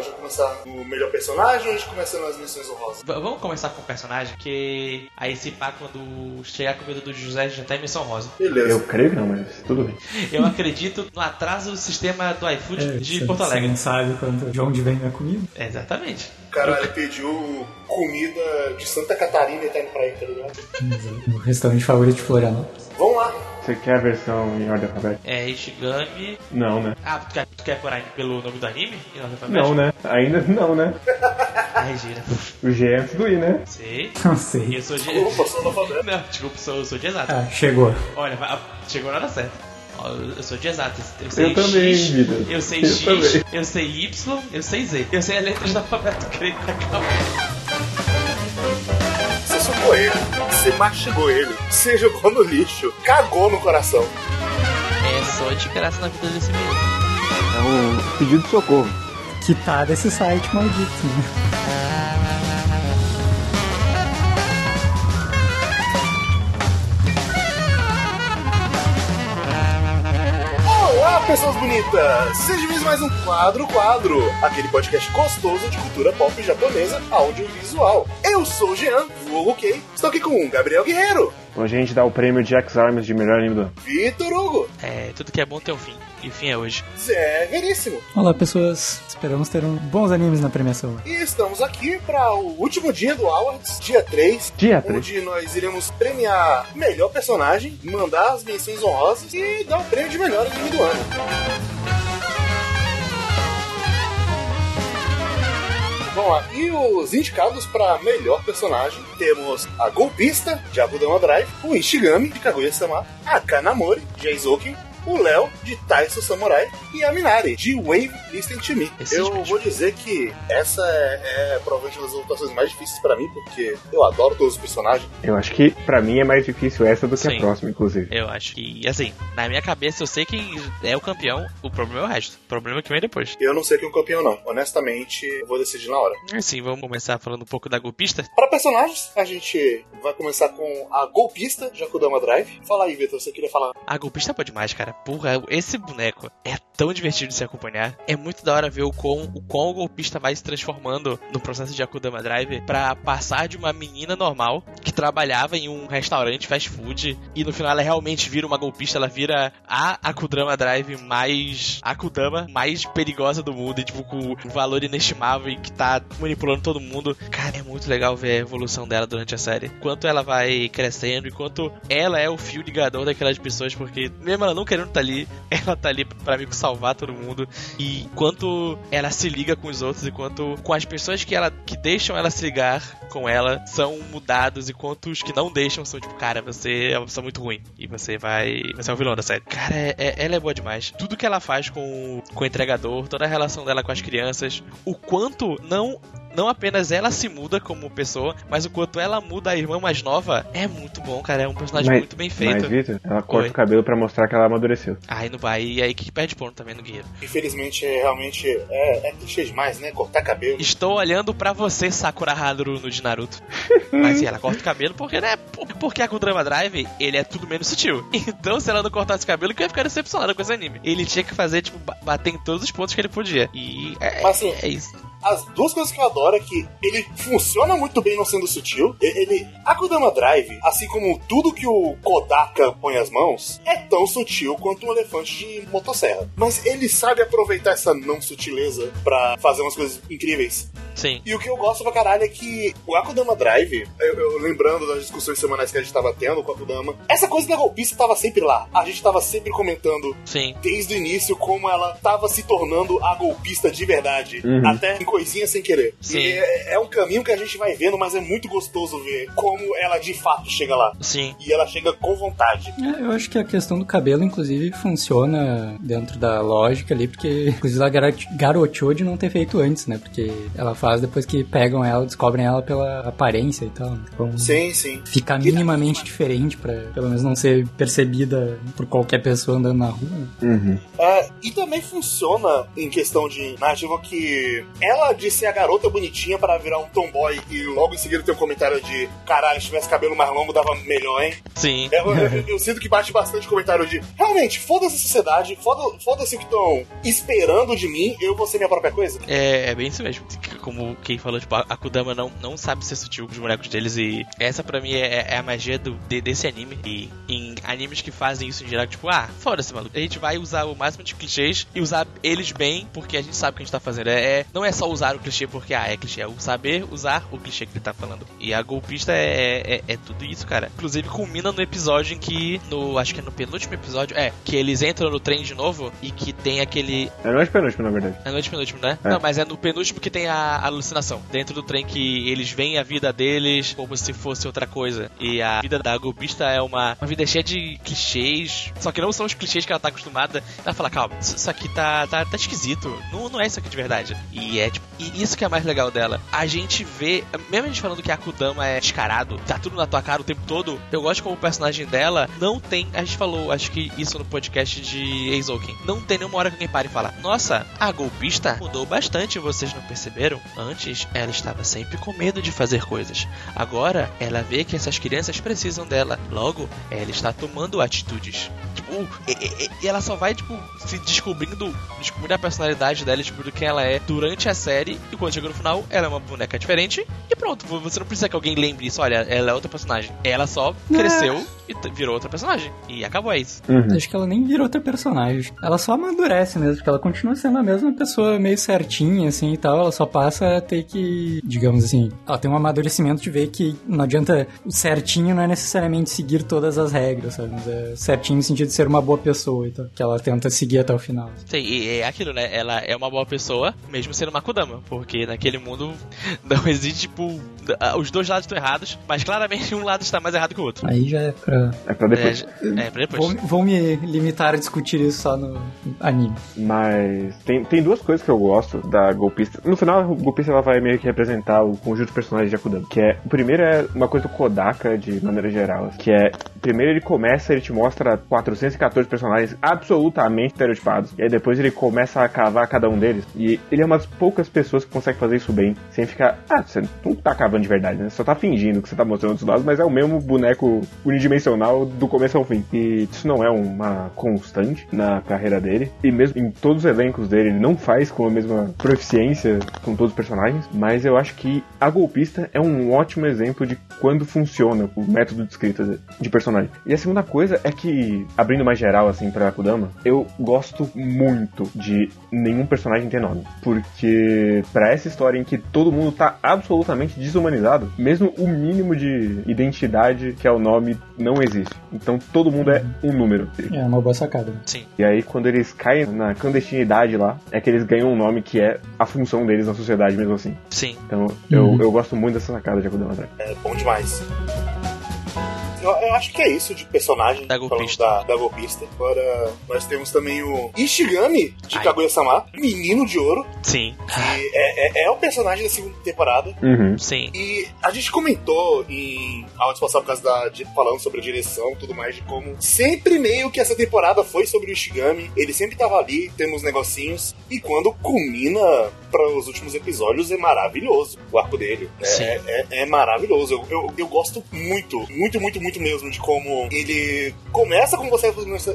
gente vai começar no melhor personagem ou a gente começa nas missões honrosas? V- vamos começar com o personagem, que aí se pá, quando chegar a comida do José já tá em missão rosa. Beleza. Eu creio que não, mas tudo bem. Eu acredito no atraso do sistema do iFood É, de você- Porto Você Alegre. não sabe quando, de onde vem a comida. Exatamente. O cara ele pediu comida de Santa Catarina e tá indo pra aí, tá ligado? O restaurante favorito de Florianópolis. Vamos lá. Você quer a versão em ordem alfabética? É Ishigami. Não, né? Ah, tu quer, tu quer por aí pelo nome do anime? Em ordem Não, alfabética? né? Ainda não, né? Ah, Regina. O G é antes do I, né? Sei. Não sei. Eu sou de. Opa, sou. Não, desculpa, sou, eu sou de exato. Ah, chegou. Olha, vai- chegou na hora certa. Eu sou de exatas. Eu sei Eu também, X, vida. eu sei Eu X, também. eu sei Y, eu sei Z. Eu sei as letras do alfabeto grego. Calma. Ele, você mastigou ele, você jogou no lixo, cagou no coração. É só de graça na vida desse menino. É um pedido de socorro. Quitar desse site maldito, né? Olá, pessoas bonitas! Seja bem mais um Quadro Quadro, aquele podcast gostoso de cultura pop japonesa audiovisual. Eu sou o Jean, vulgo Kei, estou aqui com o Gabriel Guerreiro, Hoje a gente dá o prêmio Jax Arms de melhor anime do ano. Vitor Hugo, É, tudo que é bom tem um fim. E o fim é hoje. Zé Veríssimo. Olá, pessoas. Esperamos ter um bons animes na premiação. E estamos aqui para o último dia do Awards, dia 3, Dia 3. onde nós iremos premiar melhor personagem, mandar as menções honrosas e dar o prêmio de melhor anime do ano. Vamos lá, e os indicados para melhor personagem temos a golpista de Abudama Drive, o Ishigami de Kaguya-sama, a Kanamori de Aizoki, o Léo de Taiso Samurai e a Minari de Wave Listen to Me. Esse eu vou dizer que essa é, é provavelmente uma das votações mais difíceis para mim, porque eu adoro todos os personagens. Eu acho que pra mim é mais difícil essa do que Sim. a próxima, inclusive. Eu acho que, assim, na minha cabeça eu sei quem é o campeão, o problema é o resto. O problema é que vem depois. Eu não sei quem é o campeão, não. Honestamente, eu vou decidir na hora. Assim, vamos começar falando um pouco da golpista. Para personagens, a gente vai começar com a golpista de Akudama Drive. Fala aí, Vitor, você queria falar? A golpista é boa demais, cara. Porra, esse boneco é tão divertido de se acompanhar. É muito da hora ver o quão, o quão o golpista vai se transformando no processo de Akudama Drive pra passar de uma menina normal que trabalhava em um restaurante fast food e no final ela realmente vira uma golpista, ela vira a Akudama Drive mais Akudama mais perigosa do mundo e tipo com um valor inestimável e que tá manipulando todo mundo. Cara, é muito legal ver a evolução dela durante a série. Quanto ela vai crescendo e quanto ela é o fio ligador daquelas pessoas, porque mesmo ela não querendo estar ali, ela tá ali pra meio que salvar todo mundo. E quanto ela se liga com os outros e quanto com as pessoas que ela que deixam ela se ligar com ela são mudados e quanto os que não deixam são tipo, cara, você é uma pessoa muito ruim e você vai, você é o vilão da série. Cara, é- é- ela é boa demais. Tudo que ela faz com, com o entregador, toda a relação dela com as crianças, o quanto não não apenas ela se muda como pessoa, mas o quanto ela muda a irmã mais nova, é muito bom, cara. É um personagem muito bem feito. Mas, Vitor, ela corta Oi. o cabelo pra mostrar que ela amadureceu. Aí no Bahia, aí que perde ponto também no Guerreiro. Infelizmente, é, realmente é, é clichê demais, né? Cortar cabelo. Estou olhando pra você, Sakura Haru no de Naruto. Mas sim, ela corta o cabelo porque, né? por- Porque a Kudrama Drive, ele é tudo menos sutil. Então, se ela não cortasse o cabelo, que eu ia ficar decepcionada com esse anime. Ele tinha que fazer, tipo, ba- bater em todos os pontos que ele podia. E é, Mas, assim, é isso. As duas coisas que eu adoro é que ele funciona muito bem não sendo sutil. Ele, Akudama Drive, assim como tudo que o Kodaka põe as mãos, é tão sutil quanto um elefante de motosserra. Mas ele sabe aproveitar essa não sutileza pra fazer umas coisas incríveis. Sim. E o que eu gosto pra caralho é que o Akudama Drive, eu, eu lembrando das discussões semanais que a gente tava tendo com o Akudama, essa coisa da golpista tava sempre lá. A gente tava sempre comentando Sim. desde o início como ela tava se tornando a golpista de verdade. Uhum. Até em coisinha sem querer. Sim. E é, é um caminho que a gente vai vendo, mas é muito gostoso ver como ela de fato chega lá. Sim. E ela chega com vontade. É, eu acho que a questão do cabelo, inclusive, funciona dentro da lógica ali, porque inclusive ela garot- garoteou de não ter feito antes, né? Porque ela faz depois que pegam ela, descobrem ela pela aparência e tal. Então, Sim, sim. ficar minimamente diferente pra pelo menos não ser percebida por qualquer pessoa andando na rua. Uhum. É, e também funciona em questão de narrativa que ela ela de ser a garota bonitinha para virar um tomboy e logo em seguida ter um comentário de caralho, se tivesse cabelo mais longo dava melhor, hein? Sim. Eu, eu- eu sinto que bate bastante comentário de realmente, foda-se a sociedade, foda- foda-se o que estão esperando de mim, eu vou ser minha própria coisa. É, é bem isso mesmo. Como quem falou, tipo, a Kudama não, não sabe ser sutil com os bonecos deles e essa pra mim é, é a magia do, de- desse anime. E em animes que fazem isso em geral, tipo, ah, foda-se, maluco. A gente vai usar o máximo de clichês e usar eles bem porque a gente sabe o que a gente tá fazendo. É, é- não é só usar o clichê porque, ah, é clichê, é o saber usar o clichê que ele tá falando. E a golpista é, é, é tudo isso, cara. Inclusive culmina no episódio em que, no, acho que é no penúltimo episódio, é, que eles entram no trem de novo e que tem aquele É noite penúltimo, na verdade. é no penúltimo, né? É. Não, mas é no penúltimo que tem a alucinação. Dentro do trem que eles veem a vida deles como se fosse outra coisa. E a vida da golpista é uma, uma vida cheia de clichês. Só que não são os clichês que ela tá acostumada. Ela fala, calma, isso isso aqui tá, tá, tá esquisito. Não, não é isso aqui de verdade. E é tipo. E isso que é mais legal dela. A gente vê. Mesmo a gente falando que a Kudama é descarado, tá tudo na tua cara o tempo todo. Eu gosto como o personagem dela não tem. A gente falou, acho que isso no podcast de Eizouken. Não tem nenhuma hora que alguém pare e fala: Nossa, a golpista mudou bastante, vocês não perceberam? Antes, ela estava sempre com medo de fazer coisas. Agora, ela vê que essas crianças precisam dela. Logo, ela está tomando atitudes. Tipo, e, e- e ela só vai, tipo, se descobrindo, descobrindo a personalidade dela, descobrindo quem ela é durante a série. E quando chega no final, ela é uma boneca diferente. E pronto, você não precisa que alguém lembre isso. Olha, ela é outra personagem. Ela só cresceu e virou outra personagem. E acabou, é isso. Uhum. Acho que ela nem vira outra personagem. Ela só amadurece mesmo, porque ela continua sendo a mesma pessoa meio certinha, assim, e tal. Ela só passa a ter que, digamos assim, ela tem um amadurecimento de ver que não adianta... O certinho não é necessariamente seguir todas as regras, sabe? Mas é certinho no sentido de ser uma boa pessoa e tal. Que ela tenta seguir até o final. Sim, e é aquilo, né? Ela é uma boa pessoa, mesmo sendo uma Kudama. Porque naquele mundo não existe, tipo. Os dois lados estão errados, mas claramente um lado está mais errado que o outro. Aí já é pra... É pra depois. É, é pra depois. Vou, vou me limitar a discutir isso só no anime. Mas tem, tem duas coisas que eu gosto da golpista. No final, a golpista ela vai meio que representar o conjunto de personagens de Akudama. Que é. O primeiro é uma coisa do Kodaka, de maneira geral. Que é. Primeiro ele começa, ele te mostra 414 personagens absolutamente estereotipados. E aí depois ele começa a cavar cada um deles. E ele é uma das poucas pessoas que consegue fazer isso bem. Sem ficar. Ah, você não tá cavando de verdade, né? Só tá fingindo que você tá mostrando dos lados, mas é o mesmo boneco unidimensional do começo ao fim. E isso não é uma constante na carreira dele. E mesmo em todos os elencos dele, ele não faz com a mesma proficiência com todos os personagens. Mas eu acho que a golpista é um ótimo exemplo de quando funciona o método de escrita de personagem. E a segunda coisa é que, abrindo mais geral assim pra Kudama, eu gosto muito de nenhum personagem ter nome. Porque pra essa história em que todo mundo tá absolutamente desumanizado, mesmo o mínimo de identidade que é o nome não existe. Então todo mundo é um número. É uma boa sacada. Sim. E aí, quando eles caem na clandestinidade lá, é que eles ganham um nome que é a função deles na sociedade mesmo assim. Sim. Então, eu, Uhum. eu gosto muito dessa sacada de Akudama Drive. É bom demais. Eu, eu acho que é isso de personagem Da golpista. Da, da golpista. Agora nós temos também o Ishigami de. Kaguya-sama, menino de ouro, Sim. que é, é, é o personagem da segunda temporada. Uhum. Sim. E a gente comentou em áudios passados por causa da, de- falando sobre a direção e tudo mais, de como sempre meio que essa temporada foi sobre o Ishigami. Ele sempre tava ali, temos negocinhos. E quando culmina para os últimos episódios, é maravilhoso o arco dele. É, Sim. é, é maravilhoso. Eu, eu, eu gosto muito, muito, muito, muito mesmo de como ele começa com você.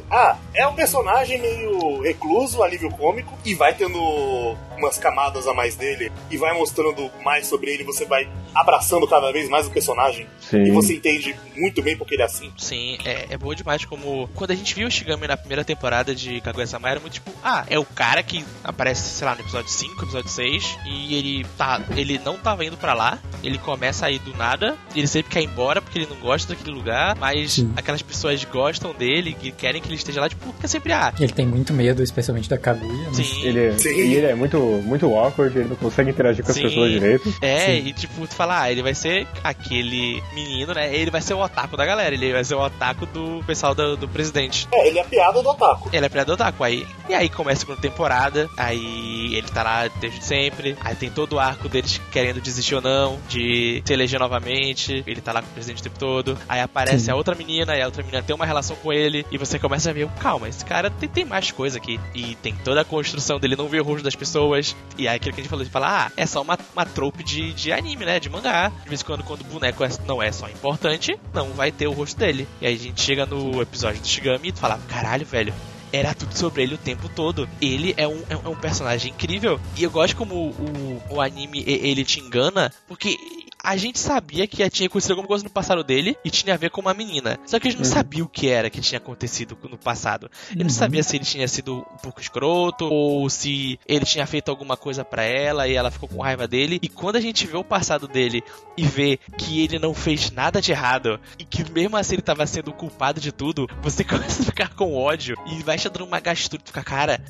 Ah, é um personagem meio recluso, alívio cômico, e vai tendo umas camadas a mais dele e vai mostrando mais sobre ele. Você vai abraçando cada vez mais o personagem Sim. e você entende muito bem porque ele é assim. Sim, é, é boa demais como. Quando a gente viu o Shigami na primeira temporada de Kaguya-sama, era muito tipo, ah, é o cara que aparece, sei lá, no episódio 5, episódio 6, e ele tá. Ele não tava indo pra lá, ele começa a ir do nada, e ele sempre quer ir embora porque ele não gosta daquele lugar, mas Sim. aquelas pessoas gostam dele e querem que ele esteja lá, tipo, porque sempre ah. Ele tem muito medo, especialmente da Kaguya. mas- Sim. Ele é, Sim. e ele é muito, muito awkward, ele não consegue interagir com as Sim. pessoas direito. É, Sim. e tipo, tu fala, ah, ele vai ser aquele menino, né? Ele vai ser o otaku da galera, ele vai ser o otaku do pessoal do, do presidente. É, ele é a piada do Otaku. Ele é criador otaku, aí. E aí começa a segunda temporada, aí ele tá lá desde sempre, aí tem todo o arco deles querendo desistir ou não, de se eleger novamente, ele tá lá com o presidente o tempo todo, aí aparece Sim. a outra menina, e a outra menina tem uma relação relação com ele. E você começa a ver, calma, esse cara tem, tem mais coisa aqui. E tem toda a construção dele não ver o rosto das pessoas. E aí aquilo que a gente falou de falar, ah, é só uma, uma trope de, de anime, né? De mangá. De vez em quando, quando o boneco é, não é só importante, não vai ter o rosto dele. E aí a gente chega no episódio do Shigami e fala, caralho, velho, era tudo sobre ele o tempo todo. Ele é um, é um personagem incrível. E eu gosto como o, o anime ele te engana, porque a gente sabia que tinha acontecido alguma coisa no passado dele e tinha a ver com uma menina. Só que a gente não uhum. sabia o que era que tinha acontecido no passado. Ele uhum. não sabia se ele tinha sido um pouco escroto ou se ele tinha feito alguma coisa para ela e ela ficou com raiva dele. E quando a gente vê o passado dele e vê que ele não fez nada de errado e que mesmo assim ele tava sendo culpado de tudo, você começa a ficar com ódio e vai te dando uma gastura. Fica, cara,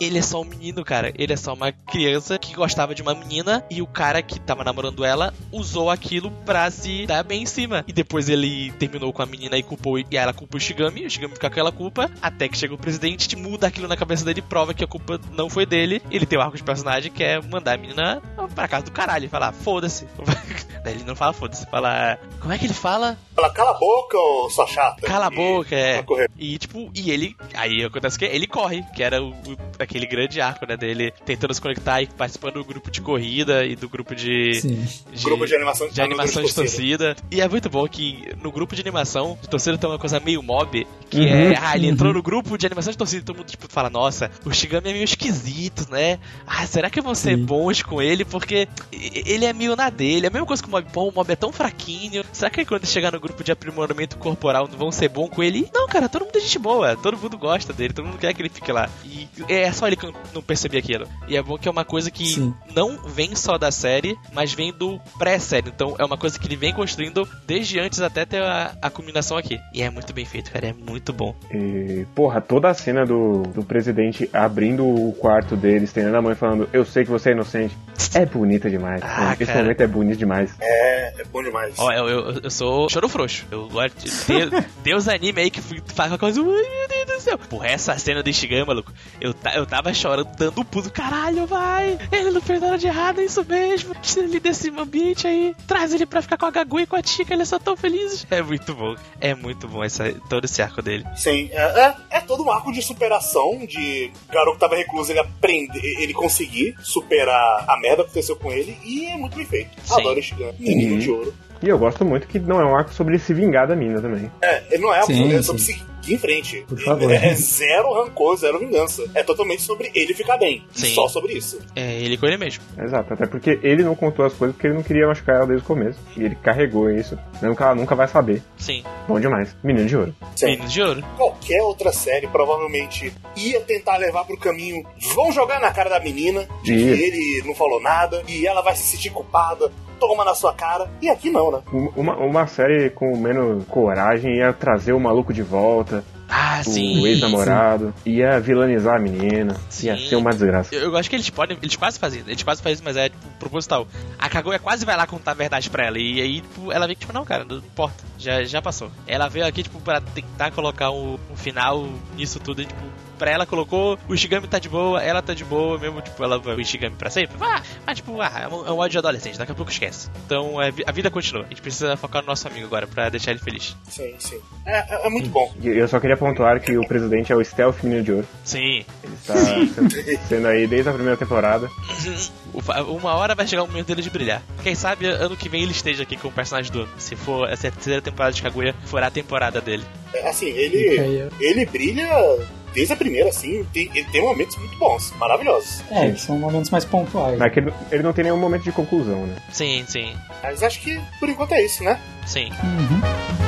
ele é só um menino, cara. Ele é só uma criança que gostava de uma menina e o cara que tava namorando ela usou usou aquilo pra se dar bem em cima. E depois ele terminou com a menina e culpou, e ela culpou o Shigami, o Shigami fica com aquela culpa, até que chega o presidente, muda aquilo na cabeça dele, prova que a culpa não foi dele. Ele tem o um arco de personagem que é mandar a menina pra casa do caralho e falar, foda-se. ele não fala foda-se, fala. Como é que ele fala? Fala, cala a boca, ô sua chata. Cala a boca, é. E tipo, e ele. Aí acontece que ele corre, que era o, o, aquele grande arco, né, dele tentando se conectar e participando do grupo de corrida e do grupo de. Sim. de grupo de animação de, de animação de torcida. E é muito bom que no grupo de animação de torcida tem uma coisa meio mob, que uhum, é, ah, ele entrou no grupo de animação de torcida e todo mundo tipo, fala, nossa, o Shigami é meio esquisito, né? Ah, será que vão ser Sim. bons com ele? Porque ele é meio na dele. É a mesma coisa que o mob. Pô, o mob é tão fraquinho. Será que quando chegar no grupo de aprimoramento corporal vão ser bom com ele? Não, cara, todo mundo é gente boa. Todo mundo gosta dele. Todo mundo quer que ele fique lá. E é só ele que não percebia aquilo. E é bom que é uma coisa que Sim. não vem só da série, mas vem do pré-série. Então é uma coisa que ele vem construindo desde antes até ter a, a culminação aqui. E é muito bem feito, cara, é muito bom. E, porra, toda a cena do, do presidente abrindo o quarto dele, estendendo a mão e falando, eu sei que você é inocente, é bonita demais. Ah, Esse cara. momento é bonito demais. É, é bom demais. Ó, eu, eu, eu sou choro frouxo. Eu gosto de Deus, Deus anime aí que faz uma coisa. Ai, meu Deus do céu. Porra, essa cena de Shigami, maluco. Eu, eu tava chorando, dando um pulo. Caralho, vai. Ele não fez nada de errado, é isso mesmo. Ele desse ambiente aí. Traz ele pra ficar com a Gagu e com a Tika, eles são tão felizes. É muito bom. É muito bom essa, todo esse arco dele. Sim, é, é, é todo um arco de superação, de garoto que tava recluso, ele aprender, ele conseguir superar a merda que aconteceu com ele, e é muito bem feito. Sim. Adoro esse menino uhum. de ouro. E eu gosto muito que não é um arco sobre se vingar da mina também. É, ele não é, sim, é sobre se em frente. Por favor. É, é, zero rancor, zero vingança. É totalmente sobre ele ficar bem. Sim. Só sobre isso. É ele com ele mesmo. Exato, até porque ele não contou as coisas porque ele não queria machucar ela desde o começo. E ele carregou isso. Mesmo que ela nunca vai saber. Sim. Bom demais. Menino de ouro. Sim. Menino de ouro. Qualquer outra série provavelmente ia tentar levar pro caminho. Vão jogar na cara da menina de que ele não falou nada e ela vai se sentir culpada toma na sua cara. E aqui não, né? Uma, uma série com menos coragem ia trazer o maluco de volta. Ah, o sim. O ex-namorado. Ia vilanizar a menina. Sim. Ia ser uma desgraça. Eu, eu, acho que eles podem. Eles quase fazem. Eles quase fazem isso, mas é tipo, proposital. A Kaguya quase vai lá contar a verdade pra ela. E aí, tipo, ela vê que, tipo, não, cara, não importa. Já, já passou. Ela veio aqui, tipo, pra tentar colocar um, um final nisso tudo. E, tipo, pra ela colocou o Ishigami tá de boa, ela tá de boa, mesmo, tipo, ela vai o Ishigami pra sempre. Ah, mas tipo, ah, é um, é um ódio de adolescente, daqui a pouco esquece. Então é, a vida continua. A gente precisa focar no nosso amigo agora pra deixar ele feliz. Sim, sim. É, é, é muito bom. Eu só queria pontuar que o presidente é o Stealth Menino de Ouro. Sim. Ele está sendo, sendo aí desde a primeira temporada. Uma hora vai chegar o momento dele de brilhar. Quem sabe ano que vem ele esteja aqui com o personagem do ano. Se for essa terceira temporada de Kaguya, for a temporada dele. É, assim, ele, ele brilha desde a primeira, assim, tem, ele tem momentos muito bons, maravilhosos. É, são momentos mais pontuais. Mas que ele, ele não tem nenhum momento de conclusão, né? Sim, sim. Mas acho que por enquanto é isso, né? Sim. Uhum.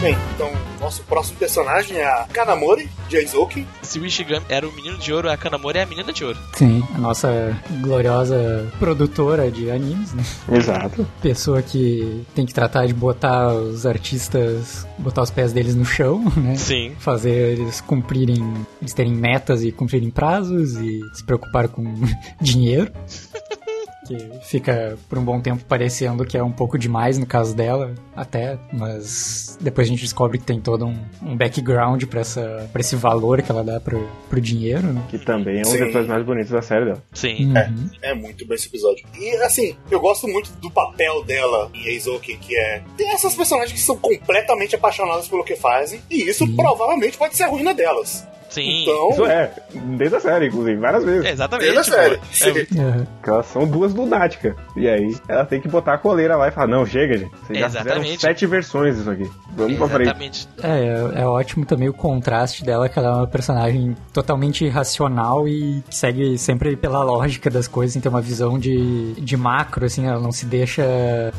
Bem, então nosso próximo personagem é a Kanamori, de Aizoki. Se o Ishigami era o menino de ouro, a Kanamori é a menina de ouro. Sim, a nossa gloriosa produtora de animes, né? Exato. Pessoa que tem que tratar de botar os artistas, botar os pés deles no chão, né? Sim. Fazer eles cumprirem, eles terem metas e cumprirem prazos e se preocupar com dinheiro. Que fica por um bom tempo parecendo que é um pouco demais no caso dela, até, mas depois a gente descobre que tem todo um, um background pra, essa, pra esse valor que ela dá pro, pro dinheiro, né? Que também é um dos Sim. episódios mais bonitos da série dela. Sim. Uhum. É muito bom esse episódio. E assim, eu gosto muito do papel dela em Eizouken, que é. Tem essas personagens que são completamente apaixonadas pelo que fazem, e isso provavelmente pode ser a ruína delas. Sim. Então. Isso é, desde a série, inclusive, várias vezes. É, exatamente. Desde a série. tipo, é- Uhum. Porque elas são duas lunáticas. E aí ela tem que botar a coleira lá e falar, não, chega, gente. Vocês já fizeram Exatamente. sete versões disso aqui. Vamos pra frente. Exatamente. É, é ótimo também o contraste dela, que ela é uma personagem totalmente racional e que segue sempre pela lógica das coisas, tem uma visão de, de macro, assim, ela não se deixa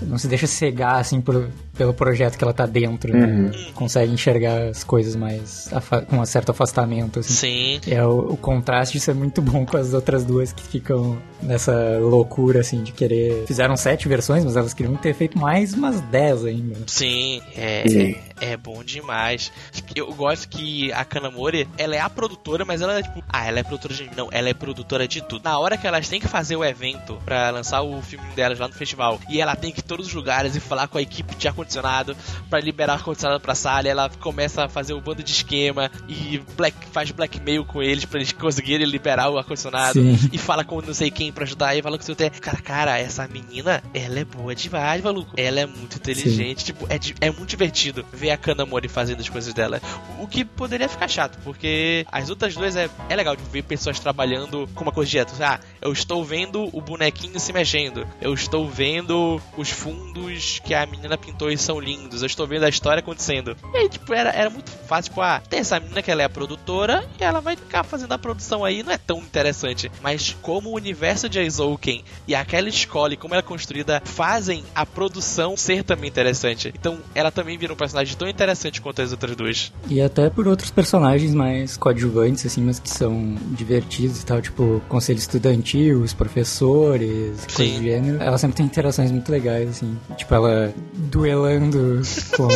não se deixa cegar, assim, por, pelo projeto que ela tá dentro, né? Consegue enxergar as coisas mais com um certo afastamento, assim. Sim. É, o, o contraste disso é muito bom com as outras duas que ficam nessa loucura, assim, de querer... Fizeram sete versões, mas elas queriam ter feito mais umas dez ainda. Sim, é, Sim. É, bom demais. Eu gosto que a Kanamori, ela é a produtora, mas ela é tipo, ah, ela é produtora de não, ela é produtora de tudo. Na hora que elas têm que fazer o evento pra lançar o filme delas lá no festival, e ela tem que ir em todos os lugares e falar com a equipe de ar-condicionado pra liberar ar-condicionado pra sala, ela começa a fazer o bando de esquema e black, faz blackmail com eles pra eles conseguirem liberar o ar-condicionado Sim. e fala com não sei quem pra ajudar e fala com o seu até. Cara, cara, essa menina, ela é boa demais, maluco. Ela é muito inteligente, tipo, é, é muito divertido ver a Kanamori fazendo as coisas dela. O que poderia ficar chato, porque as outras duas é, é legal de ver pessoas trabalhando com uma coisa direta. Ah, eu estou vendo o bonequinho se mexendo. Eu estou vendo os fundos que a menina pintou e são lindos. Eu estou vendo a história acontecendo. E aí, tipo, era, era muito fácil, tipo, ah, tem essa menina que ela é a produtora e ela vai ficar fazendo a produção aí, não é tão interessante. Mas como o universo de Aizouken e aquela escola e como ela é construída fazem a produção ser também interessante. Então ela também vira um personagem tão interessante quanto as outras duas. E até por outros personagens mais coadjuvantes, assim, mas que são divertidos e tal, tipo, conselho estudantil, os professores, coisas Sim. do gênero. Ela sempre tem interações muito legais, assim. Tipo, ela duelando com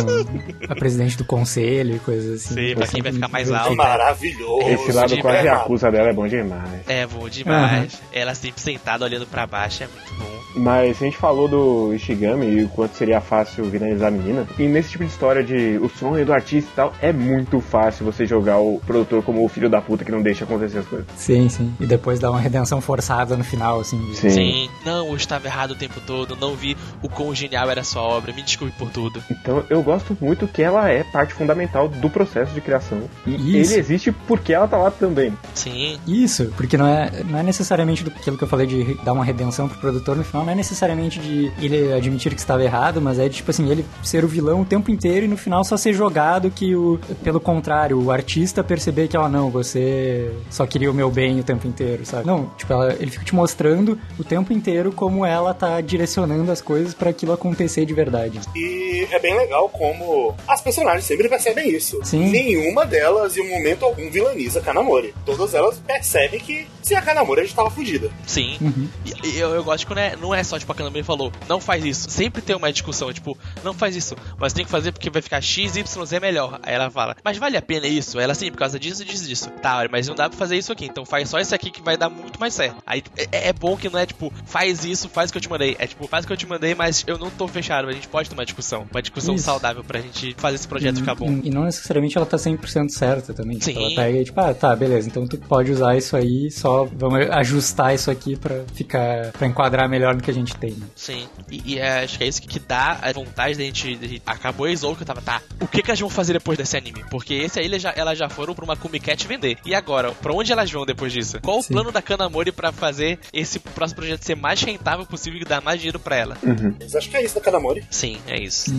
a presidente do conselho e coisas assim. Sim, pra quem vai ficar mais alto. Maravilhoso. Esse lado de quase verdade. acusa dela é bom demais. É bom demais. Ela sempre sentada olhando pra baixo é muito bom. Mas a gente falou do Ishigami e o quanto seria fácil finalizar a menina. E nesse tipo de história de o sonho do artista e tal, é muito fácil você jogar o produtor como o filho da puta que não deixa acontecer as coisas. Sim, sim. E depois dá uma redenção forçada no final, assim. de- Sim. Sim, não, eu estava errado o tempo todo, não vi o quão genial era a sua obra, me desculpe por tudo. Então eu gosto muito que ela é parte fundamental do processo de criação. E Isso. ele existe porque ela tá lá também. Sim, Isso, porque não é, não é necessariamente do, aquilo que eu falei de dar uma redenção pro produtor no final, não é necessariamente de ele admitir que estava errado, mas é de, tipo assim, ele ser o vilão o tempo inteiro e no final só ser jogado que o, pelo contrário, o artista perceber que, ó, não, você só queria o meu bem o tempo inteiro, sabe? Não, tipo, ela- ele fica te mostrando o tempo inteiro como ela tá direcionando as coisas pra aquilo acontecer de verdade. E é bem legal como as personagens sempre percebem isso. Sim. Nenhuma delas, em um momento algum, vilaniza a Kanamori. Todas elas percebem que se a Kanamori a gente tava fudida. sim. Uhum. E, eu, eu gosto quando é, não é só tipo a Kanamori falou, não faz isso. Sempre tem uma discussão, tipo, não faz isso, mas tem que fazer porque vai ficar X, Y, Z melhor. Aí ela fala, mas vale a pena isso? Ela sim, por causa disso, disso, disso. Tá, mas não dá pra fazer isso aqui, então faz só isso aqui que vai dar muito mais certo. Aí é, é bom que não é tipo, faz isso, faz o que eu te mandei. É tipo, faz o que eu te mandei, mas eu não tô fechado. A gente pode ter uma discussão. Uma discussão Isso. saudável pra gente fazer esse projeto ficar bom. E não necessariamente ela tá 100% certa também. Tipo, Sim. ela pega e tipo, ah, tá, beleza, então tu pode usar isso aí, só vamos ajustar isso aqui pra ficar, pra enquadrar melhor no que a gente tem. né? Sim, e, e é, acho que é isso que, dá a vontade da gente, Acabou a Izou que eu tava, tá, o que que elas vão fazer depois desse anime? Porque esse aí elas já, elas já foram pra uma Comic Cat vender. E agora, pra onde elas vão depois disso? Qual o Sim. plano da Kanamori pra fazer esse próximo projeto ser mais rentável possível e dar mais dinheiro pra ela? Mas acho que é isso da Kanamori. Sim, é isso.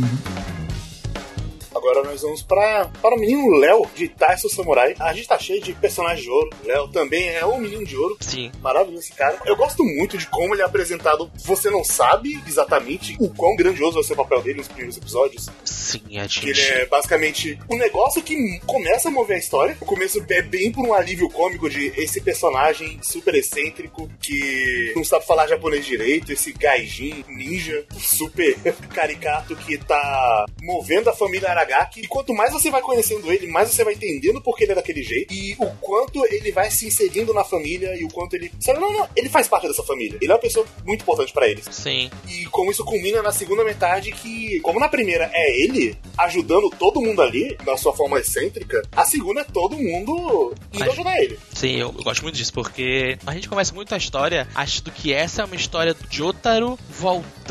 Agora nós vamos pra, para o menino Léo de Taiso Samurai. A gente tá cheio de personagens de ouro. Léo também é o menino de ouro. Sim, Maravilhoso esse cara. Eu gosto muito de como ele é apresentado. Você não sabe exatamente o quão grandioso vai ser o papel dele nos primeiros episódios. sim, a Que gente. ele é basicamente um negócio que começa a mover a história. O começo é bem por um alívio cômico de esse personagem super excêntrico que não sabe falar japonês direito, esse gaijin ninja super caricato que tá movendo a família Aragami Aragaki. E quanto mais você vai conhecendo ele, mais você vai entendendo por que ele é daquele jeito. E o quanto ele vai se inserindo na família e o quanto ele. Sabe, não, não, ele faz parte dessa família. Ele é uma pessoa muito importante para eles. Sim. E como isso culmina na segunda metade, que, como na primeira é ele ajudando todo mundo ali, na sua forma excêntrica, a segunda é todo mundo indo Mas- ajudar ele. Sim, eu, eu gosto muito disso, porque a gente começa muito a história achando que essa é uma história do Jotaro voltando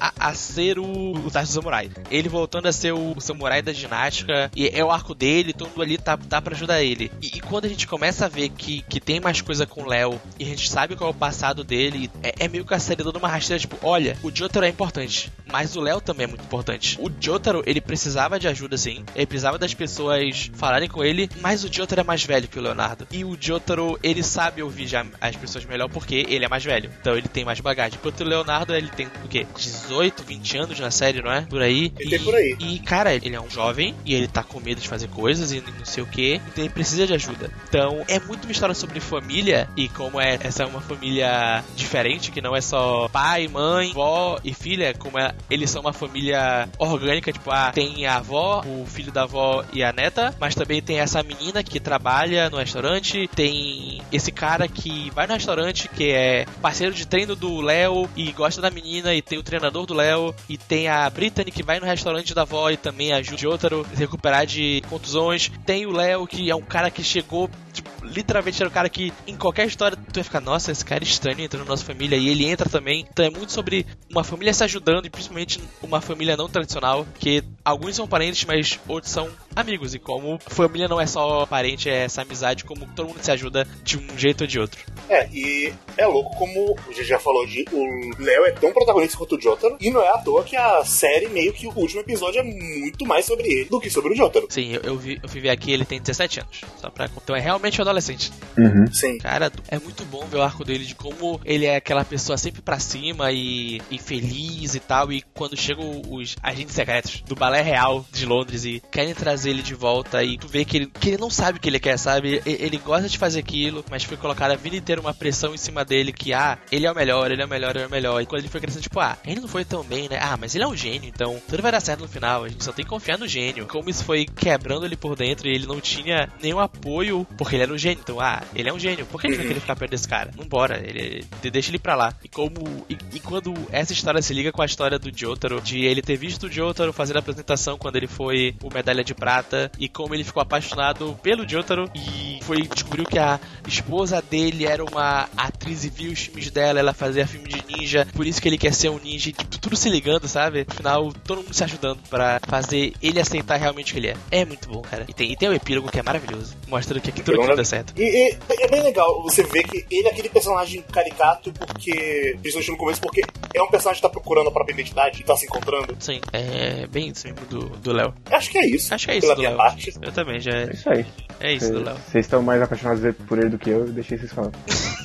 a, a ser o, o Tachi Samurai. Ele voltando a ser o, samurai da ginástica, e é o arco dele, todo ali tá, tá pra ajudar ele. E, e quando a gente começa a ver que, que tem mais coisa com o Léo, e a gente sabe qual é o passado dele, é, é meio que a série dando uma rasteira, tipo, olha, o Jotaro é importante, mas o Léo também é muito importante. O Jotaro, ele precisava de ajuda, sim. Ele precisava das pessoas falarem com ele, mas o Jotaro é mais velho que o Leonardo. E o Jotaro, ele sabe ouvir já as pessoas melhor porque ele é mais velho. Então ele tem mais bagagem. Enquanto o Leonardo, ele tem o quê? 18, 20 anos na série, não é? Por aí. Ele e, por aí. E, cara, ele é um jovem e ele tá com medo de fazer coisas e não sei o que. Então ele precisa de ajuda. Então é muito uma história sobre família e como é essa é uma família diferente, que não é só pai, mãe, vó e filha, como é, eles são uma família orgânica, tipo, ah, tem a avó, o filho da avó e a neta, mas também tem essa menina que trabalha no restaurante, tem esse cara que vai no restaurante, que é parceiro de treino do Léo e gosta da menina, e tem o treinador do Léo, e tem a Brittany que vai no restaurante da avó e também ajuda o Jotaro a se recuperar de contusões. Tem o Léo, que é um cara que chegou, tipo, literalmente era um cara que em qualquer história tu vai ficar, nossa, esse cara é estranho entrando na nossa família, e ele entra também. Então é muito sobre uma família se ajudando, e principalmente uma família não tradicional, que alguns são parentes, mas outros são amigos. E como família não é só parente, é essa amizade, como todo mundo se ajuda de um jeito ou de outro. É, e é louco como o já falou de o Léo é tão protagonista quanto o Jotaro, e não é à toa que a série, meio que o último episódio é muito mais sobre ele do que sobre o Jotaro. Sim, eu, eu, vi, eu fui ver aqui, ele tem 17 anos. Só pra... Então é realmente um adolescente. Uhum. Sim. Cara, é muito bom ver o arco dele de como ele é aquela pessoa sempre pra cima e, e feliz e tal. E quando chegam os agentes secretos do Balé Real de Londres e querem trazer ele de volta, e tu vê que ele, que ele não sabe o que ele quer, sabe? Ele gosta de fazer aquilo, mas foi colocada a vida inteira uma pressão em cima dele que, ah, ele é o melhor, ele é o melhor, ele é o melhor. E quando ele foi crescendo, tipo, ah, ele não foi tão bem, né? Ah, mas ele é um gênio, então tudo vai dar certo no final. A gente só tem que confiar no gênio. Como isso foi quebrando ele por dentro e ele não tinha nenhum apoio porque ele era um gênio. Então, ah, ele é um gênio. Por que ele vai querer ficar perto desse cara? Vambora, ele, de- deixa ele pra lá. E como. E, e quando essa história se liga com a história do Jotaro, de ele ter visto o Jotaro fazer a apresentação quando ele foi o medalha de prata, e como ele ficou apaixonado pelo Jotaro, e foi descobriu que a esposa dele era uma atriz e viu os filmes dela, ela fazia filme de ninja, por isso que ele quer ser um ninja, e tipo, tudo se ligando, sabe? No final, todo mundo se ajudando pra fazer ele aceitar realmente o que ele é. É muito bom, cara. E tem, e tem o epílogo que é maravilhoso, mostrando que aqui tudo aquilo dá certo. E, e é bem legal você ver que ele é aquele personagem caricato porque, principalmente no começo, porque é um personagem que tá procurando a própria identidade e tá se encontrando. Sim, é bem isso mesmo do do Léo. Acho que é isso. Acho que é isso Pela do minha Léo. parte. Eu também, já É é, isso aí. é isso do Léo. Vocês estão mais apaixonados por ele do que eu, eu deixei vocês falar.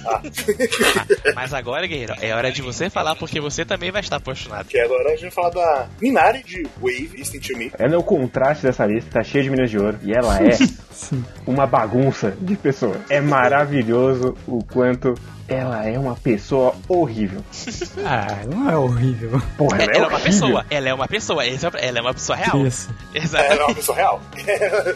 Ah, mas agora, guerreiro, é hora de você falar porque você também vai estar apaixonado. Que agora a gente vai falar da Minari de Wave, Listen to Me. Ela é o contraste dessa lista, tá cheia de minas de ouro. E ela é uma bagunça de pessoa. É maravilhoso o quanto ela é uma pessoa horrível. Ah, não é horrível. Porra, ela é, Ela é uma horrível. pessoa, ela é uma pessoa, é ela é uma pessoa real. Isso. Exato. Ela é uma pessoa real. Ela,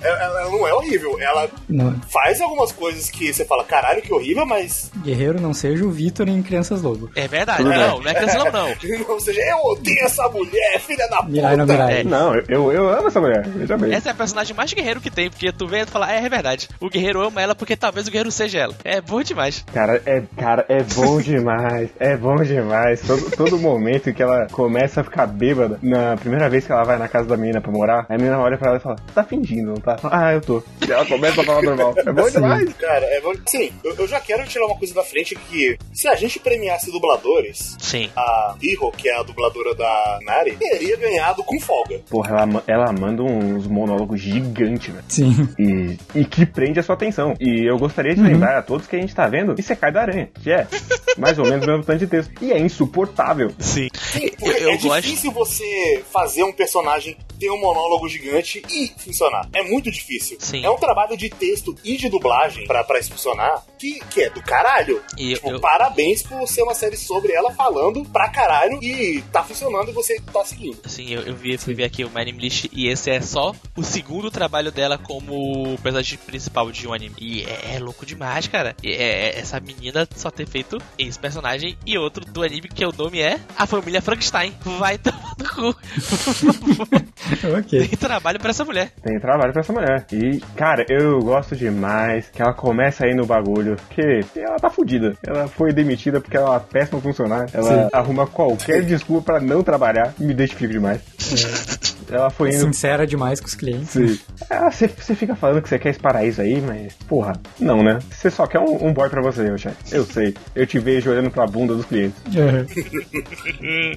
ela não é horrível. Ela Não, faz algumas coisas que você fala, caralho, que horrível, mas. guerreiro não seja o Vitor em Crianças Lobo. É verdade, Tudo não, não é criança não, não. Ou seja, eu odeio essa mulher, filha da puta. Mirai no Mirai. É. Não, eu, eu amo essa mulher, veja bem. Essa é a personagem mais guerreiro que tem, porque tu vê e tu fala, é, é verdade. O guerreiro ama ela porque talvez o guerreiro seja ela. É bom demais. Cara, é, cara, é bom demais. É bom demais. Todo, todo momento que ela começa a ficar bêbada, na primeira vez que ela vai na casa da menina pra morar, a menina olha pra ela e fala: Tá fingindo, não tá? Ah, eu tô. E ela começa a falar normal. É bom demais. Cara, é bom. Sim, eu, eu já quero tirar uma coisa da frente que se a gente premiasse dubladores, Sim. a Iho, que é a dubladora da Nari, teria ganhado com folga. Porra, ela, ela manda uns monólogos gigantes, velho. Sim. E, e que prende a sua atenção. E eu gostaria de lembrar a todos que a gente tá vendo Isekai da Aranha, que é mais ou menos o mesmo tanto de texto. E é insuportável. Sim. Sim, Eu, eu é gosto. difícil você fazer um personagem ter um monólogo gigante e funcionar. É muito difícil. Sim. É um trabalho de texto e de dublagem pra, pra isso funcionar que, que é do caralho. E Tipo, eu- parabéns por ser uma série sobre ela falando pra caralho e tá funcionando e você tá seguindo. Assim, eu, eu vi, fui ver aqui o My Name List e esse é só o segundo trabalho dela como personagem principal de um anime. E é, é louco demais, cara. E é, é- essa menina só ter feito esse personagem e outro do anime que o nome é A Família Frankenstein. Vai tomar no cu. ok. Tem trabalho pra essa mulher. Tem trabalho pra essa mulher. E, cara, eu gosto demais que ela começa aí no bagulho. Porque ela tá fudida. Ela foi demitida porque ela é uma péssima funcionária. Ela Sim. arruma qualquer desculpa pra não trabalhar. Me identifico demais. Ela foi indo. Sincera demais com os clientes. Sim. Ah, Você você fica falando que você quer esse paraíso aí, mas, porra, não, né? Você só quer um, um boy pra você, meu chefe. Eu sei. Eu te vejo olhando pra bunda dos clientes. Aham.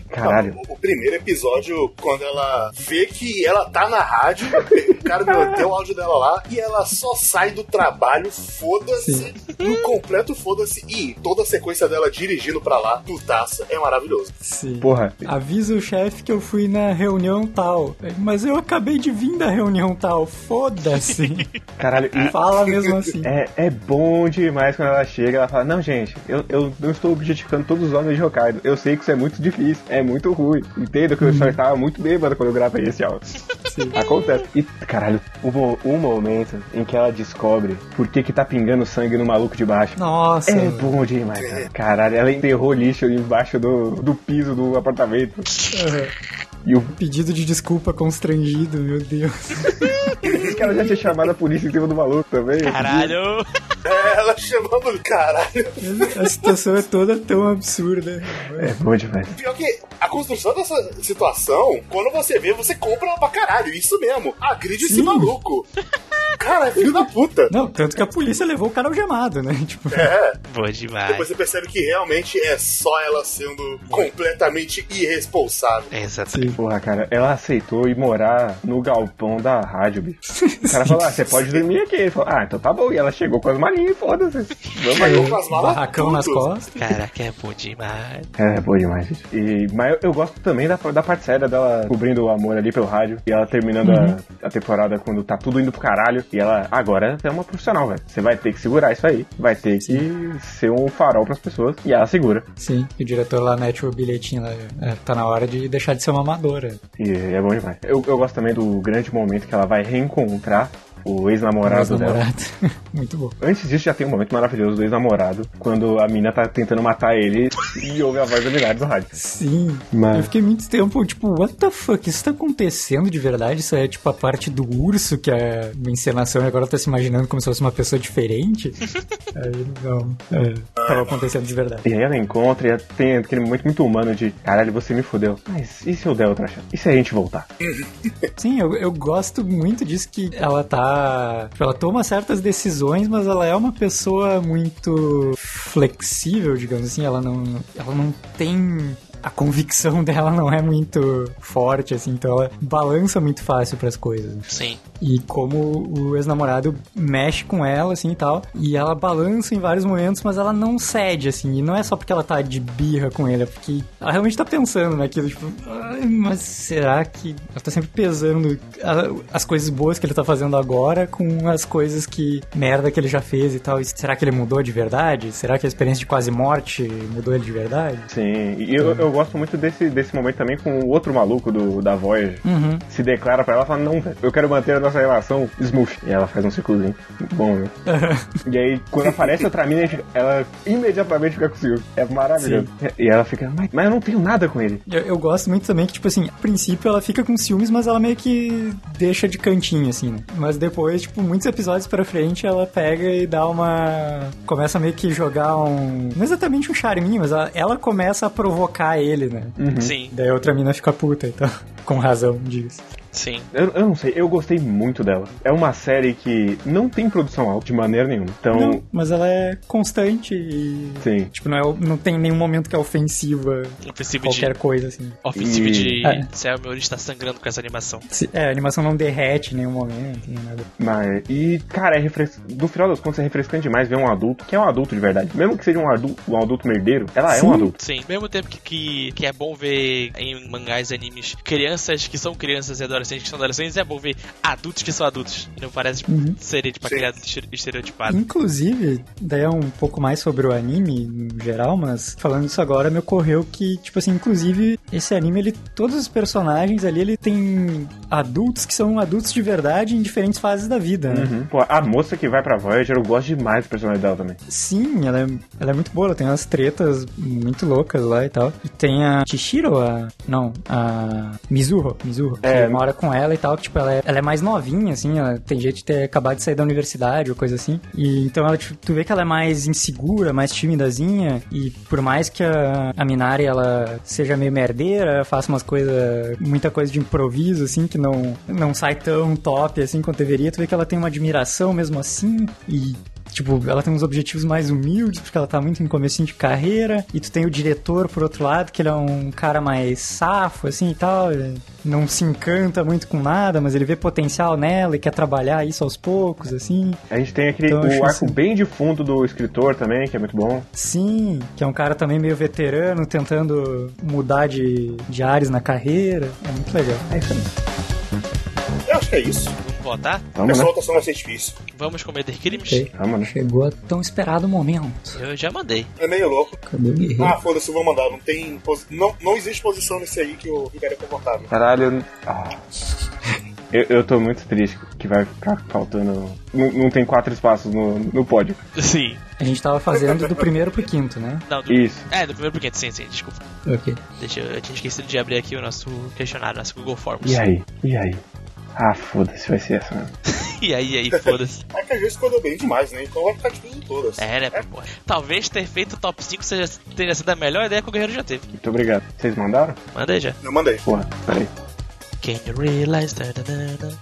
Caralho. O, o primeiro episódio, quando ela vê que ela tá na rádio, o cara deu o áudio dela lá e ela só sai do trabalho, foda-se, no completo foda-se. E toda a sequência dela dirigindo pra lá, putaça, é maravilhoso. Sim. Porra, Avisa o chefe que eu fui na reunião tal. Mas eu acabei de vir da reunião tal. Foda-se. caralho. E Fala mesmo assim. é, é bom demais quando ela chega ela fala, não, gente, eu, eu não estou objetificando todos os homens de Hokkaido. Eu sei que isso é muito difícil, é muito ruim. Entendo que eu só estava muito bêbado quando eu gravei esse áudio. Acontece. E, caralho, o, o momento em que ela descobre por que que tá pingando sangue no maluco de baixo. Nossa. É bom demais, cara. Caralho, ela enterrou lixo embaixo do, do piso do apartamento. Aham. E o Pedido de desculpa constrangido, meu Deus. os caras já tinham chamado a polícia em cima do maluco também. Caralho! É, ela chamando, caralho. A situação é toda tão absurda. É bom demais. Pior que a construção dessa situação, quando você vê, você compra ela pra caralho. Isso mesmo. Agride esse Sim. maluco. Cara, é filho da puta. Não, tanto que a polícia levou o cara algemado, né? Tipo, É. Boa demais. Depois você percebe que realmente é só ela sendo completamente irresponsável. É, exatamente. sim. Porra, cara, ela aceitou ir morar no galpão da rádio, bicho. O cara falou, ah, você pode dormir aqui. Ele falou, ah, então tá bom. E ela chegou com as malinhas, foda-se. Vamos aí. Chegou com as malas barracão nas costas. Caraca, é bom demais. É, boa demais, gente. E, mas eu, eu gosto também da, da parte séria dela cobrindo o amor ali pelo rádio. E ela terminando a, a temporada quando tá tudo indo pro caralho. E ela, agora é uma profissional, velho. Você vai ter que segurar isso aí. Vai ter que ser um farol pras pessoas. E ela segura. Sim, e o diretor lá mete o bilhetinho lá. é, tá na hora de deixar de ser uma amadora. E é bom demais. Eu, eu gosto também do grande momento que ela vai reencontrar o ex-namorado dela. namorado. Muito bom. Antes disso, já tem um momento maravilhoso do ex-namorado, quando a mina tá tentando matar ele e ouve a voz da Milagre do rádio. Sim. Mas- Eu fiquei muito tempo, tipo, what the fuck? Isso tá acontecendo de verdade? Isso é tipo a parte do urso que é uma encenação e agora tá se imaginando como se fosse uma pessoa diferente? Aí não. É, tava acontecendo de verdade. E aí ela encontra e tem aquele momento muito humano de caralho, você me fudeu. Mas e se eu der outra chance? E se a gente voltar? Sim, eu, eu gosto muito disso que ela tá. Tipo, Ela toma certas decisões, mas ela é uma pessoa muito flexível, digamos assim. Ela não, ela não tem. A convicção dela não é muito forte, assim, então ela balança muito fácil pras coisas. Sim. E como o ex-namorado mexe com ela, assim e tal. E ela balança em vários momentos, mas ela não cede, assim. E não é só porque ela tá de birra com ele, é porque ela realmente tá pensando naquilo, tipo, "Ai, mas será que. Ela tá sempre pesando as coisas boas que ele tá fazendo agora com as coisas que. merda que ele já fez e tal. E será que ele mudou de verdade? Será que a experiência de quase morte mudou ele de verdade? Sim, e eu, eu gosto muito desse, desse momento também com o outro maluco do, da Voyager. Uhum. Se declara pra ela e fala, não, eu quero manter a nossa relação smooth. E ela faz um ciclozinho. Muito bom, né? E aí, quando aparece outra mina, ela imediatamente fica com ciúme. É maravilhoso. E ela fica, mas, mas eu não tenho nada com ele. Eu, eu gosto muito também que, tipo assim, a princípio ela fica com ciúmes, mas ela meio que deixa de cantinho, assim, né? Mas depois, tipo, muitos episódios pra frente, ela pega e dá uma. Começa meio que jogar um. Não exatamente um charminho, mas ela, ela começa a provocar ele, né? Sim. Daí a outra mina fica puta, então. Com razão, diz. Sim. Eu, eu não sei, eu gostei muito dela. É uma série que não tem produção alta de maneira nenhuma. Então, Não, mas ela é constante e. sim. Tipo, não, é, não tem nenhum momento que é ofensiva Ofensivo qualquer de. coisa, assim. Ofensivo E- de. É. Céu, meu olho está sangrando com essa animação. Se- É, a animação não derrete em nenhum momento, nem nada. Mas, e, cara, é refres... no final das contas é refrescante demais ver um adulto, que é um adulto de verdade. Mesmo que seja um adulto, um adulto merdeiro, ela é Sim. um adulto. Sim, mesmo tempo que, que, que é bom ver em mangás e animes crianças que são crianças e adolescentes que são adolescentes, é bom ver adultos que são adultos. E não parece tipo, Uhum. serem, tipo, aquele adulto estereotipado. Inclusive, daí é um pouco mais sobre o anime no geral, mas falando isso agora, me ocorreu que, tipo assim, inclusive, esse anime, ele, todos os personagens ali, ele tem adultos que são adultos de verdade em diferentes fases da vida, né? Uhum. Pô, a moça que vai pra Voyager, eu gosto demais do personagem dela também. Sim, ela é, ela é muito boa, ela tem umas tretas muito loucas lá e tal. E tem a Chihiro, a. Não, a Mizuho, Mizuho, É. que mora com ela e tal, que tipo, ela é, ela é mais novinha, assim, ela tem jeito de ter acabado de sair da universidade ou coisa assim. E então ela, tipo, tu vê que ela é mais insegura, mais timidazinha, e por mais que a, a Minari ela seja meio merdeira, faça umas coisas, muita coisa de improviso, assim, que não, não sai tão top assim quanto deveria, tu vê que ela tem uma admiração mesmo assim, e Tipo, ela tem uns objetivos mais humildes, porque ela tá muito em comecinho de carreira. E tu tem o diretor, por outro lado, que ele é um cara mais safo, assim, e tal. não se encanta muito com nada, mas ele vê potencial nela e quer trabalhar isso aos poucos, assim. A gente tem aquele Então, o arco assim- bem de fundo do escritor também, que é muito bom. Sim, que é um cara também meio veterano, tentando mudar de, de áreas na carreira. É muito legal. É isso aí. Eu acho que é isso. Vamos votar? Vamos, Essa né? votação vai ser difícil. Vamos cometer crimes? Ok. Vamos, né? Chegou a tão esperado momento. Eu já mandei. É meio louco. Cadê o guerreiro? Ah, foda-se, eu vou mandar. Não tem. Não, não existe posição nesse aí que o Ricardo é confortável. Caralho, eu... Ah. Eu, eu tô muito triste que vai ficar faltando. Não, não tem quatro espaços no, no pódio. Sim. A gente tava fazendo do primeiro pro quinto, né? Não, do... Isso. É, do primeiro pro quinto, sim, sim, desculpa. Ok. Deixa eu, eu tinha esquecido de abrir aqui o nosso questionário, nosso Google Forms. E aí? E aí? Ah, foda-se, vai ser essa mesmo. e aí, e aí, foda-se. É que a gente escolheu bem demais, né? Então vai ficar difícil em todas. É, né, porra. Talvez ter feito o top 5 seja, tenha sido a melhor ideia que o Guerreiro já teve. Muito obrigado. Vocês mandaram? Manda aí já. Eu mandei. Porra, peraí. Can you realize that? that, that, that?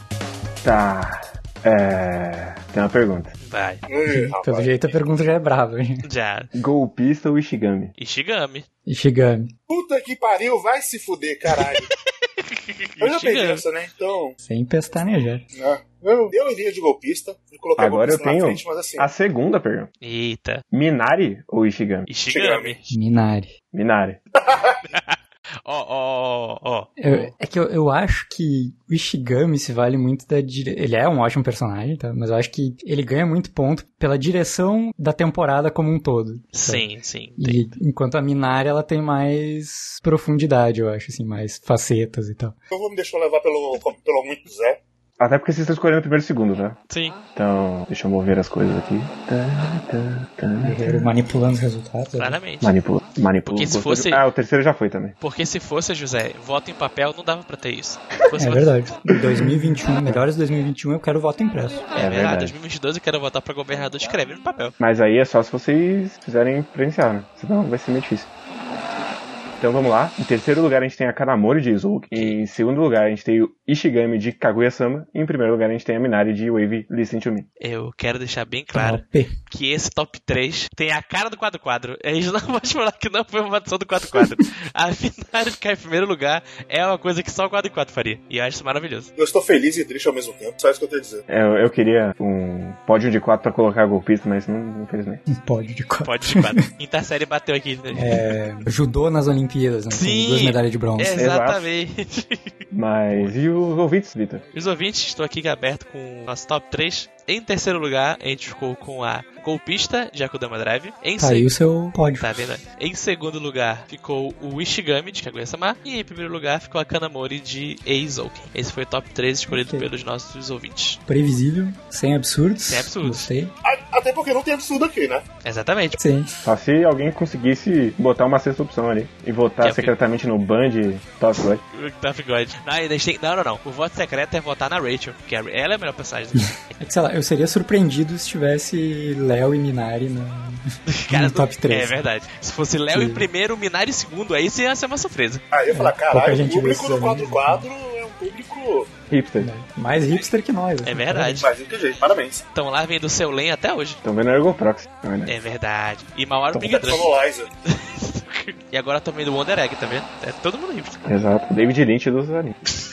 Tá. É. Tem uma pergunta. Vai. Ih. Pelo jeito a pergunta já é brava, hein? Já. Golpista ou Ishigami? Ishigami. Ishigami. Puta que pariu, vai se fuder, caralho. eu já peguei essa, né? Então. Sem pestanejar. né? Eu, eu iria de golpista. E colocar Agora eu golpista na tenho frente, mas assim. a segunda pergunta. Eita. Minari ou Ishigami? Ishigami. Minari. Minari. Ó, ó, ó. É que eu, eu acho que o Ishigami se vale muito da dire... Ele é um ótimo personagem, tá? Mas eu acho que ele ganha muito ponto pela direção da temporada como um todo. sabe? Sim, sim. E enquanto a Minari, ela tem mais profundidade, eu acho, assim, mais facetas e tal. Eu vou me deixar levar pelo, pelo muito Zé. Até porque vocês estão escolhendo o primeiro e o segundo, tá? Sim. Então, deixa eu mover as coisas aqui. Tá, tá, tá. Guerreiro manipulando os resultados. né? Claramente. Manipula. Manipula. Porque se fosse- Ah, o terceiro já foi também. Porque se fosse, José, voto em papel, não dava pra ter isso. Se fosse É verdade. Em 2021, melhores de 2021, eu quero voto impresso. É, É verdade. verdade. 2022 eu quero votar pra governador, escreve no papel. Mas aí é só se vocês fizerem presenciar, né? Senão vai ser meio difícil. Então vamos lá. Em terceiro lugar a gente tem a Kanamori de Izouki. Em segundo lugar a gente tem o Ishigami de Kaguya-sama. E em primeiro lugar a gente tem a Minari de Wave Listen to Me. Eu quero deixar bem claro Top. que esse top 3 tem a cara do quadro-quadro. A gente não pode falar que não foi uma votação do quadro-quadro. a Minari ficar em primeiro lugar é uma coisa que só o quadro-quadro faria. E eu acho isso maravilhoso. Eu estou feliz e triste ao mesmo tempo. Só isso que eu tenho a dizer. É, Eu, eu queria um pódio de quatro pra colocar golpista, mas não, infelizmente. Um pódio de quatro. Pode de quadro. Quinta série bateu aqui. Né? É, judô nas Olimpíadas, né? Com Sim. duas medalhas de bronze. Exatamente. Mas e os ouvintes, Vitor? Os ouvintes, estou aqui aberto com o nosso top 3. Em terceiro lugar, a gente ficou com a golpista de Akudama Drive. Em Tá seg- aí o seu pódio. Tá vendo? Em segundo lugar ficou o Ishigami de Kaguya-sama. E em primeiro lugar ficou a Kanamori de Eizouken. Esse foi o top 3 escolhido Ok. pelos nossos ouvintes. Previsível, sem absurdos. Sem absurdos. Gostei. Até porque não tem absurdo aqui, né? Exatamente. Sim. Só se alguém conseguisse botar uma sexta opção ali. E votar Que é o secretamente no Band Top God. Top God. Não, tem- não, não, não. O voto secreto é votar na Rachel. Que a- ela é a melhor personagem. É que, sei lá, eu seria surpreendido se tivesse Léo e Minari no, Cara, no top 3. É verdade. Se fosse Léo em primeiro, Minari em segundo, aí sim ia ser uma surpresa. Aí eu ia falar, pouca caralho, o público do animes. 4-4 é um público Hipster. Mais hipster que nós. É assim. verdade. mais inteligente. Parabéns. Estão lá vendo o seu Len até hoje. Estão vendo Ergo Proxy, na verdade. É verdade. E Mauro Big. E agora também do Wonder Egg, tá vendo? É todo mundo hipster. Exato. David Lynch dos animes.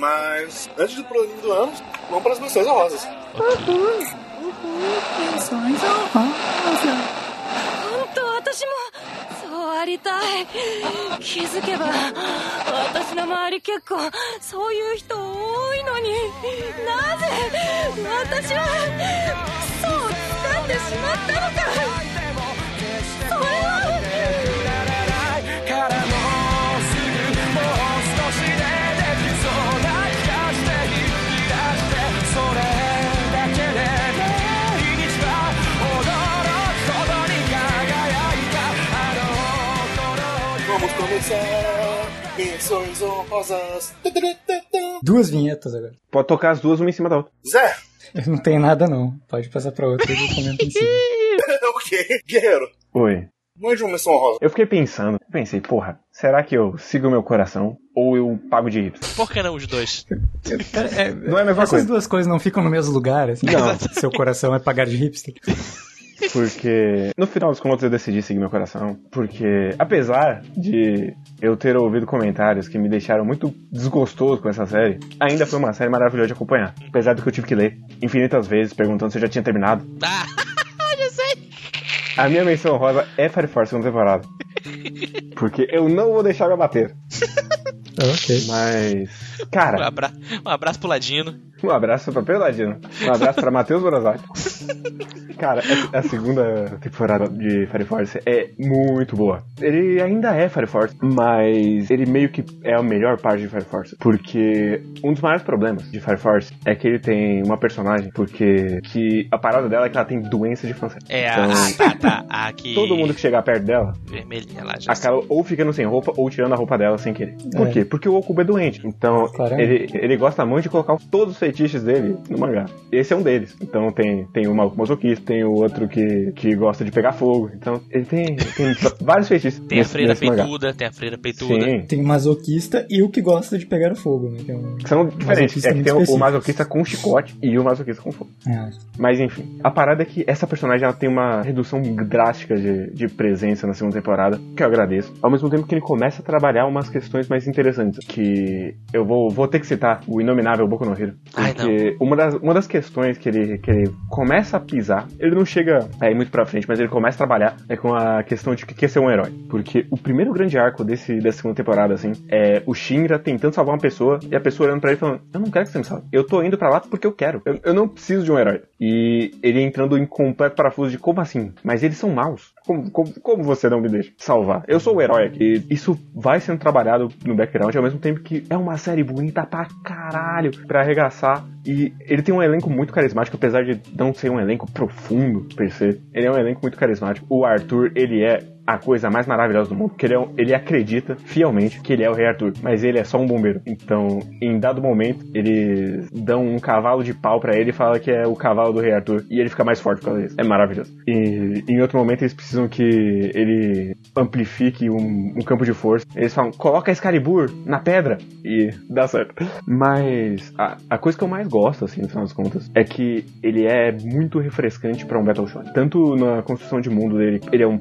Mas antes do programa do ano, vamos para as menções honrosas. 本当私もそうあり りたい気づけば私の周り結構そういう人多いのになぜ私はそう掴んでしまったのかそれは Duas vinhetas agora. Pode tocar as duas uma em cima da outra. Zé, Eu não tenho nada não. Pode passar pra outra e eu comento em cima. ok. Guerreiro, Oi. mande uma menção honrosa. Eu fiquei pensando, pensei, porra, será que eu sigo meu coração ou eu pago de hipster? Por que não os dois? É, Não é a mesma essas coisa. duas coisas não ficam no mesmo lugar, assim. Não. Seu coração é pagar de hipster. Porque no final dos contos eu decidi seguir meu coração. Porque apesar de eu ter ouvido comentários que me deixaram muito desgostoso com essa série, ainda foi uma série maravilhosa de acompanhar. Apesar do que eu tive que ler infinitas vezes perguntando se eu já tinha terminado. Ah, já sei. A minha menção rosa é Fire Force segunda temporada. Porque eu não vou deixar me abater. ok. Mas. Um, Cara, abra... um abraço pro Ladino. um abraço pra Pedro Ladino. Um abraço pra Matheus Borazati. Cara, a a segunda temporada de Fire Force é muito boa. Ele ainda é Fire Force, mas ele meio que é a melhor parte de Fire Force. Porque um dos maiores problemas de Fire Force é que ele tem uma personagem, porque que a parada dela é que ela tem doença de fã. É a. Então- Ah, tá, tá. A que. Todo mundo que chegar perto dela Vermelhinha lá já. acaba ou ficando sem roupa ou tirando a roupa dela sem querer. Por É. quê? Porque o Okubo é doente. Então, ele, ele gosta muito de colocar todos os feitiços dele no mangá. Esse é um deles. Então, tem, tem o maluco masoquista, tem o outro que, que gosta de pegar fogo. Então, ele tem, tem vários feitiços. Tem a nesse- freira nesse mangá. peituda, tem a freira peituda. Sim. Tem o masoquista e o que gosta de pegar fogo, né? Que é um... São diferentes. É que tem o, o masoquista com chicote e o masoquista com fogo. É. Mas enfim, a parada é que essa personagem ela tem uma redução drástica de, de presença na segunda temporada, que eu agradeço. Ao mesmo tempo que ele começa a trabalhar umas questões mais interessantes, que eu vou, vou ter que citar o inominável Boku no Hero. Ai, Porque uma das, uma das questões que ele, que ele começa a pisar, ele não chega aí muito pra frente, mas ele começa a trabalhar é com a questão de o que é ser um herói. Porque o primeiro grande arco desse, dessa segunda temporada, assim, é o Shinra tentando salvar uma pessoa e a pessoa olhando pra ele falando: Eu não quero que você me salve. Eu tô indo pra lá porque eu quero. Eu, eu não preciso de um herói. E ele entrando em completo parafuso de como assim? Mas eles são maus. Como, como, como você não me deixa salvar? Eu sou o herói aqui. Isso vai sendo trabalhado no background ao mesmo tempo que é uma série bonita pra caralho pra arregaçar. E ele tem um elenco muito carismático, apesar de não ser um elenco profundo, per se. Ele é um elenco muito carismático. O Arthur, ele é a coisa mais maravilhosa do mundo, porque ele, é ele acredita fielmente que ele é o Rei Arthur, mas ele é só um bombeiro. Então, em dado momento, eles dão um cavalo de pau pra ele e fala que é o cavalo do Rei Arthur, e ele fica mais forte por causa disso. É maravilhoso. E em outro momento, eles precisam que ele amplifique um, um campo de força. Eles falam, coloca Excalibur na pedra, e dá certo. Mas a, a coisa que eu mais gosto, assim, no final das contas, é que ele é muito refrescante pra um Battle Shonen. Tanto na construção de mundo dele, ele é um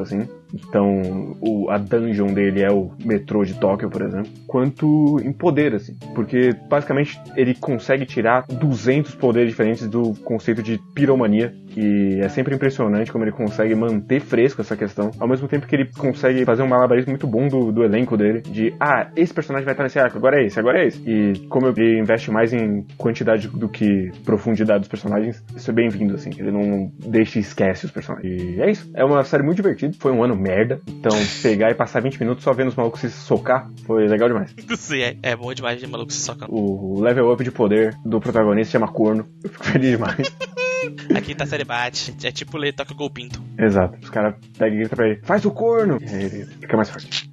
assim. Então, o, a dungeon dele é o metrô de Tóquio, por exemplo. Quanto em poder, assim. Porque, basicamente, ele consegue tirar 200 poderes diferentes do conceito de piromania. E é sempre impressionante como ele consegue manter fresco essa questão. Ao mesmo tempo que ele consegue fazer um malabarismo muito bom do, do elenco dele. De, ah, esse personagem vai estar nesse arco, agora é esse, agora é esse. E como ele investe mais em quantidade do que profundidade dos personagens, isso é bem-vindo, assim. Ele não deixa e esquece os personagens. E é isso. É uma série muito divertida. Foi um ano merda. Então, pegar e passar 20 minutos só vendo os malucos se socar foi legal demais. Sim, é, é bom demais de maluco se socando. O level up de poder do protagonista chama Corno. Eu fico feliz demais. Aqui tá série bate. É tipo ler toca gol pinto. Exato. Os caras pegam e gritam pra ele, faz o corno! E aí ele fica mais forte.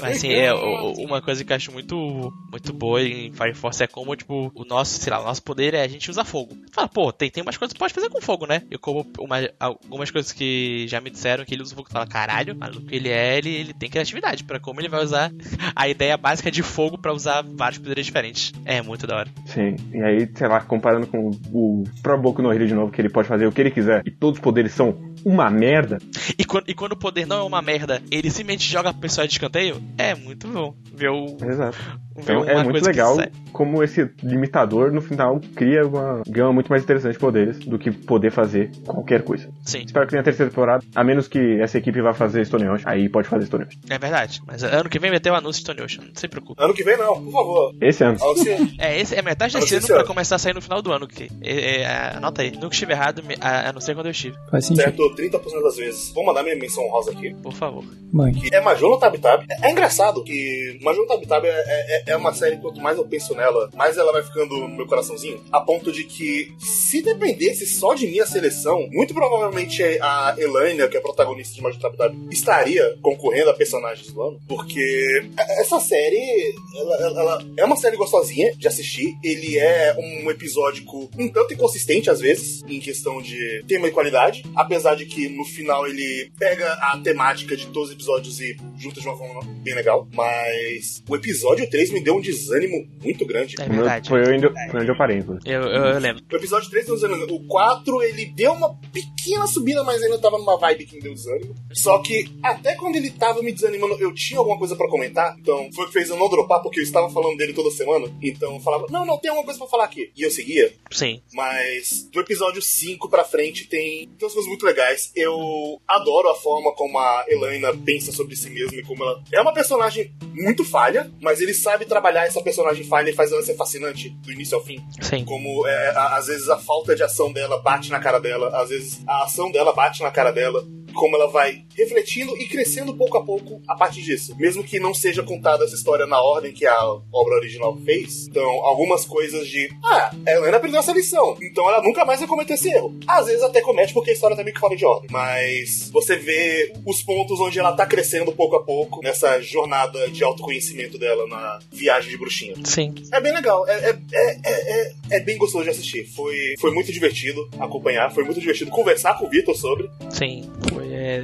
Mas assim, é, uma coisa que eu acho muito, muito boa em Fire Force é como, tipo, o nosso, sei lá, o nosso poder é a gente usar fogo. Fala, pô, tem, tem umas coisas que pode fazer com fogo, né? Eu como uma- algumas coisas que já me disseram que ele usa fogo, fala, caralho, maluco, ele é, ele, ele tem criatividade pra como ele vai usar a ideia básica de fogo pra usar vários poderes diferentes. É muito da hora. Sim. E aí, sei lá, comparando com o próprio Boku no Hero de novo, que ele pode fazer o que ele quiser e todos os poderes são uma merda. E quando, e quando o poder não é uma merda, ele simplesmente joga a pessoa de escanteio, é muito bom ver, o, Exato. ver Então é muito legal como esse limitador no final cria uma gama muito mais interessante de poderes do que poder fazer qualquer coisa. Sim, Espero que tenha a terceira temporada, a menos que essa equipe vá fazer Stone Ocean. Aí pode fazer Stone Ocean. é verdade. Mas ano que vem vai ter o anúncio de Stone Ocean, não se preocupe. Ano que vem não, por favor. Esse ano. Anuncie. É, esse é metade desse Anúncio ano pra começar a sair no final do ano. Que, é, é, anota aí. Nunca estive errado, a, a não ser quando eu estive. Faz sentido. Certo, 30% das vezes. Vou mandar minha menção rosa aqui. Por favor. Mãe. que é Majolo Tab Tab. É, é engraçado que Majolo Tab Tab é, é, é uma série que quanto mais eu penso nela, mais ela vai ficando no meu coraçãozinho. A ponto de que, se dependesse só de minha seleção, muito provavelmente a Elaine, que é a protagonista de Majolo Tab Tab, estaria concorrendo a personagens do ano. Porque essa série, ela, ela- ela é uma série gostosinha de assistir. Ele é um episódico um tanto inconsistente às vezes, em questão de tema e qualidade. Apesar de que no final ele pega a temática de todos os episódios e junta de uma forma bem legal. Mas o episódio 3 me deu um desânimo muito grande. É verdade. Foi onde eu, foi onde eu parei. Eu, eu, eu lembro. O episódio 3 deu desânimo. O 4, ele deu uma pequena subida, mas ainda tava numa vibe que me deu desânimo. Só que, até quando ele tava me desanimando, eu tinha alguma coisa pra comentar. Então, foi o que fez eu não dropar, porque eu estava falando dele toda semana. Então, eu falava, não, não, tem alguma coisa pra falar aqui. E eu seguia. Sim. Mas do episódio 5 pra frente tem, tem umas coisas muito legais. Eu adoro a forma como a Elaina pensa sobre si mesma e como ela. É uma personagem muito falha, mas ele sabe trabalhar essa personagem falha e faz ela ser fascinante do início ao fim. Sim. Como é, a- às vezes a falta de ação dela bate na cara dela, às vezes a ação dela bate na cara dela. Como ela vai refletindo e crescendo pouco a pouco a partir disso. Mesmo que não seja contada essa história na ordem que a obra original fez. Então, algumas coisas de. Ah, a Helena aprendeu essa lição. Então ela nunca mais vai cometer esse erro. Às vezes até comete porque a história tá meio que fora de ordem. Mas você vê os pontos onde ela tá crescendo pouco a pouco nessa jornada de autoconhecimento dela na viagem de bruxinha. Sim. É bem legal, é, é, é, é, é- é bem gostoso de assistir. Foi, foi muito divertido acompanhar, foi muito divertido conversar com o Vitor sobre. Sim. Foi, é,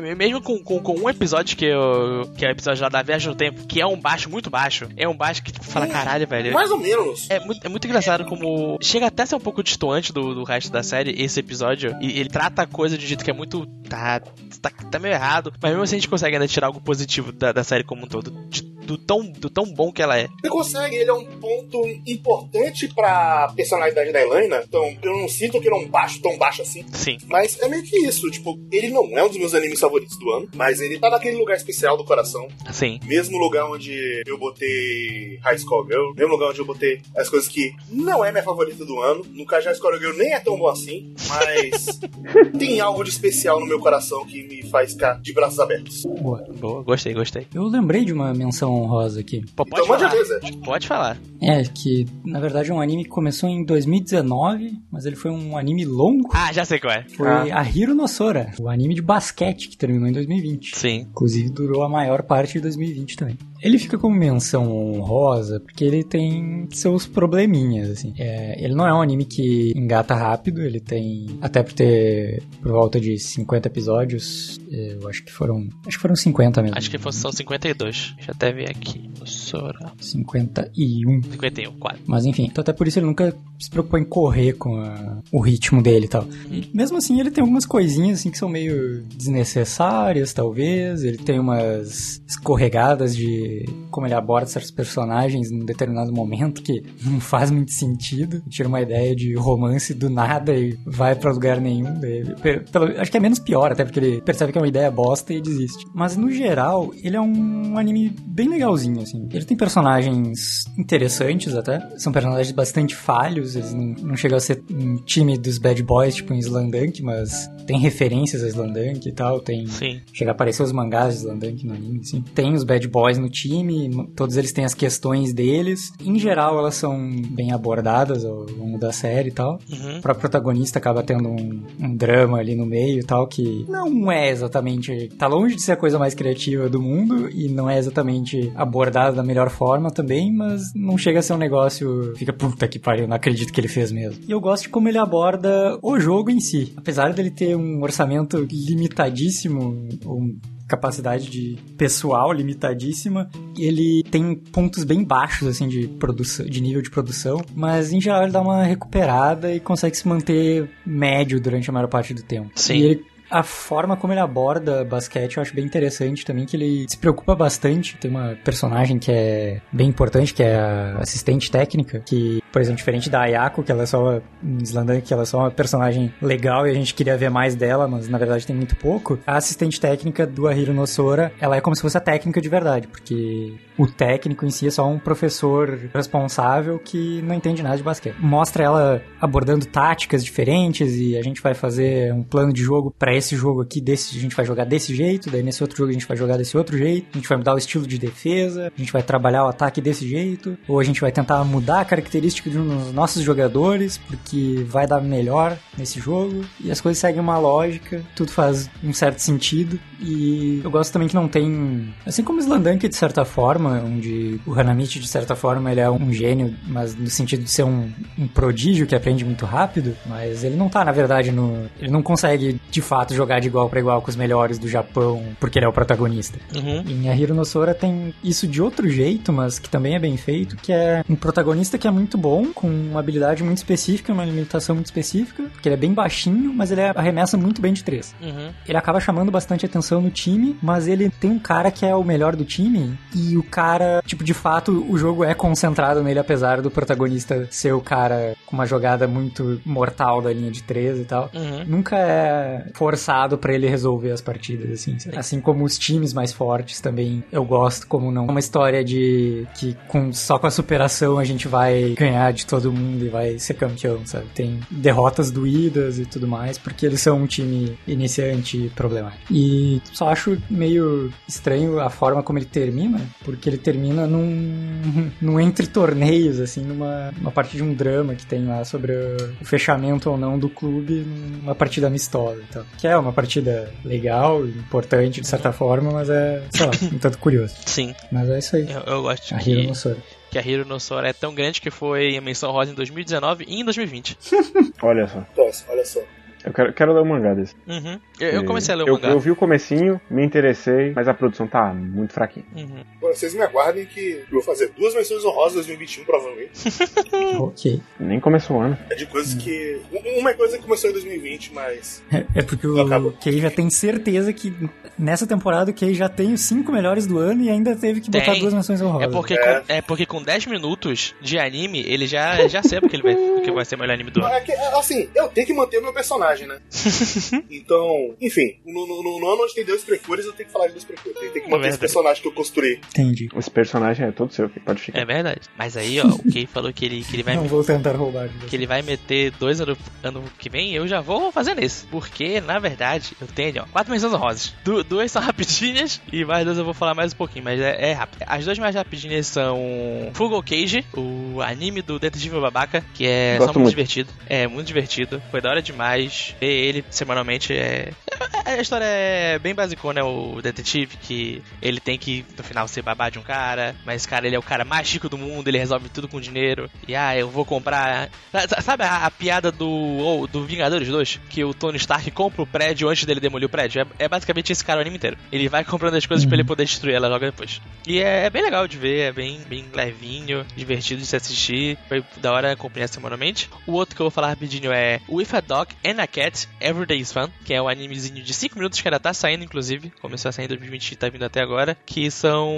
me- mesmo com, com, com um episódio que, eu, que é o episódio lá da Viagem no Tempo, que é um baixo muito baixo, é um baixo que tu fala, caralho, velho. Mais ou menos. É muito, é muito engraçado como. Chega até a ser um pouco distoante do, do resto da série, esse episódio. E ele trata a coisa de um jeito que é muito. Tá, tá, tá meio errado. Mas mesmo assim a gente consegue ainda tirar algo positivo da, da série como um todo. de- do, tão, do tão bom que ela é. Ele consegue, ele é um ponto importante pra personalidade da Elaina. Então, eu não sinto que ele é um baixo tão baixo assim. Sim. Mas é meio que isso, tipo, ele não é um dos meus animes favoritos do ano, mas ele tá naquele lugar especial do coração. Sim. Mesmo lugar onde eu botei High School Girl, mesmo lugar onde eu botei as coisas que não é minha favorita do ano. No caso High School Girl nem é tão bom assim, mas tem algo de especial no meu coração que me faz ficar de braços abertos. Boa. Boa, gostei, gostei. Eu lembrei de uma menção honrosa aqui. Pô, pode Então mande falar. Pode falar. É, que na verdade é um anime que começou em 2019, mas ele foi um anime longo. Ah, já sei qual é. Foi a Hiro no Sora, o anime de basquete que terminou em 2020. Sim. Inclusive durou a maior parte de 2020 também. Ele fica como menção honrosa porque ele tem seus probleminhas, assim. É, ele não é um anime que engata rápido, ele tem. Até por ter por volta de 50 episódios, é, eu acho que foram. Acho que foram 50 mesmo. Acho que fosse- são 52. Deixa eu até ver aqui. Sora. 51. 51, quase. Mas enfim, então até por isso ele nunca se preocupou em correr com a- o ritmo dele e tal. E mesmo assim, ele tem algumas coisinhas assim que são meio desnecessárias, talvez. Ele tem umas escorregadas de como ele aborda certos personagens num determinado momento que não faz muito sentido. Tira uma ideia de romance do nada e vai pra lugar nenhum. Pe- pelo- acho que é menos pior, até porque ele percebe que é uma ideia bosta e desiste. Mas no geral, ele é um anime bem legalzinho, assim. Ele tem personagens interessantes até. São personagens bastante falhos. Eles não, não chegam a ser um time dos bad boys, tipo em Slandunk, mas tem referências a Slandunk e tal. Tem. Sim. Chega a aparecer os mangás de Slandunk no anime, assim. Tem os bad boys no time, m- todos eles têm as questões deles. Em geral, elas são bem abordadas ao longo da série e tal. Uhum. O próprio protagonista acaba tendo um, um drama ali no meio e tal, que não é exatamente. tá longe de ser a coisa mais criativa do mundo e não é exatamente abordado da melhor forma também, mas não chega a ser um negócio. fica puta que pariu, não acredito que ele fez mesmo. E eu gosto de como ele aborda o jogo em si. Apesar dele ter um orçamento limitadíssimo, um capacidade de pessoal limitadíssima. Ele tem pontos bem baixos assim de produção, de nível de produção, mas em geral ele dá uma recuperada e consegue se manter médio durante a maior parte do tempo. Sim. E ele A forma como ele aborda basquete eu acho bem interessante também, que ele se preocupa bastante. Tem uma personagem que é bem importante, que é a assistente técnica, que, por exemplo, diferente da Ayako, que ela é só em Slandunk, que ela é só uma personagem legal e a gente queria ver mais dela, mas na verdade tem muito pouco. A assistente técnica do Ahiro Nosora, ela é como se fosse a técnica de verdade, porque o técnico em si é só um professor responsável que não entende nada de basquete. Mostra ela abordando táticas diferentes e a gente vai fazer um plano de jogo para esse jogo aqui, desse a gente vai jogar desse jeito, daí nesse outro jogo a gente vai jogar desse outro jeito, a gente vai mudar o estilo de defesa, a gente vai trabalhar o ataque desse jeito, ou a gente vai tentar mudar a característica dos nossos jogadores, porque vai dar melhor nesse jogo, e as coisas seguem uma lógica, tudo faz um certo sentido, e eu gosto também que não tem, assim como o Slandunk de certa forma, onde o Hanamichi de certa forma ele é um gênio, mas no sentido de ser um, um prodígio que aprende muito rápido, mas ele não tá, na verdade, no. Ele não consegue de fato jogar de igual para igual com os melhores do Japão, porque ele é o protagonista. Uhum. Em Ahiro no Sora tem isso de outro jeito, mas que também é bem feito, que é um protagonista que é muito bom, com uma habilidade muito específica, uma limitação muito específica, porque ele é bem baixinho, mas ele arremessa muito bem de três. Uhum. Ele acaba chamando bastante atenção no time, mas ele tem um cara que é o melhor do time, e o cara, tipo, de fato, o jogo é concentrado nele, apesar do protagonista ser o cara com uma jogada muito mortal da linha de três e tal. Uhum. Nunca é forçado pra ele resolver as partidas, assim. Assim como os times mais fortes também, eu gosto como não. Uma história de que com, só com a superação a gente vai ganhar de todo mundo e vai ser campeão, sabe? Tem derrotas doídas e tudo mais, porque eles são um time iniciante problemático. E só acho meio estranho a forma como ele termina, porque ele termina num, num entre torneios, assim, numa uma parte de um drama que tem lá sobre o, fechamento ou não do clube, numa partida amistosa e tal. Que é uma partida legal, importante de certa forma, mas é, sei lá, um tanto curioso. Sim, Mas é isso aí. eu, eu gosto A Hiro que, no Sora. que a Hiro no Sora é tão grande que foi a menção rosa em 2019 e em 2020. Olha só. Nossa, olha só. Eu quero, quero ler o mangá desse. Uhum. Eu, eu comecei a ler o eu, mangá. Eu vi o comecinho, me interessei, mas a produção tá muito fraquinha. Uhum. Bom, vocês me aguardem que eu vou fazer duas menções honrosas em 2021, provavelmente. Ok. Nem começou o ano. É de coisas que. Uma coisa que começou em 2020, mas. É, é porque o. Kei já tem certeza que nessa temporada o Kei já tem os cinco melhores do ano e ainda teve que botar Tem. duas menções É honrosas. porque, É. Com, é porque com 10 minutos de anime, ele já, já sabe que ele vai, que vai ser o melhor anime do ano. É que, assim, eu tenho que manter o meu personagem, né? então, enfim, no, no, no- no ano onde tem dois precures, eu tenho que falar de dois precures. Eu tenho que manter É esse personagem que eu construí. Entendi. Esse personagem é todo seu, que pode ficar. É verdade. Mas aí, ó, o Kei falou que ele, que ele vai Não vou tentar roubar. de você. que ele vai meter dois ano, ano que vem, eu já vou fazer nesse. Porque, na verdade, eu tenho, ó, quatro menções honrosas. Du duas são rapidinhas e mais duas eu vou falar mais um pouquinho, mas é, é rápido. As duas mais rapidinhas são Fugal Cage, o anime do Detetive Babaca, que é Gosto só muito muito. divertido. É muito divertido. Foi da hora demais. Ver ele semanalmente é. A história é bem basicona, né? O detetive que ele tem que, no final, ser babá de um cara, mas, cara, ele é o cara mais rico do mundo, ele resolve tudo com dinheiro. E, ah, eu vou comprar... Sa- Sabe a, a piada do, ou, do Vingadores 2? Que o Tony Stark compra o prédio antes dele demolir o prédio? É, é basicamente esse cara o anime inteiro. Ele vai comprando as coisas pra ele poder destruir ela logo depois. E é, é bem legal de ver, é bem, bem levinho, divertido de se assistir. Foi da hora acompanhar semanalmente. O outro que eu vou falar rapidinho é With a Dog and a Cat, Everyday is Fun, que é um animezinho de 5 minutos que ainda tá saindo, inclusive. Começou a sair em 2020 e tá vindo até agora. Que são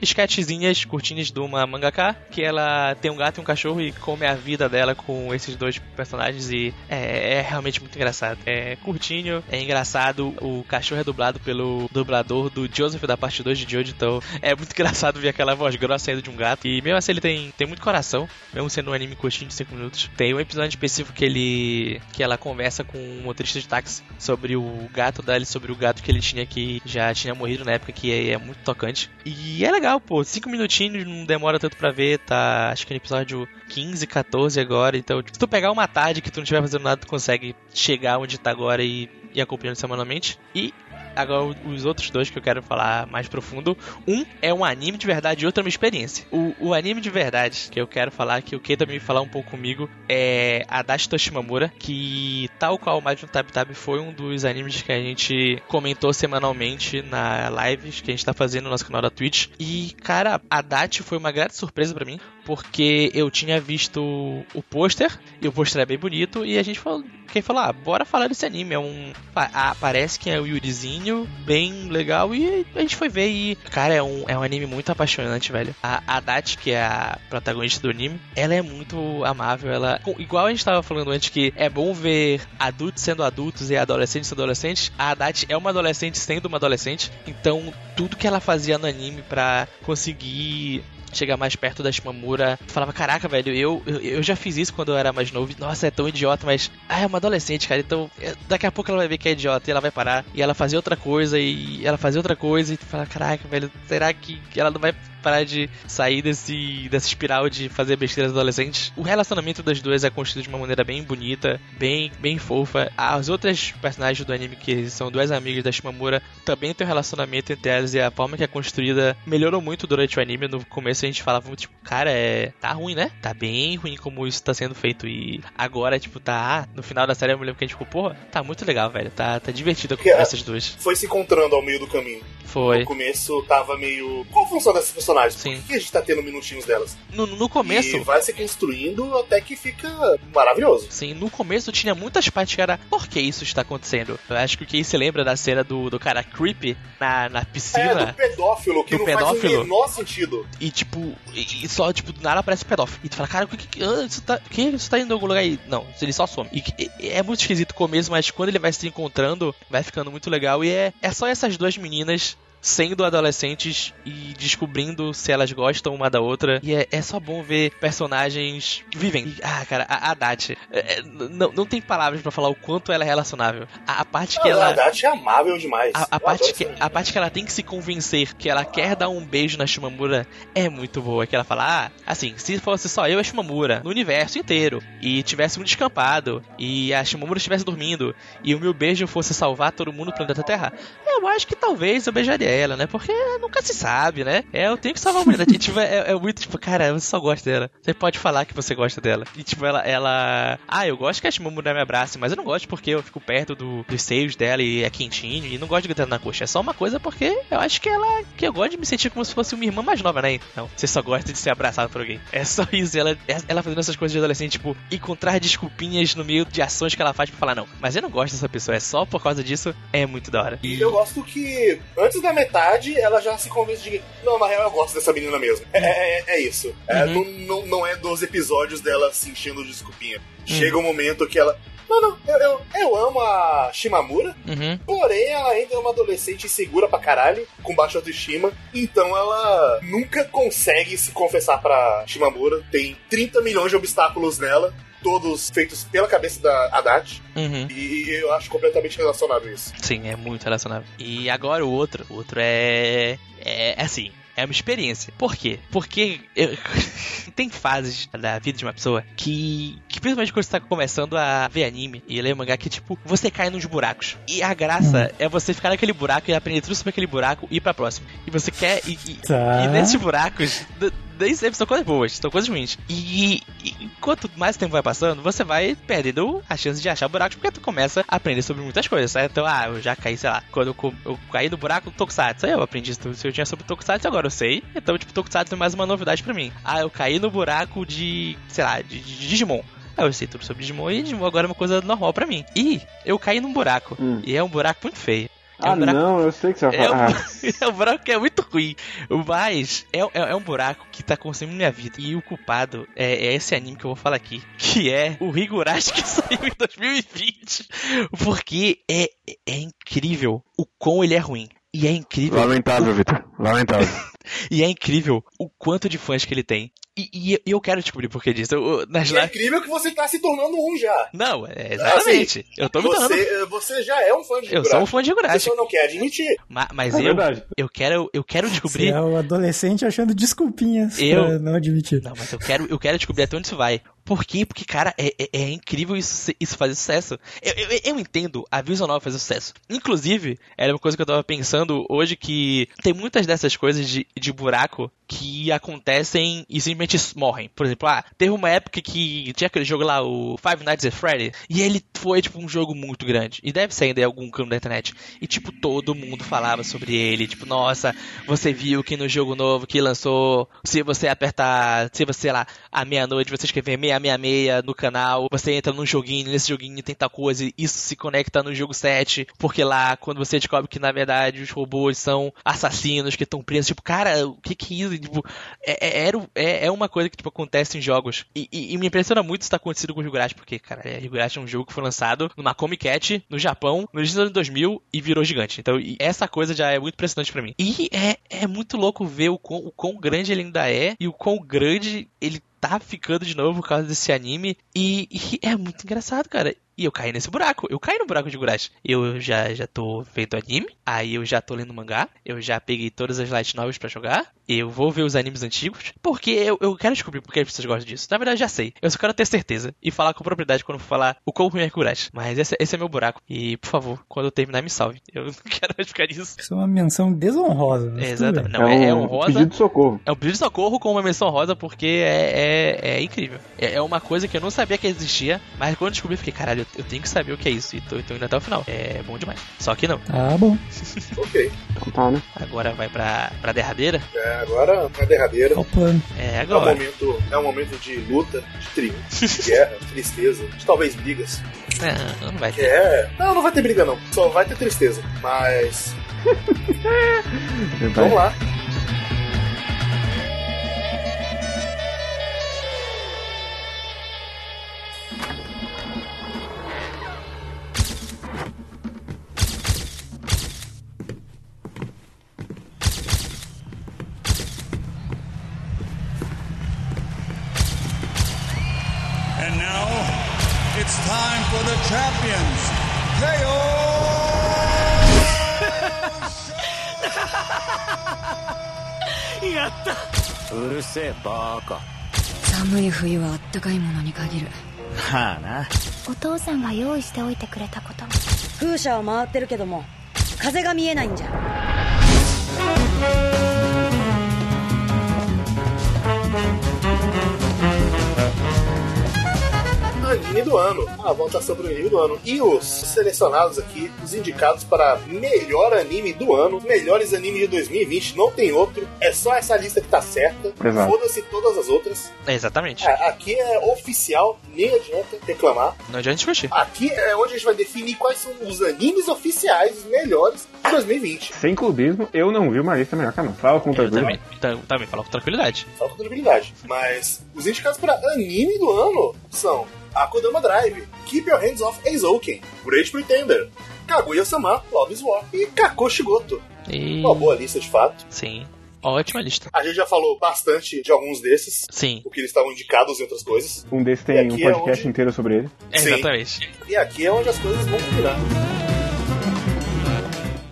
sketchzinhas curtinhas de uma mangaka, que ela tem um gato e um cachorro e come a vida dela com esses dois personagens e é, é realmente muito engraçado. É curtinho, é engraçado. O cachorro é dublado pelo dublador do Joseph da parte 2 de Jojo, então é muito engraçado ver aquela voz grossa saindo de um gato. E mesmo assim ele tem, tem muito coração, mesmo sendo um anime curtinho de 5 minutos. Tem um episódio específico que ele que ela conversa com um motorista de táxi sobre o gato dela, e sobre o gato que ele tinha que já tinha morrido na época, que é, é muito tocante. E é legal, pô, 5 minutinhos, não demora tanto pra ver, tá acho que no episódio 15, 14 agora, então se tu pegar uma tarde que tu não estiver fazendo nada, tu consegue chegar onde tá agora e e acompanhando semanalmente. E agora os outros dois que eu quero falar mais profundo. Um é um anime de verdade e outro é uma experiência. O, o anime de verdade que eu quero falar, que o Kei também falar um pouco comigo, é Adachi Toshimamura, que tal qual o Majin Tab Tab foi um dos animes que a gente comentou semanalmente na live que a gente tá fazendo no nosso canal da Twitch. E, cara, Adachi foi uma grande surpresa pra mim, porque eu tinha visto o pôster, e o pôster é bem bonito, e a gente falou, quem falou, ah, bora falar desse anime. É um. ah, parece que é o Yurizinho, bem legal, e a gente foi ver e. Cara, é um, é um anime muito apaixonante, velho. A, a Dati, que é a protagonista do anime, ela é muito amável. Ela. Igual a gente tava falando antes, que é bom ver adultos sendo adultos e adolescentes sendo adolescentes. A Dati é uma adolescente sendo uma adolescente. Então, tudo que ela fazia no anime pra conseguir chegar mais perto da Shimamura, falava, caraca, velho, eu, eu, já fiz isso quando eu era mais novo. Nossa, é tão idiota, mas ah, é uma adolescente, cara. Então, é, daqui a pouco ela vai ver que é idiota e ela vai parar e ela fazia outra coisa e ela fazia outra coisa e tu fala, caraca, velho, será que ela não vai parar de sair desse dessa espiral de fazer besteiras adolescentes? O relacionamento das duas é construído de uma maneira bem bonita, bem bem fofa. As outras personagens do anime que são duas amigas da Shimamura também tem um relacionamento entre elas e a forma que é construída melhorou muito durante o anime. No começo a gente falava tipo, cara, é. Tá ruim, né? Tá bem ruim como isso tá sendo feito. E agora, tipo, tá. No final da série eu me lembro que a gente ficou, porra, tá muito legal, velho. Tá, tá divertido com é- essas duas. Foi se encontrando ao meio do caminho. Foi. No começo tava meio. Qual a função dessas personagens? Sim. Por que a gente tá tendo minutinhos delas? No, no começo. E vai se construindo até que fica maravilhoso. Sim, no começo tinha muitas partes que era por que isso está acontecendo? Eu acho que o que se lembra da cena do, do cara creepy na, na É, piscina do pedófilo, que Do não faz pedófilo? o menor sentido. e tipo, e, e só tipo, do nada aparece pedófilo. E tu fala, cara, o que, que, ah, isso tá, que isso tá indo em algum lugar aí? Não, ele só some. E, e- é muito esquisito o começo, mas quando ele vai se encontrando, vai ficando muito legal. E é, é só essas duas meninas sendo adolescentes e descobrindo se elas gostam uma da outra. E é, é só bom ver personagens que vivem. E, ah, cara, a, a Dati. é, é, não, não tem palavras pra falar o quanto ela é relacionável. A, a parte que Ah, ela. A Dati é amável demais. A, a parte que, a parte que ela tem que se convencer que ela quer dar um beijo na Shimamura é muito boa. Que ela fala, ah, assim, se fosse só eu e a Shimamura no universo inteiro e tivesse um descampado e a Shimamura estivesse dormindo e o meu beijo fosse salvar todo mundo do planeta Terra, eu acho que talvez eu beijaria ela, né? Porque nunca se sabe, né? É, eu tenho que salvar a humanidade. E, tipo, é, é muito tipo, cara, você só gosta dela. Você pode falar que você gosta dela. E tipo, ela. ela ah, eu gosto que a Shimamura me abrace, mas eu não gosto porque eu fico perto do, dos seios dela e é quentinho. E não gosto de gritar na coxa. É só uma coisa porque eu acho que ela. que eu gosto de me sentir como se fosse uma irmã mais nova, né? Não, você só gosta de ser abraçado por alguém. É só isso. Ela, ela fazendo essas coisas de adolescente, tipo, encontrar desculpinhas no meio de ações que ela faz pra falar, não, mas eu não gosto dessa pessoa, é só por causa disso, é muito da hora. E eu gosto que, antes da metade, ela já se convence de que, não, na real eu gosto dessa menina mesmo. É, é, é isso. É, Uhum. não, não, não é dos episódios dela se enchendo de desculpinha. Chega um momento que ela. Não, não, eu, eu, eu amo a Shimamura, Uhum. porém ela ainda é uma adolescente insegura pra caralho, com baixa autoestima, então ela nunca consegue se confessar pra Shimamura. Tem 30 milhões de obstáculos nela, todos feitos pela cabeça da Haddad, Uhum. e eu acho completamente relacionável isso. Sim, é muito relacionável. E agora o outro, o outro é. É assim. É uma experiência. Por quê? Porque eu- tem fases da vida de uma pessoa que, que principalmente quando você tá começando a ver anime e ler mangá, que tipo, você cai nos buracos. E a graça é você ficar naquele buraco e aprender tudo sobre aquele buraco e ir pra próximo. E você quer. E, e, Tá. e nesses buracos, nem sempre são coisas boas, são coisas ruins. E, e quanto mais tempo vai passando, você vai perdendo a chance de achar buracos, porque tu começa a aprender sobre muitas coisas, certo? Então, ah, eu já caí, sei lá, quando eu, eu caí no buraco do Tokusatsu, aí eu aprendi tudo que eu tinha sobre Tokusatsu, agora eu sei. Então, tipo, Tokusatsu é mais uma novidade pra mim. Ah, eu caí no buraco de, sei lá, de, de Digimon. Ah, eu sei tudo sobre Digimon e Digimon agora é uma coisa normal pra mim. E eu caí num buraco. Hum. E é um buraco muito feio. É Ah, um buraco não, eu sei que você vai é um, falar. é um buraco que é muito ruim. Mas é, é, é um buraco que tá consumindo minha vida. E o culpado é, é esse anime que eu vou falar aqui. Que é o Higurashi que saiu em 2020. Porque é, é incrível o quão ele é ruim. E é incrível. Lamentável, Vitor. Lamentável. E é incrível o quanto de fãs que ele tem. E, e- eu quero descobrir por que disso. Eu- nas é incrível que você tá se tornando um já. Não, é exatamente. eu tô me tornando. Você, você já é um fã de Eu sou um fã de Você Higurashi. só não quer admitir. Ma- Mas É eu, verdade. eu quero, eu quero Você descobrir. é o adolescente achando desculpinhas Eu- pra não admitir. Não, mas eu quero, eu quero descobrir até onde isso vai. Por quê? Porque, cara, é, é- é incrível isso, isso fazer sucesso. Eu, eu, eu entendo a Visual Novel fazer sucesso. Inclusive, era uma coisa que eu tava pensando hoje que tem muitas dessas coisas de, de buraco que acontecem e simplesmente morrem. Por exemplo, ah, teve uma época que tinha aquele jogo lá, o Five Nights at Freddy, e ele foi, tipo, um jogo muito grande. E deve ser ainda em algum canto da internet. E, tipo, todo mundo falava sobre ele. Tipo, nossa, você viu que no jogo novo que lançou, se você apertar, se você lá, à meia-noite, você escrever 666 no canal, você entra num joguinho, nesse joguinho tem tal coisa, e isso se conecta no jogo 7, porque lá, quando você descobre que, na verdade, os robôs são assassinos que estão presos, tipo, cara, o que que é isso? Tipo, é, é, é, é uma coisa que, tipo, acontece em jogos. E, e- e me impressiona muito isso tá acontecido com o Higurashi, porque, cara, é, Higurashi é um jogo que foi lançado numa Comic Cat, no Japão, no início dos anos 2000, e virou gigante. Então, e essa coisa já é muito impressionante pra mim. E é, é muito louco ver o quão, o quão grande ele ainda é, e o quão grande ele tá ficando de novo por causa desse anime. E, e é muito engraçado, cara. E eu caí nesse buraco. Eu caí no buraco de Higurashi. Eu já, já tô vendo anime. Aí eu já tô lendo mangá. Eu já peguei todas as light novels pra jogar. Eu vou ver os animes antigos. Porque eu, eu quero descobrir por que as pessoas gostam disso. Na verdade, já sei. Eu só quero ter certeza. E falar com propriedade quando for falar o quão ruim é Higurashi. Mas esse, esse é meu buraco. E, por favor, quando eu terminar, me salve. Eu não quero mais ficar nisso. Isso é uma menção desonrosa. tudo Exatamente. Não, é, é um honrosa. pedido de socorro. É um pedido de socorro com uma menção rosa porque é, é, é incrível. É, é uma coisa que eu não sabia que existia, mas quando eu descobri, eu fiquei, caralho, eu, eu tenho que saber o que é isso. E tô, tô indo até o final. É bom demais. Só que não. Tá bom. Ok. Então tá, né? Agora vai pra, pra derradeira. É, agora, na derradeira, Qual o plano? É é um agora. momento, é um momento de luta, de triunfo, de guerra, de tristeza, de talvez brigas. Não, não vai ter. É. Não, não vai ter briga não. Só vai ter tristeza. Mas. Vamos lá. Time for the champions. KO! うるせえバカ。寒い冬はあったかいものに限る。まあな。お父さんが用意しておいてくれたことも。風車は回ってるけども風が見えないんじゃ Anime do ano. A votação pro anime do ano. E os selecionados aqui, os indicados para melhor anime do ano, melhores animes de 2020, não tem outro. É só essa lista que tá certa. Foda-se todas as outras. É, exatamente. É, aqui é oficial, nem adianta reclamar. Não adianta discutir. Aqui é onde a gente vai definir quais são os animes oficiais, os melhores de 2020. Sem clubismo, eu não vi uma lista melhor que a não. Fala com tranquilo. também, tam- também falo com tranquilidade. Fala com tranquilidade. Mas os indicados para anime do ano são Akodama Drive, Keep Your Hands Off Eizouken, Great Pretender, Kaguya-sama, Love is War e Kakoshigoto. E... Uma boa lista de fato. Sim. Ótima lista. A gente já falou bastante de alguns desses, Sim. porque eles estavam indicados em outras coisas. Um desses tem E um é podcast onde- inteiro sobre ele. Sim. Exatamente. E aqui é onde as coisas vão combinar.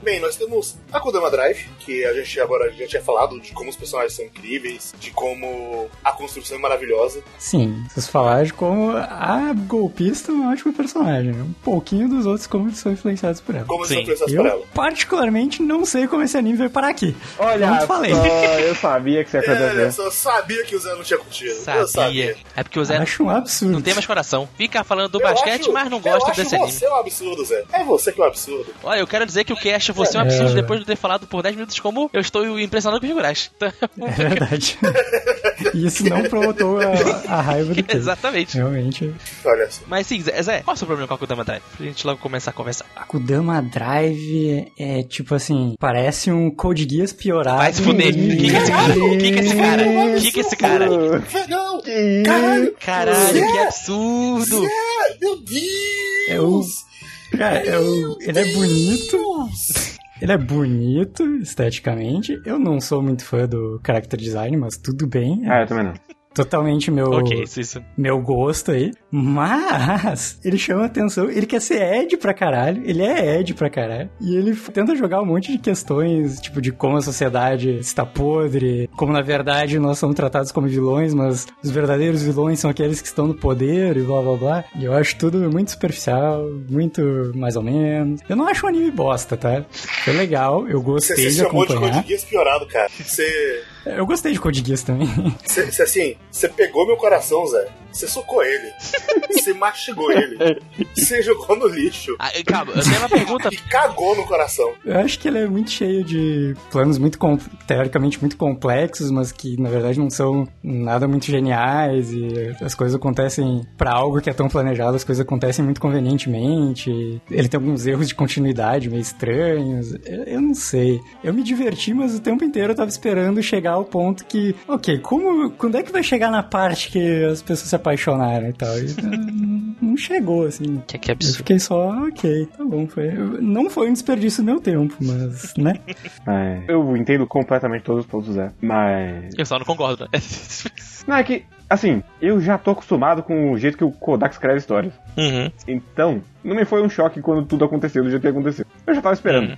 Bem, nós temos a Kodama Drive, que a gente agora já tinha falado de como os personagens são incríveis, de como a construção é maravilhosa. Sim, vocês falaram de como a golpista é um ótimo personagem. Um pouquinho dos outros como eles são influenciados por ela. Como eles Sim. são influenciados por Eu, ela. particularmente, não sei como esse anime veio parar aqui. Olha, eu falei. só, eu sabia que isso ia É, eu acontecer. só sabia que o Zé não tinha curtido. Eu Sabia. sabia. É porque o Zé Acho um absurdo. não tem mais coração. Fica falando do Eu basquete, acho- mas não eu gosta acho desse anime. você um absurdo, Zé. É você que é um absurdo. Olha, eu quero dizer que o cast você é um absurdo É. depois de ter falado por 10 minutos como eu estou impressionado com o Higurashi. Então, É verdade. E isso não provotou a, a raiva do Pedro. Exatamente. Realmente. Olha só. Mas sim, Zé, Zé, qual é o seu problema com a Kudama Drive? Pra gente logo começar a conversar. A Kudama Drive é tipo assim, parece um Code Geass piorado. Vai se fuder. em O que que é esse cara? O que que é esse cara? O que que é esse cara? Não! Caralho! Caralho, que absurdo! Zé, meu É o. Cara, é o, ele é bonito. Ele é bonito esteticamente. Eu não sou muito fã do character design, mas tudo bem. É Ah, eu também não. Totalmente meu, Ok, isso, isso. meu gosto aí. Mas ele chama atenção. Ele quer ser Ed pra caralho. Ele é Ed pra caralho. E ele tenta jogar um monte de questões, tipo, de como a sociedade está podre, como na verdade nós somos tratados como vilões, mas os verdadeiros vilões são aqueles que estão no poder e blá blá blá. E eu acho tudo muito superficial, muito mais ou menos. Eu não acho um anime bosta, tá? Foi legal, eu Você gostei de chamou de acompanhar. Code Geass piorado, cara. Você. Eu gostei de Code Geass também. Cê, cê, assim, você pegou meu coração, Zé. Você socou ele. Você mastigou ele. Você jogou no lixo. Ah, calma, eu tenho uma pergunta. E cagou no coração. Eu acho que ele é muito cheio de planos muito com- teoricamente muito complexos, mas que na verdade não são nada muito geniais e as coisas acontecem pra algo que é tão planejado, as coisas acontecem muito convenientemente. Ele tem alguns erros de continuidade meio estranhos. Eu, eu não sei. Eu me diverti, mas o tempo inteiro eu tava esperando chegar ao ponto que, ok, como quando é que vai chegar na parte que as pessoas se apaixonaram e tal? E, não- chegou assim. Que, que Eu absurdo. fiquei só, ok, tá bom. Foi, não foi um desperdício do meu tempo, mas, né? É, eu entendo completamente todos os pontos Zé, mas. Eu só não concordo, né? Não, é que, assim, eu já tô acostumado com o jeito que o Kodak escreve histórias. Uhum. Então, não me foi um choque quando tudo aconteceu do jeito que aconteceu. Eu já tava esperando.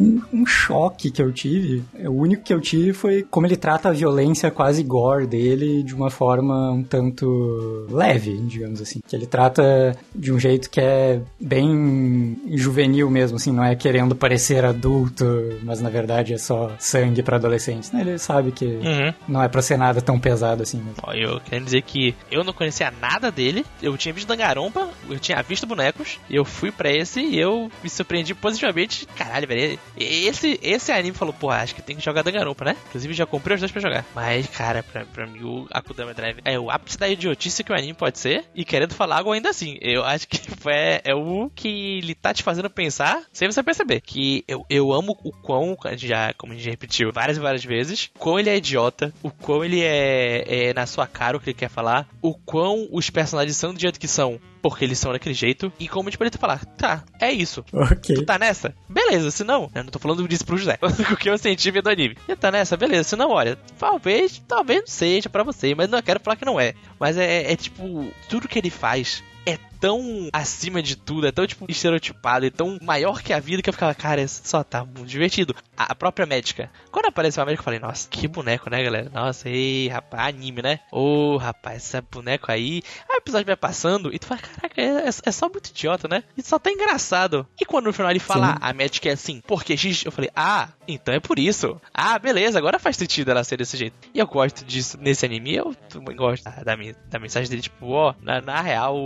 Um, um choque que eu tive, o único que eu tive foi como ele trata a violência quase gore dele de uma forma um tanto leve, digamos assim. Que ele trata de um jeito que é bem juvenil mesmo, assim, não é querendo parecer adulto, mas na verdade é só sangue pra adolescentes. né? Ele sabe que Uhum. não é pra ser nada tão pesado assim mesmo. Ó, eu quero dizer que eu não conhecia nada dele. Eu tinha visto Dangarompa, eu tinha visto bonecos, eu fui pra esse e eu me surpreendi positivamente. Caralho, velho. Esse, esse anime falou, pô, acho que tem que jogar Dangarompa, né? Inclusive já comprei os dois pra jogar. Mas, cara, pra, pra mim o Akudama Drive é o ápice da idiotice que o anime pode ser. E querendo falar algo ainda assim. Eu acho que é, é o que ele tá te fazendo pensar sem você perceber. Que eu, eu amo o quão, já, como a gente repetiu várias e várias vezes, o quão ele é idiota, o quão ele é, é na sua cara o que ele quer falar, o quão os personagens são do jeito que são, porque eles são daquele jeito, e como tipo ele tá falar, tá, é isso. Ok. Tu tá nessa? Beleza, se não, eu não tô falando disso pro José. o que eu senti vendo o anime. Você tá nessa? Beleza, se não, olha, talvez, talvez não seja pra você, mas não quero falar que não é. Mas é, é tipo, tudo que ele faz é tão acima de tudo, é tão tipo estereotipado, é tão maior que a vida que eu ficava, cara, isso só tá muito divertido. A, a própria médica. Quando apareceu a médica, eu falei, nossa, que boneco, né, galera? Nossa, ei, rapaz, anime, né? Ô, rapaz, esse boneco aí. Aí o episódio vai passando e tu fala, caraca, é, é- é só muito idiota, né? E só tá engraçado. E quando no final ele fala, Sim. a médica é assim, porque X, eu falei, ah, então é por isso. Ah, beleza, agora faz sentido ela ser desse jeito. E eu gosto disso nesse anime, eu gosto da, da, da mensagem dele, tipo, ó, na, na real,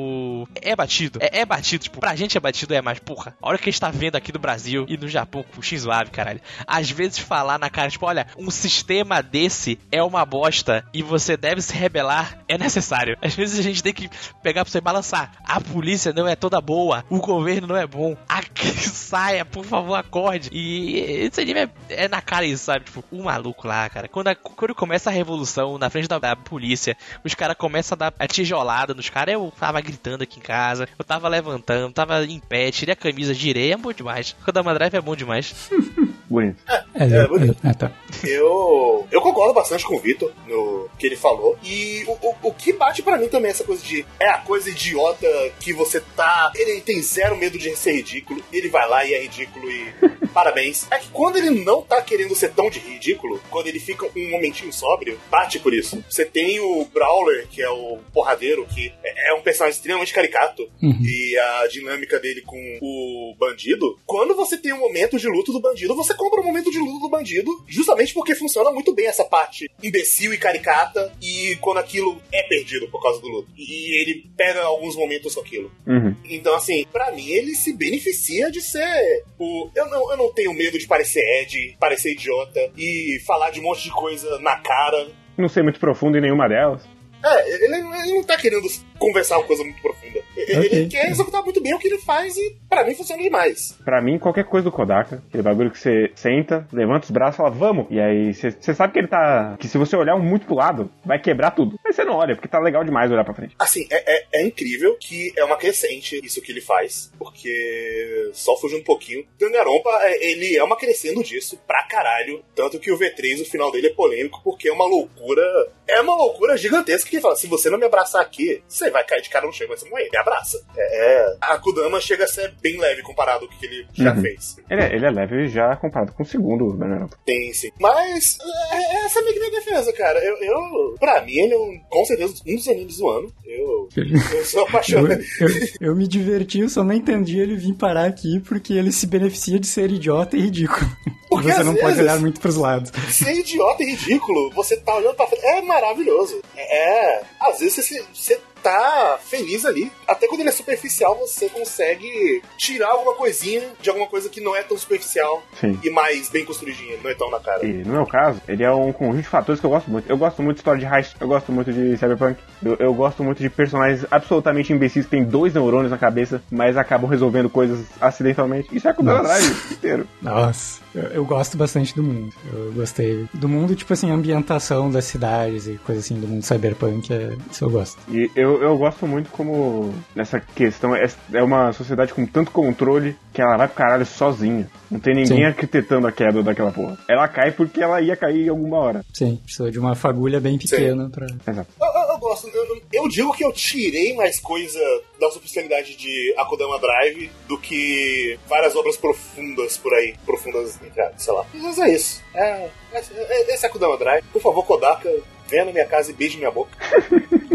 é batido. É, é batido, tipo, pra gente é batido, é mais, porra, a hora que a gente tá vendo aqui do Brasil e no Japão com o Shinzo caralho. Às vezes falar na cara, tipo, olha, um sistema desse é uma bosta e você deve se rebelar, é necessário. Às vezes a gente tem que pegar pra você balançar. A polícia não é toda boa, o governo não é bom. A saia, por favor, acorde. E esse anime é, é na cara isso, sabe? Tipo, o maluco lá, cara. Quando, a- quando começa a revolução na frente da, da polícia, os caras começam a dar a tijolada nos caras. Eu tava gritando aqui em casa, eu tava levantando, tava em pé, tirei a camisa, girei, é bom demais. O da Drive é bom demais. Bonito. É, É, eu- bonito. eu- ah, tá. Eu, eu concordo bastante com o Vitor no que ele falou. E o, o, o que bate pra mim também é essa coisa de. É a coisa idiota que você tá. Ele tem zero medo de ser ridículo. Ele vai lá e é ridículo e. Parabéns. É que quando ele não tá querendo ser tão de ridículo, quando ele fica um momentinho sóbrio, bate por isso. Você tem o Brawler, que é o porradeiro, que é é um personagem extremamente caricato. Uhum. E a dinâmica dele com o bandido. Quando você tem um momento de luto do bandido, você compra o momento de luto do bandido, justamente porque funciona muito bem essa parte imbecil e caricata, e quando aquilo é perdido por causa do luto. E ele pega alguns momentos com aquilo. Uhum. Então, assim, pra mim ele se beneficia de ser o. Eu não, eu não tenho medo de parecer Ed, parecer idiota e falar de um monte de coisa na cara. Não sei muito profundo em nenhuma delas. É, ele, ele não tá querendo conversar uma coisa muito profunda. Ele, Ok. ele quer executar muito bem o que ele faz e pra mim funciona demais. Pra mim, qualquer coisa do Kodaka, aquele bagulho que você senta, levanta os braços e fala, vamos. E aí você sabe que ele tá. Que se você olhar muito pro lado, vai quebrar tudo. Mas você não olha, porque tá legal demais olhar pra frente. Assim, é, é, é incrível que é uma crescente isso que ele faz, porque só fugindo um pouquinho. Dangarompa, é, ele é uma crescendo disso pra caralho. Tanto que o V3, o final dele é polêmico, porque é uma loucura. É uma loucura gigantesca que ele fala: se você não me abraçar aqui, você vai cair de cara no chão e vai se morrer. Me abraça. É, é. A Kudama chega a ser bem leve comparado com o que ele já Uhum. fez. Ele é, ele é leve já comparado com o segundo Danganronpa. Tem sim. Mas é, essa é a minha defesa, cara. Eu, eu, pra mim, ele é um, com certeza um dos animes do ano. Eu, eu sou Eu, apaixonado. eu, eu me diverti, eu só não entendi ele vir parar aqui porque ele se beneficia de ser idiota e ridículo. Porque Você não pode olhar muito pros lados. ser idiota e ridículo, você tá olhando pra frente, é maravilhoso. É, às vezes você, você tá feliz ali. Até quando ele é superficial, você consegue tirar alguma coisinha de alguma coisa que não é tão superficial Sim. e mais bem construidinha, não é tão na cara. E no meu caso, ele é um conjunto de fatores que eu gosto muito. Eu gosto muito de história de heist, eu gosto muito de cyberpunk, eu, eu gosto muito de personagens absolutamente imbecis que têm dois neurônios na cabeça, mas acabam resolvendo coisas acidentalmente. Isso é com o. Drive inteiro. Nossa, eu, gosto bastante do mundo. Eu gostei do mundo, tipo assim, ambientação das cidades e coisa assim, do mundo cyberpunk, é, isso eu gosto. E eu, eu gosto muito como nessa questão é, é uma sociedade com tanto controle que ela vai pro caralho sozinha. Não tem ninguém Sim. arquitetando a queda daquela porra. Ela cai porque ela ia cair em alguma hora. Sim, precisou de uma fagulha bem pequena pra. Exato. Eu, eu- eu gosto, eu, eu- eu digo que eu tirei mais coisa da superficialidade de Akudama Drive do que várias obras profundas por aí. Profundas, cara, sei lá. Mas é isso. É, é- esse é Drive. Por favor, Kodaka, venha na minha casa e beije minha boca.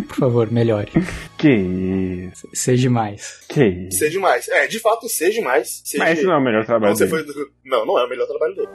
Por favor, melhore. Que isso. Seja mais. Que isso. Seja demais. É, de fato, seja demais. Seja... Mas esse não é o melhor trabalho Não, você dele. foi... não, não é o melhor trabalho dele.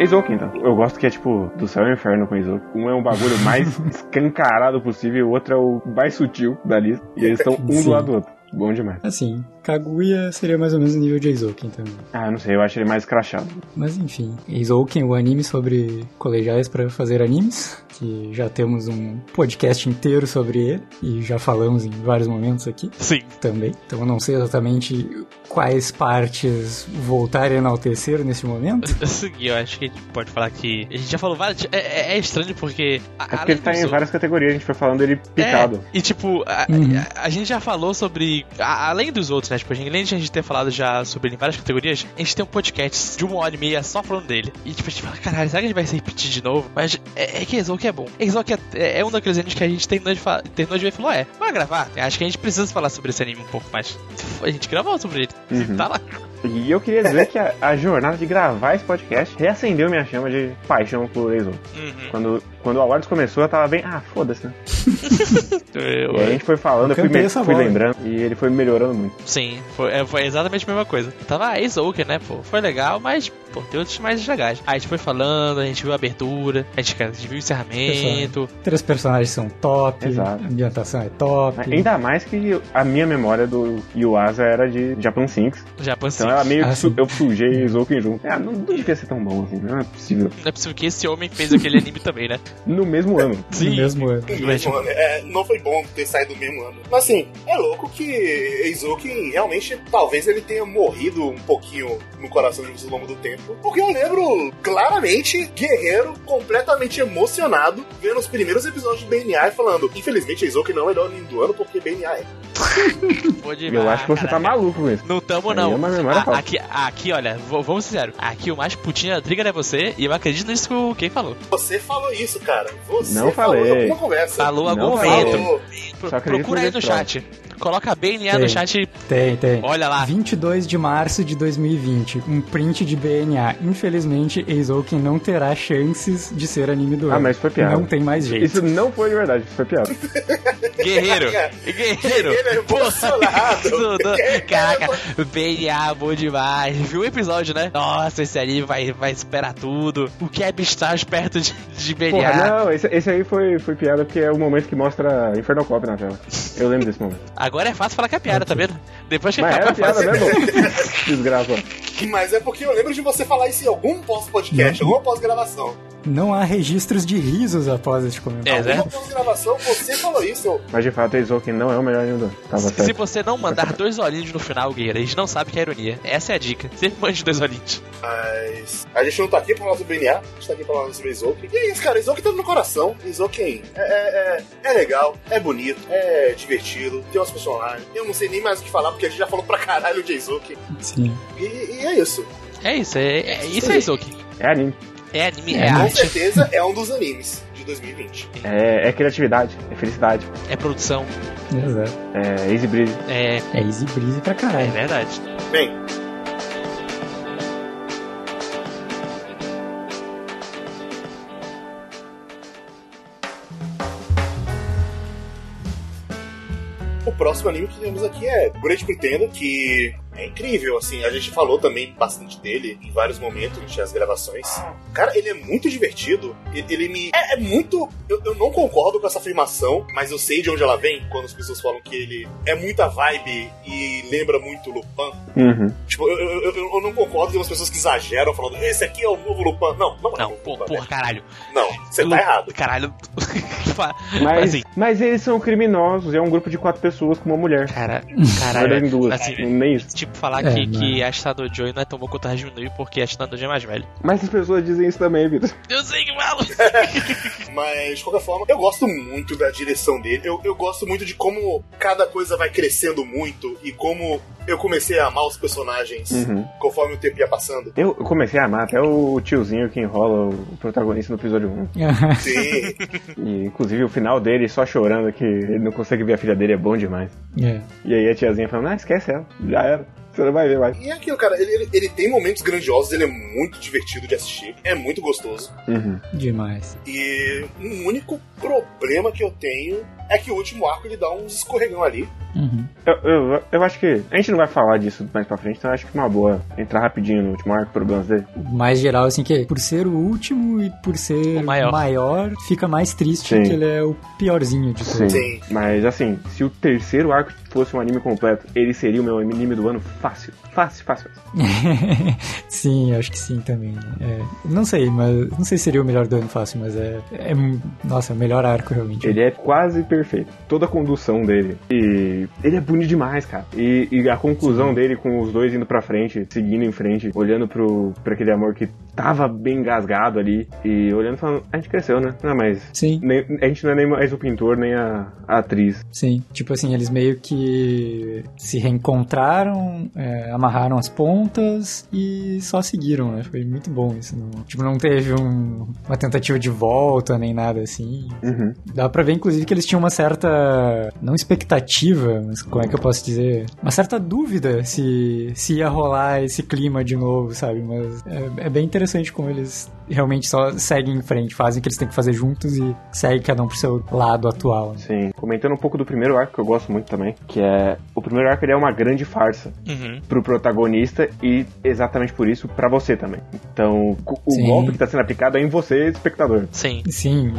Eizouken, então. Eu gosto que é tipo do céu ao inferno com Eizouken. Um é um bagulho mais escancarado possível, o outro é o mais sutil da lista. E eles estão um Sim. do lado do outro. Bom demais. Assim, Kaguya seria mais ou menos o nível de Eizouken também. Ah, não sei, eu acho ele mais crachado. Mas enfim, Eizouken, o anime sobre colegiais para fazer animes, que já temos um podcast inteiro sobre ele e já falamos em vários momentos aqui Sim. também. Então eu não sei exatamente quais partes voltar a enaltecer nesse momento. Assim, eu acho que a gente pode falar que. A gente já falou várias. É, é- é estranho porque. a- É porque ele tá em Zou- várias categorias, a gente foi falando ele picado. É, e tipo, a, Uhum. a- a gente já falou sobre. a- além dos outros, né? A gente- além de a gente ter falado já sobre ele em várias categorias, a gente tem um podcast de uma hora e meia só falando dele. E tipo, a gente fala, caralho, será que a gente vai se repetir de novo? Mas é, é que Exoke é bom. Exoke é, é, é um daqueles animes que a gente terminou de, terminou de ver e falou, é, vai gravar. Acho que a gente precisa falar sobre esse anime um pouco mais. A gente gravou sobre ele. Uhum. Tá lá. E eu queria dizer que a, a jornada de gravar esse podcast reacendeu minha chama de paixão por Eizouken. Uhum. Quando, quando o Awards começou, eu tava bem, ah, foda-se, né? Eu- E a gente foi falando, eu fui, cantei me- fui bola. lembrando, e ele foi melhorando muito. Sim, foi, é, foi exatamente a mesma coisa. Tava ah, Exoker, né, pô? Foi legal, mas, pô, tem outros mais legais. Aí a gente foi falando, a gente viu a abertura, a gente, cara, a gente viu o encerramento. Três personagens são top, Exato. a ambientação é top. Ainda mais que a minha memória do Yuasa era de Japan Sinks. Pensei. Então ela meio que Ah, sim. eu sujei Eizouken junto. Ah, não, não devia ser tão bom assim, não é possível. Não é possível que esse homem fez aquele anime também, né? No mesmo ano. no mesmo ano. No mesmo ano. É, não foi bom ter saído do mesmo ano. Mas assim, é louco que Eizouken realmente, talvez ele tenha morrido um pouquinho no coração de vocês ao longo do tempo. Porque eu lembro claramente Guerreiro completamente emocionado vendo os primeiros episódios de BNA e falando: Infelizmente, Eizouken não é o melhor do ano porque BNA é. Pô, E eu acho que você tá maluco com isso. Não tamo, Aí não. é uma memória A- aqui, aqui, olha, vamos ser sinceros. Aqui o mais putinho da trigger é você, e eu acredito nisso que o Ken falou. Você falou isso, cara. Você Não falou falei. em alguma conversa. Falou algum momento. Falou. Procura aí no no chat. Coloca BNA no Tem. chat. Tem, tem. Olha lá. 22 de março de 2020, um print de BNA. Infelizmente, Eizouken não terá chances de ser anime do Ah, ano. mas foi piada. Não tem mais jeito. Isso não foi de verdade, isso foi piada. Guerreiro. Guerreiro. É emocionado. Isso, não- Caraca, BNA, bom demais. Viu o episódio, né? Nossa, esse anime vai, vai superar tudo. O que é Beastars perto de, de BNA? Porra, não, esse, esse aí foi, foi piada porque é o momento que mostra Infernal Cop na tela. Eu lembro desse momento. Agora é fácil falar que é piada, tá vendo? Depois que Mas acabar era piada fácil. mesmo? Desgraça. Mas é porque eu lembro de você falar isso em algum pós-podcast, alguma pós-gravação. Não há registros de risos após este É, comentário. né? Alguma pós-gravação, você falou isso. Mas de fato, Eizouken não é o melhor. Tava Se certo. você não mandar dois olhinhos no final, Guerreiro, a gente não sabe que é ironia. Essa é a dica. Sempre mande dois olhinhos. Mas a gente não tá aqui pra falar sobre BNA, a gente tá aqui pra falar sobre Eizouken. E é isso, cara, Eizouken tá no meu coração. Eizouken é, é, é, é legal, é bonito, é divertido, tem umas personagens. Eu não sei nem mais o que falar, porque a gente já falou pra caralho de Eizouken. Sim. E, e é isso. É isso, é, é isso é Isoki. É anime. É anime é, real. Com certeza é um dos animes de 2020. É, é criatividade, é felicidade. É produção. Exato. É easy breeze. É, é easy breeze pra caralho. É verdade. Bem, O próximo anime que temos aqui é Great Pretender, que é incrível, assim, a gente falou também bastante dele em vários momentos durante as gravações. Cara, ele é muito divertido, ele, ele me... É, é muito... Eu, eu não concordo com essa afirmação, mas eu sei de onde ela vem, quando as pessoas falam que ele é muita vibe e lembra muito Lupin. Uhum. Tipo, eu, eu, eu, eu não concordo com as pessoas que exageram falando, esse aqui é o novo Lupin. Não, não é Não, o pô, Lupin, porra, né? caralho. Não, você tá errado. Caralho. Mas, assim, mas eles são criminosos, é um grupo de quatro pessoas com uma mulher. cara, caralho. duas. Assim, nem isso. tipo, falar É, que, mas- que a Estado Joy não é tão bom quanto a Hajime porque a Estado Joy é mais velho. Mas as pessoas dizem isso também, Vitor. Eu sei que falo. Mas, de qualquer forma, eu gosto muito da direção dele. Eu, eu gosto muito de como cada coisa vai crescendo muito e como eu comecei a amar os personagens Uhum. conforme o tempo ia passando. Eu eu comecei a amar até o tiozinho que enrola o protagonista no episódio 1. Sim. E, inclusive, o final dele só chorando que ele não consegue ver a filha dele é bom demais. É. E aí a tiazinha falando, ah, esquece ela, já era. Você não vai ver mais. E é aquilo, cara, ele, ele, ele tem momentos grandiosos, ele é muito divertido de assistir, é muito gostoso. Uhum. Demais. E um único problema que eu tenho é que o último arco ele dá uns escorregão ali. Uhum. Eu, eu, eu acho que. A gente não vai falar disso mais pra frente, então eu acho que é uma boa entrar rapidinho no último arco, problemas dele. O mais geral, assim, que por ser o último e por ser O maior. fica mais triste Sim. que ele é o piorzinho de todos. Sim. Mas assim, se o terceiro arco fosse um anime completo, ele seria o meu anime do ano fácil. Fácil, fácil. fácil. sim, acho que sim também. É, não sei, mas não sei se seria o melhor do ano fácil, mas é, é nossa, é o melhor arco realmente. Ele é quase perfeito. Toda a condução dele. E ele é bonito demais, cara. E, e a conclusão dele com os dois indo pra frente, seguindo em frente, olhando pro, pra aquele amor que tava bem engasgado ali. E olhando e falando, a gente cresceu, né? Não, mas. Sim. nem- a gente não é nem mais o pintor, nem a, a atriz. Sim, tipo assim, eles meio que se reencontraram, é, amarraram as pontas e só seguiram, né? Foi muito bom isso. Não, tipo, não teve um- uma tentativa de volta nem nada assim. Uhum. Dá pra ver, inclusive, que eles tinham uma certa. Não expectativa, mas como é que eu posso dizer? Uma certa dúvida se, se ia rolar esse clima de novo, sabe? Mas é, é bem interessante como eles realmente só seguem em frente, fazem o que eles têm que fazer juntos e seguem cada um pro seu lado atual. né? Sim. Comentando um pouco do primeiro arco que eu gosto muito também, que é. O primeiro arco ele é uma grande farsa Uhum. pro protagonista e exatamente por isso pra você também. Então, o Sim. golpe que tá sendo aplicado é em você, espectador. Sim. Sim,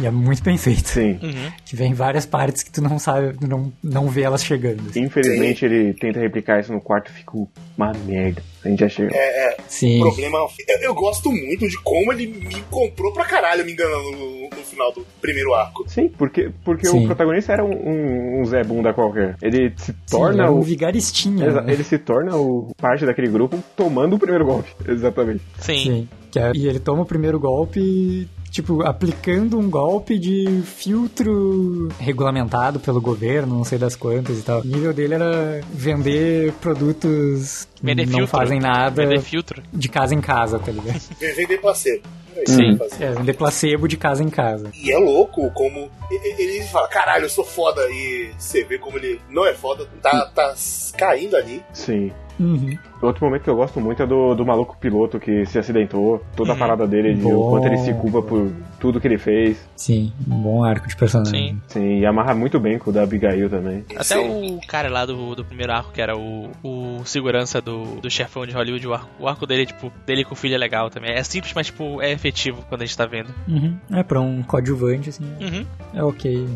e é muito bem feito. Sim. Uhum. Que vem várias partes que tu não sabe, não, não vê elas chegando. Infelizmente ele tenta replicar isso no quarto e fica uma merda. A gente já chega. É, é, Sim. o problema. Eu, eu gosto muito de como ele me comprou pra caralho, me enganando no, no final do primeiro arco. Sim, porque, porque Sim. o protagonista era um, um, um Zé Bunda qualquer. Ele se Sim, torna é um o. vigaristinha. Exa- né? Ele se torna o parte daquele grupo tomando o primeiro golpe. Exatamente. Sim. Sim. Que é- e ele toma o primeiro golpe, tipo, aplicando um golpe de filtro regulamentado pelo governo, não sei das quantas e tal. O nível dele era vender produtos que Vender não filtro. fazem nada Vender filtro. de casa em casa, tá ligado? Vender placebo. Isso Sim. É, vender placebo de casa em casa. E é louco como ele fala, caralho, eu sou foda. E você vê como ele não é foda, tá, tá caindo ali. Sim. Uhum. Outro momento que eu gosto muito é do, do maluco piloto que se acidentou, toda a Uhum. parada dele, de o quanto ele se culpa por tudo que ele fez. Sim, um bom arco de personagem. Sim. Sim, e amarra muito bem com o da Abigail também. Até Sim. o cara lá do, do primeiro arco, que era o, o segurança do, do chefão de Hollywood, o arco, o arco dele, tipo, dele com o filho é legal também. É simples, mas, tipo, é efetivo quando a gente tá vendo. Uhum. É, pra um coadjuvante, assim, Uhum. é ok.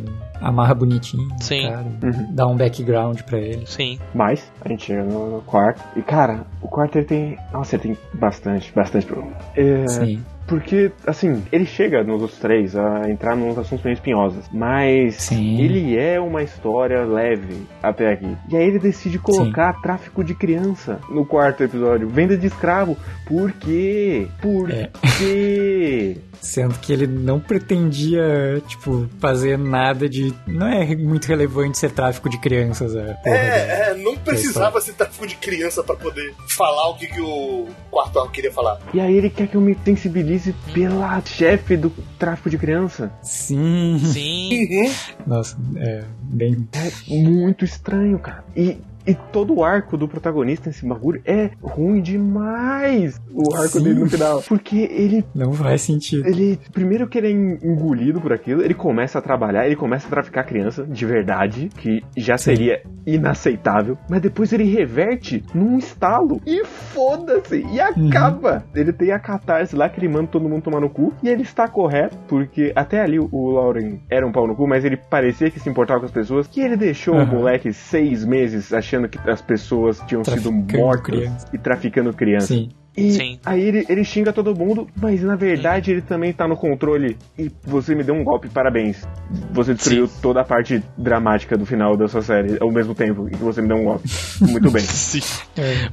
Amarra bonitinho. Sim. Cara, Uhum. Dá um background pra ele. Sim. Mas, a gente chega no, no quarto. E, cara, o quarto ele tem. Nossa, ele tem bastante, bastante problema. É, Sim. Porque, assim, ele chega nos outros três a entrar nos assuntos meio espinhosos. Mas Sim. ele é uma história leve até aqui. E aí ele decide colocar tráfico de criança no quarto episódio. Venda de escravo. Por quê? Por É. quê? Sendo que ele não pretendia, tipo, fazer nada de. Não é muito relevante ser tráfico de crianças, a porra dele. É, é, não precisava ser tráfico de criança pra poder falar o que, que o quarto queria falar. E aí ele quer que eu me sensibilize pela chefe do tráfico de criança. Sim. Sim. Nossa, é bem. É muito estranho, cara. E E todo o arco do protagonista nesse bagulho é ruim demais. O arco Sim. dele no final. Porque ele Não faz sentido. ele, primeiro que ele é en- engolido por aquilo, ele começa a trabalhar, ele começa a traficar criança de verdade, que já seria inaceitável, mas depois ele reverte num estalo e foda-se, e acaba. Ele tem a catarse lá que ele manda todo mundo tomar no cu, e ele está correto, porque até ali o- o Lauren era um pau no cu, mas ele parecia que se importava com as pessoas, que ele deixou o Aham. moleque seis meses achando que as pessoas tinham sido mortas criança. e traficando criança. Sim. E Sim. aí ele, ele xinga todo mundo, mas na verdade ele também tá no controle. E você me deu um golpe, parabéns. Você destruiu toda a parte dramática do final da sua série ao mesmo tempo que você me deu um golpe. Muito bem. Sim. É.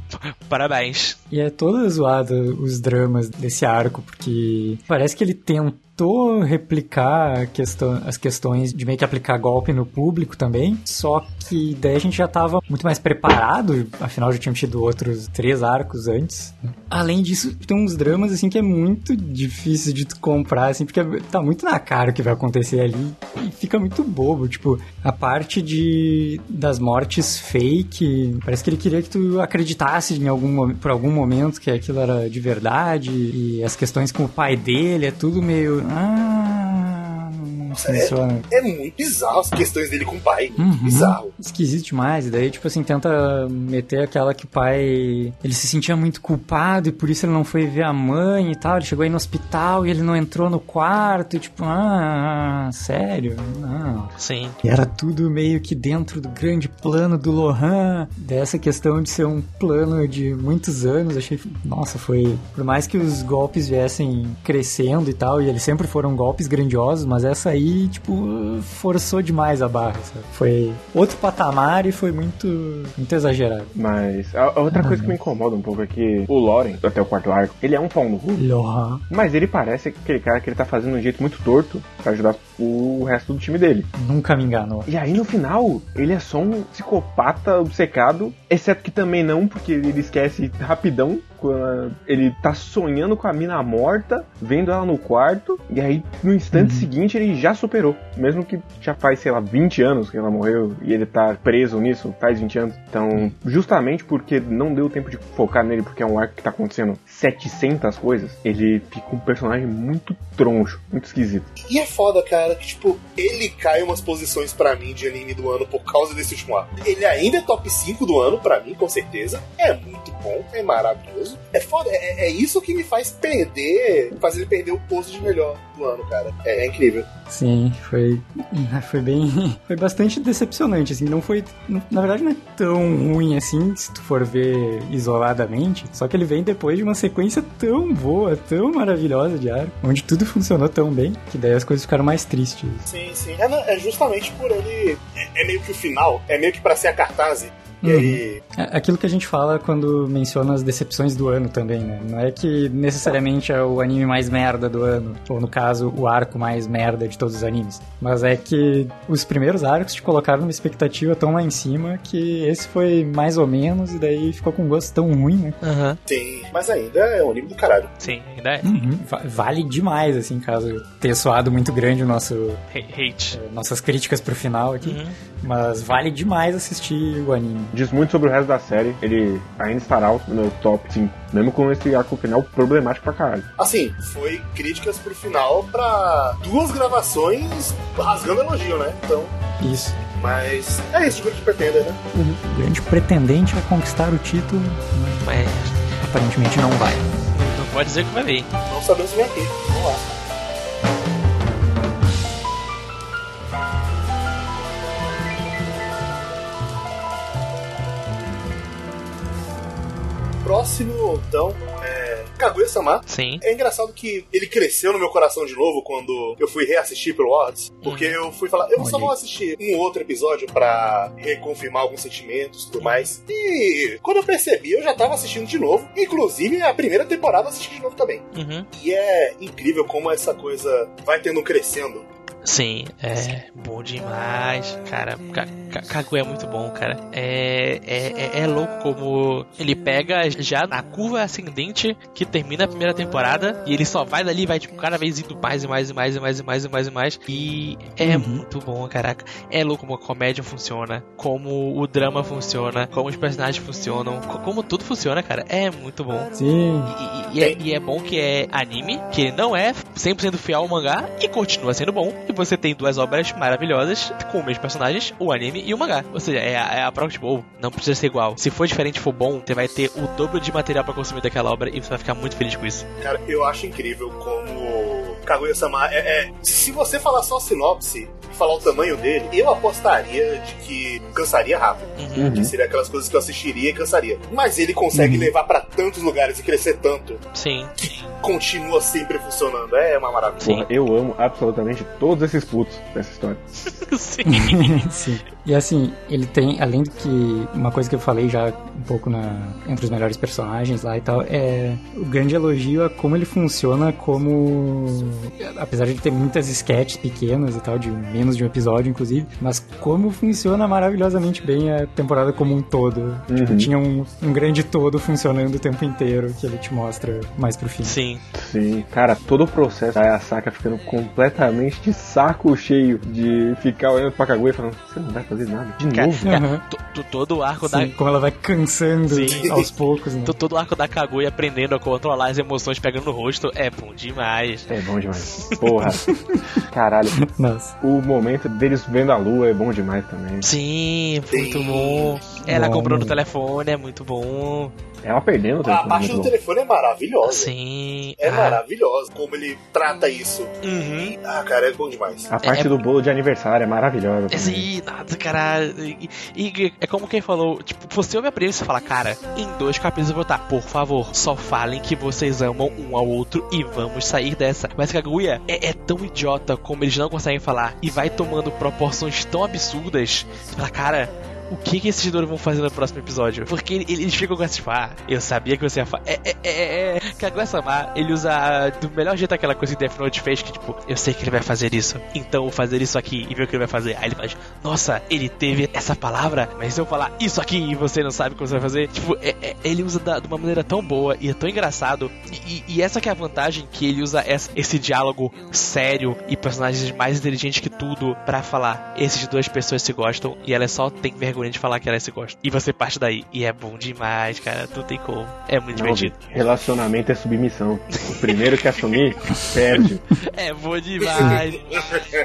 Parabéns. E é toda zoada os dramas desse arco, porque parece que ele tentou replicar questão, as questões de meio que aplicar golpe no público também, só que daí a gente já tava muito mais preparado, afinal já tínhamos tido outros três arcos antes. Além disso, tem uns dramas assim que é muito difícil de comprar, assim, porque tá muito na cara o que vai acontecer ali e fica muito bobo, tipo, a parte de das mortes fake, parece que ele queria que tu acreditasse em algum por algum momento que aquilo era de verdade e as questões com o pai dele é tudo meio ah, não funciona. É muito bizarro as questões dele com o pai. Uhum. Bizarro. Esquisito demais. E daí, tipo assim, tenta meter aquela que o pai. Ele se sentia muito culpado e por isso ele não foi ver a mãe e tal. Ele chegou aí no hospital e ele não entrou no quarto. E tipo, ah, sério? Não. Sim. E era tudo meio que dentro do grande plano do Lohan, dessa questão de ser um plano de muitos anos. Achei, nossa, foi. Por mais que os golpes viessem crescendo e tal, e eles sempre foram golpes grandiosos, mas essa aí, tipo, forçou demais a barra, sabe? Foi outro patamar e foi muito, muito exagerado. Mas a, a outra coisa que me incomoda um pouco é que o Loren, até o quarto arco, ele é um pau no cu. Mas ele parece aquele cara que ele tá fazendo de um jeito muito torto pra ajudar o resto do time dele. Nunca me enganou. E aí no final, ele é só um psicopata obcecado, exceto que também não, porque ele esquece rapidão quando ele tá sonhando com a mina morta, vendo ela no quarto, e aí no instante seguinte ele já superou. Mesmo que já faz, sei lá, 20 anos que ela morreu e ele tá preso nisso, faz 20 anos. Então, justamente porque não deu tempo de focar nele, porque é um arco que tá acontecendo 700 coisas, ele fica um personagem muito troncho, muito esquisito. E é foda, cara, que tipo, ele cai umas posições pra mim de anime do ano por causa desse último arco. Ele ainda é top 5 do ano, pra mim, com certeza. É muito bom, é maravilhoso. É foda, é, é isso que me faz perder, fazer ele perder o posto de melhor do ano, cara. É, é incrível. Sim, foi, foi bem, foi bastante decepcionante, assim, não foi, na verdade não é tão ruim assim, se tu for ver isoladamente, só que ele vem depois de uma sequência tão boa, tão maravilhosa de arco, onde tudo funcionou tão bem, que daí as coisas ficaram mais tristes. Sim, sim. É, é justamente por ele. É, é meio que o final, é meio que pra ser a cartaz. E Uhum. aí. É aquilo que a gente fala quando menciona as decepções do ano também, né? Não é que necessariamente é o anime mais merda do ano, ou no caso, o arco mais merda de todos os animes. Mas é que os primeiros arcos te colocaram numa expectativa tão lá em cima que esse foi mais ou menos, e daí ficou com um gosto tão ruim, né? Aham. Sim, mas ainda é um anime do caralho. Sim, ainda é. Uhum. Va- Vale demais, assim, caso tenha soado muito grande o nosso, Ha- Hate. nossas críticas pro final aqui. Uhum. Mas vale demais assistir o anime. Diz muito sobre o resto da série, ele ainda estará no meu top 5, mesmo com esse arco final problemático pra caralho. Assim, foi críticas pro final pra duas gravações rasgando elogio, né? Então. Isso. Mas é isso, tipo, que pretende, né? O grande pretendente a conquistar o título, Mas aparentemente não vai. não pode dizer que vai vir. Não sabemos se vem aqui. Vamos lá. Próximo, então, é. Kaguya-sama. Sim. É engraçado que ele cresceu no meu coração de novo quando eu fui reassistir pelo Odds. Porque eu fui falar, eu só vou assistir um outro episódio pra reconfirmar alguns sentimentos e tudo mais. E quando eu percebi, eu já tava assistindo de novo. Inclusive, a primeira temporada eu assisti de novo também. Uhum. E é incrível como essa coisa vai tendo crescendo. Sim, é bom demais. Cara, ca- Ka- Kaguya é muito bom, cara. É, é, é, é louco como ele pega já na curva ascendente que termina a primeira temporada e ele só vai dali, vai tipo cada vez indo mais e mais e mais e mais e mais e mais e mais. E é muito bom, caraca. É louco como a comédia funciona, como o drama funciona, como os personagens funcionam, co- como tudo funciona, cara. É muito bom. Sim. E, e é, e é bom que é anime, que não é 100% fiel ao mangá e continua sendo bom. E você tem duas obras maravilhosas com os mesmos personagens, o anime e o mangá. Ou seja, é, a- é a prova tipo, oh, não precisa ser igual. Se for diferente e for bom, você vai ter o dobro de material pra consumir daquela obra e você vai ficar muito feliz com isso. Cara, eu acho incrível como Kaguya-sama é, é- Se você falar só sinopse e falar o tamanho dele, eu apostaria de que cansaria rápido. Uhum. Que seria aquelas coisas que eu assistiria e cansaria. Mas ele consegue levar pra tantos lugares e crescer tanto Sim. que continua sempre funcionando. É uma maravilha. Porra, eu amo absolutamente todos esses putos dessa história. Sim. Sim. E assim, ele tem, além do que uma coisa que eu falei já um pouco na, entre os melhores personagens lá e tal, é o grande elogio a como ele funciona como. Apesar de ele ter muitas sketches pequenas e tal, de menos de um episódio, inclusive, mas como funciona maravilhosamente bem a temporada como um todo. Tipo, Uhum. tinha um, um grande todo funcionando o tempo inteiro que ele te mostra mais pro fim. Sim. Sim, cara, todo o processo da Asaka ficando completamente de saco cheio de ficar olhando pra Kaguya e falando, você não vai fazer nada de Cara, novo. to- to- todo o arco da. Sim, como ela vai cansando Sim. aos poucos, né? to- Todo o arco da Kaguya aprendendo a controlar as emoções pegando no rosto é bom demais. É bom demais. Porra. Caralho. Nossa. O momento deles vendo a lua é bom demais também. Sim, muito Sim. bom. Ela Bom, comprou no telefone, é muito bom. Ela perdendo o A telefone. parte muito do bom. telefone é maravilhosa. Sim. É Ah, maravilhosa. Como ele trata isso. Uhum. Ah, cara, é bom demais. A parte É- do bolo de aniversário é maravilhosa. também. Sim, nada, cara. E, e é como quem falou, tipo, você ouve a premissa e fala, cara, em dois capítulos eu vou estar, por favor, só falem que vocês amam um ao outro e vamos sair dessa. Mas Kaguya é, é tão idiota como eles não conseguem falar e vai tomando proporções tão absurdas. Fala, cara. O que, que esses dois vão fazer no próximo episódio? Porque ele- eles ficam com essa, tipo, ah, eu sabia que você ia falar. É, é, é, é. Kaguya-sama, ele usa do melhor jeito aquela coisa que Death Note fez, que tipo, eu sei que ele vai fazer isso, então vou fazer isso aqui e ver o que ele vai fazer. Aí ele faz, nossa, ele teve essa palavra, mas se eu falar isso aqui e você não sabe o que você vai fazer, tipo, é- é- ele usa da- de uma maneira tão boa e é tão engraçado. E, e- e essa que é a vantagem, que ele usa essa- esse diálogo sério e personagens mais inteligentes que tudo pra falar, esses duas pessoas se gostam e ela só tem vergonha de falar que elas se gostam. E você parte daí. E é bom demais, cara. Não tem como. É muito Não, divertido. relacionamento é submissão. O primeiro que assumir, perde. É bom demais.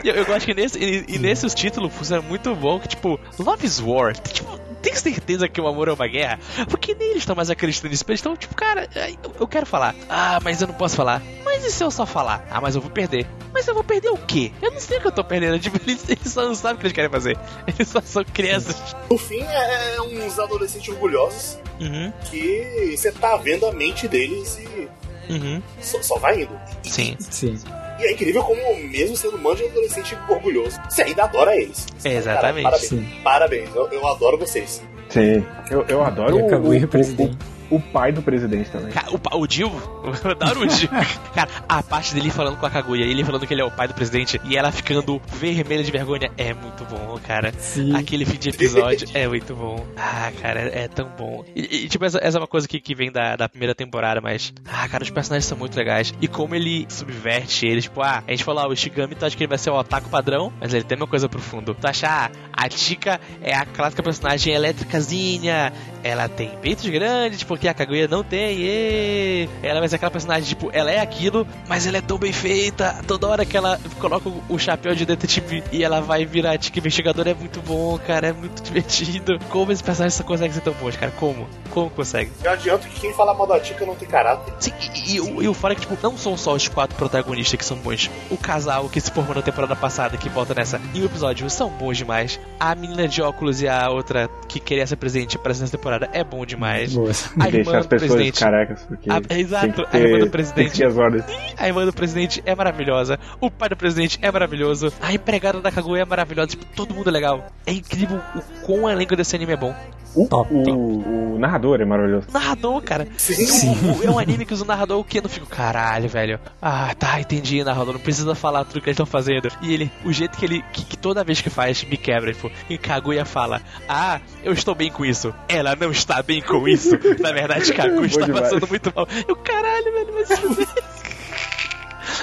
eu, eu gosto que nesse, e, e nesse título funciona muito bom, que tipo, Love is War. Tipo, tem certeza que o amor é uma guerra? Porque nem eles estão mais acreditando nisso. Eles estão tipo, cara, eu, eu quero falar. Ah, mas eu não posso falar. Mas e se eu só falar? Ah, mas eu vou perder. Mas eu vou perder o quê? Eu não sei o que eu tô perdendo. Tipo, eles, eles só não sabem o que eles querem fazer. Eles só são crianças. No fim, é uns adolescentes orgulhosos Uhum, que você tá vendo a mente deles e uhum. só, só vai indo. Sim. Sim. E é incrível como, mesmo sendo um monte de adolescente orgulhoso, você ainda adora eles. É, exatamente. Cara, parabéns. Sim. Parabéns. Eu, eu adoro vocês. Sim. Eu, eu adoro E a o, o, presidente. o, o pai do presidente também. Cara, o, o eu adoro o Dio. Cara, a parte dele falando com a Kaguya, ele falando que ele é o pai do presidente e ela ficando vermelha de vergonha é muito bom, cara. Sim. Aquele fim de episódio é muito bom. Ah, cara, é, é tão bom. E, e, tipo, essa, essa é uma coisa que, que vem da, da primeira temporada, mas. Ah, cara, os personagens são muito legais. E como ele subverte eles, tipo, ah, a gente falou, ah, o Shigami, tu acha que ele vai ser o otaku padrão, mas ele tem uma coisa pro fundo. Tu acha, ah, a Chica é a clássica personagem elétricazinha, ela tem peitos grandes, porque a Kaguya não tem, ê. Ela vai ser aquela personagem, tipo, ela é aquilo, mas ela é tão bem feita. Toda hora que ela coloca o- chapéu de detetive e ela vai virar a Chica investigadora é muito bom, cara, é muito divertido. Como esses personagens só conseguem ser tão bons, cara? Como? Como consegue? Eu adianto que quem fala mal da Tica não tem caráter. Sim, e, e o- e o fora é que, tipo, não são só os quatro protagonistas que são bons. O casal que se formou na temporada passada, que volta nessa, e o episódio são bons demais. A menina de óculos e a outra que queria ser presente aparece nessa temporada é bom demais. Boas. A Deixar irmã as pessoas carecas, porque A- tem exato, que a ter- irmã do presidente. as ordens. A irmã do presidente é maravilhosa. O pai do presidente é maravilhoso. A empregada da Kaguya é maravilhosa. Tipo, todo mundo é legal. É incrível o quão elenco desse anime é bom. O, Top. o, o narrador é maravilhoso. Narrador, cara. Sim. O- o- É um anime que usa o narrador o que eu não fico, caralho, velho. Ah, tá, entendi, narrador. Não precisa falar tudo que eles estão fazendo. E ele, o jeito que ele, que, que toda vez que faz, me quebra. Tipo, e Kaguya fala: Ah, eu estou bem com isso. Ela não está bem com isso. Na verdade, Kaguya está demais. passando muito mal. Eu, caralho, velho, mas isso.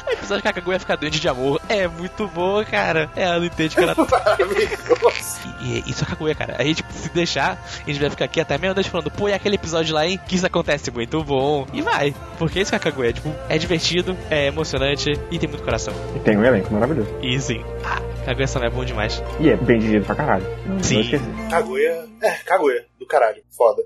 O episódio que a Kaguya fica doente de amor é muito bom, cara. É, Ela não entende que ela e, e isso é Kaguya, cara. Aí, tipo, se deixar, a gente vai ficar aqui até meia-noite falando, pô, e aquele episódio lá, hein? Que isso acontece muito bom. E vai. Porque isso é Kaguya. Tipo, é divertido, é emocionante e tem muito coração. E tem um elenco maravilhoso. E sim. Ah, Kaguya só é bom demais. E é bem dirigido pra caralho. Não, Sim. não. Kaguya. É, Kaguya. Do caralho. Foda.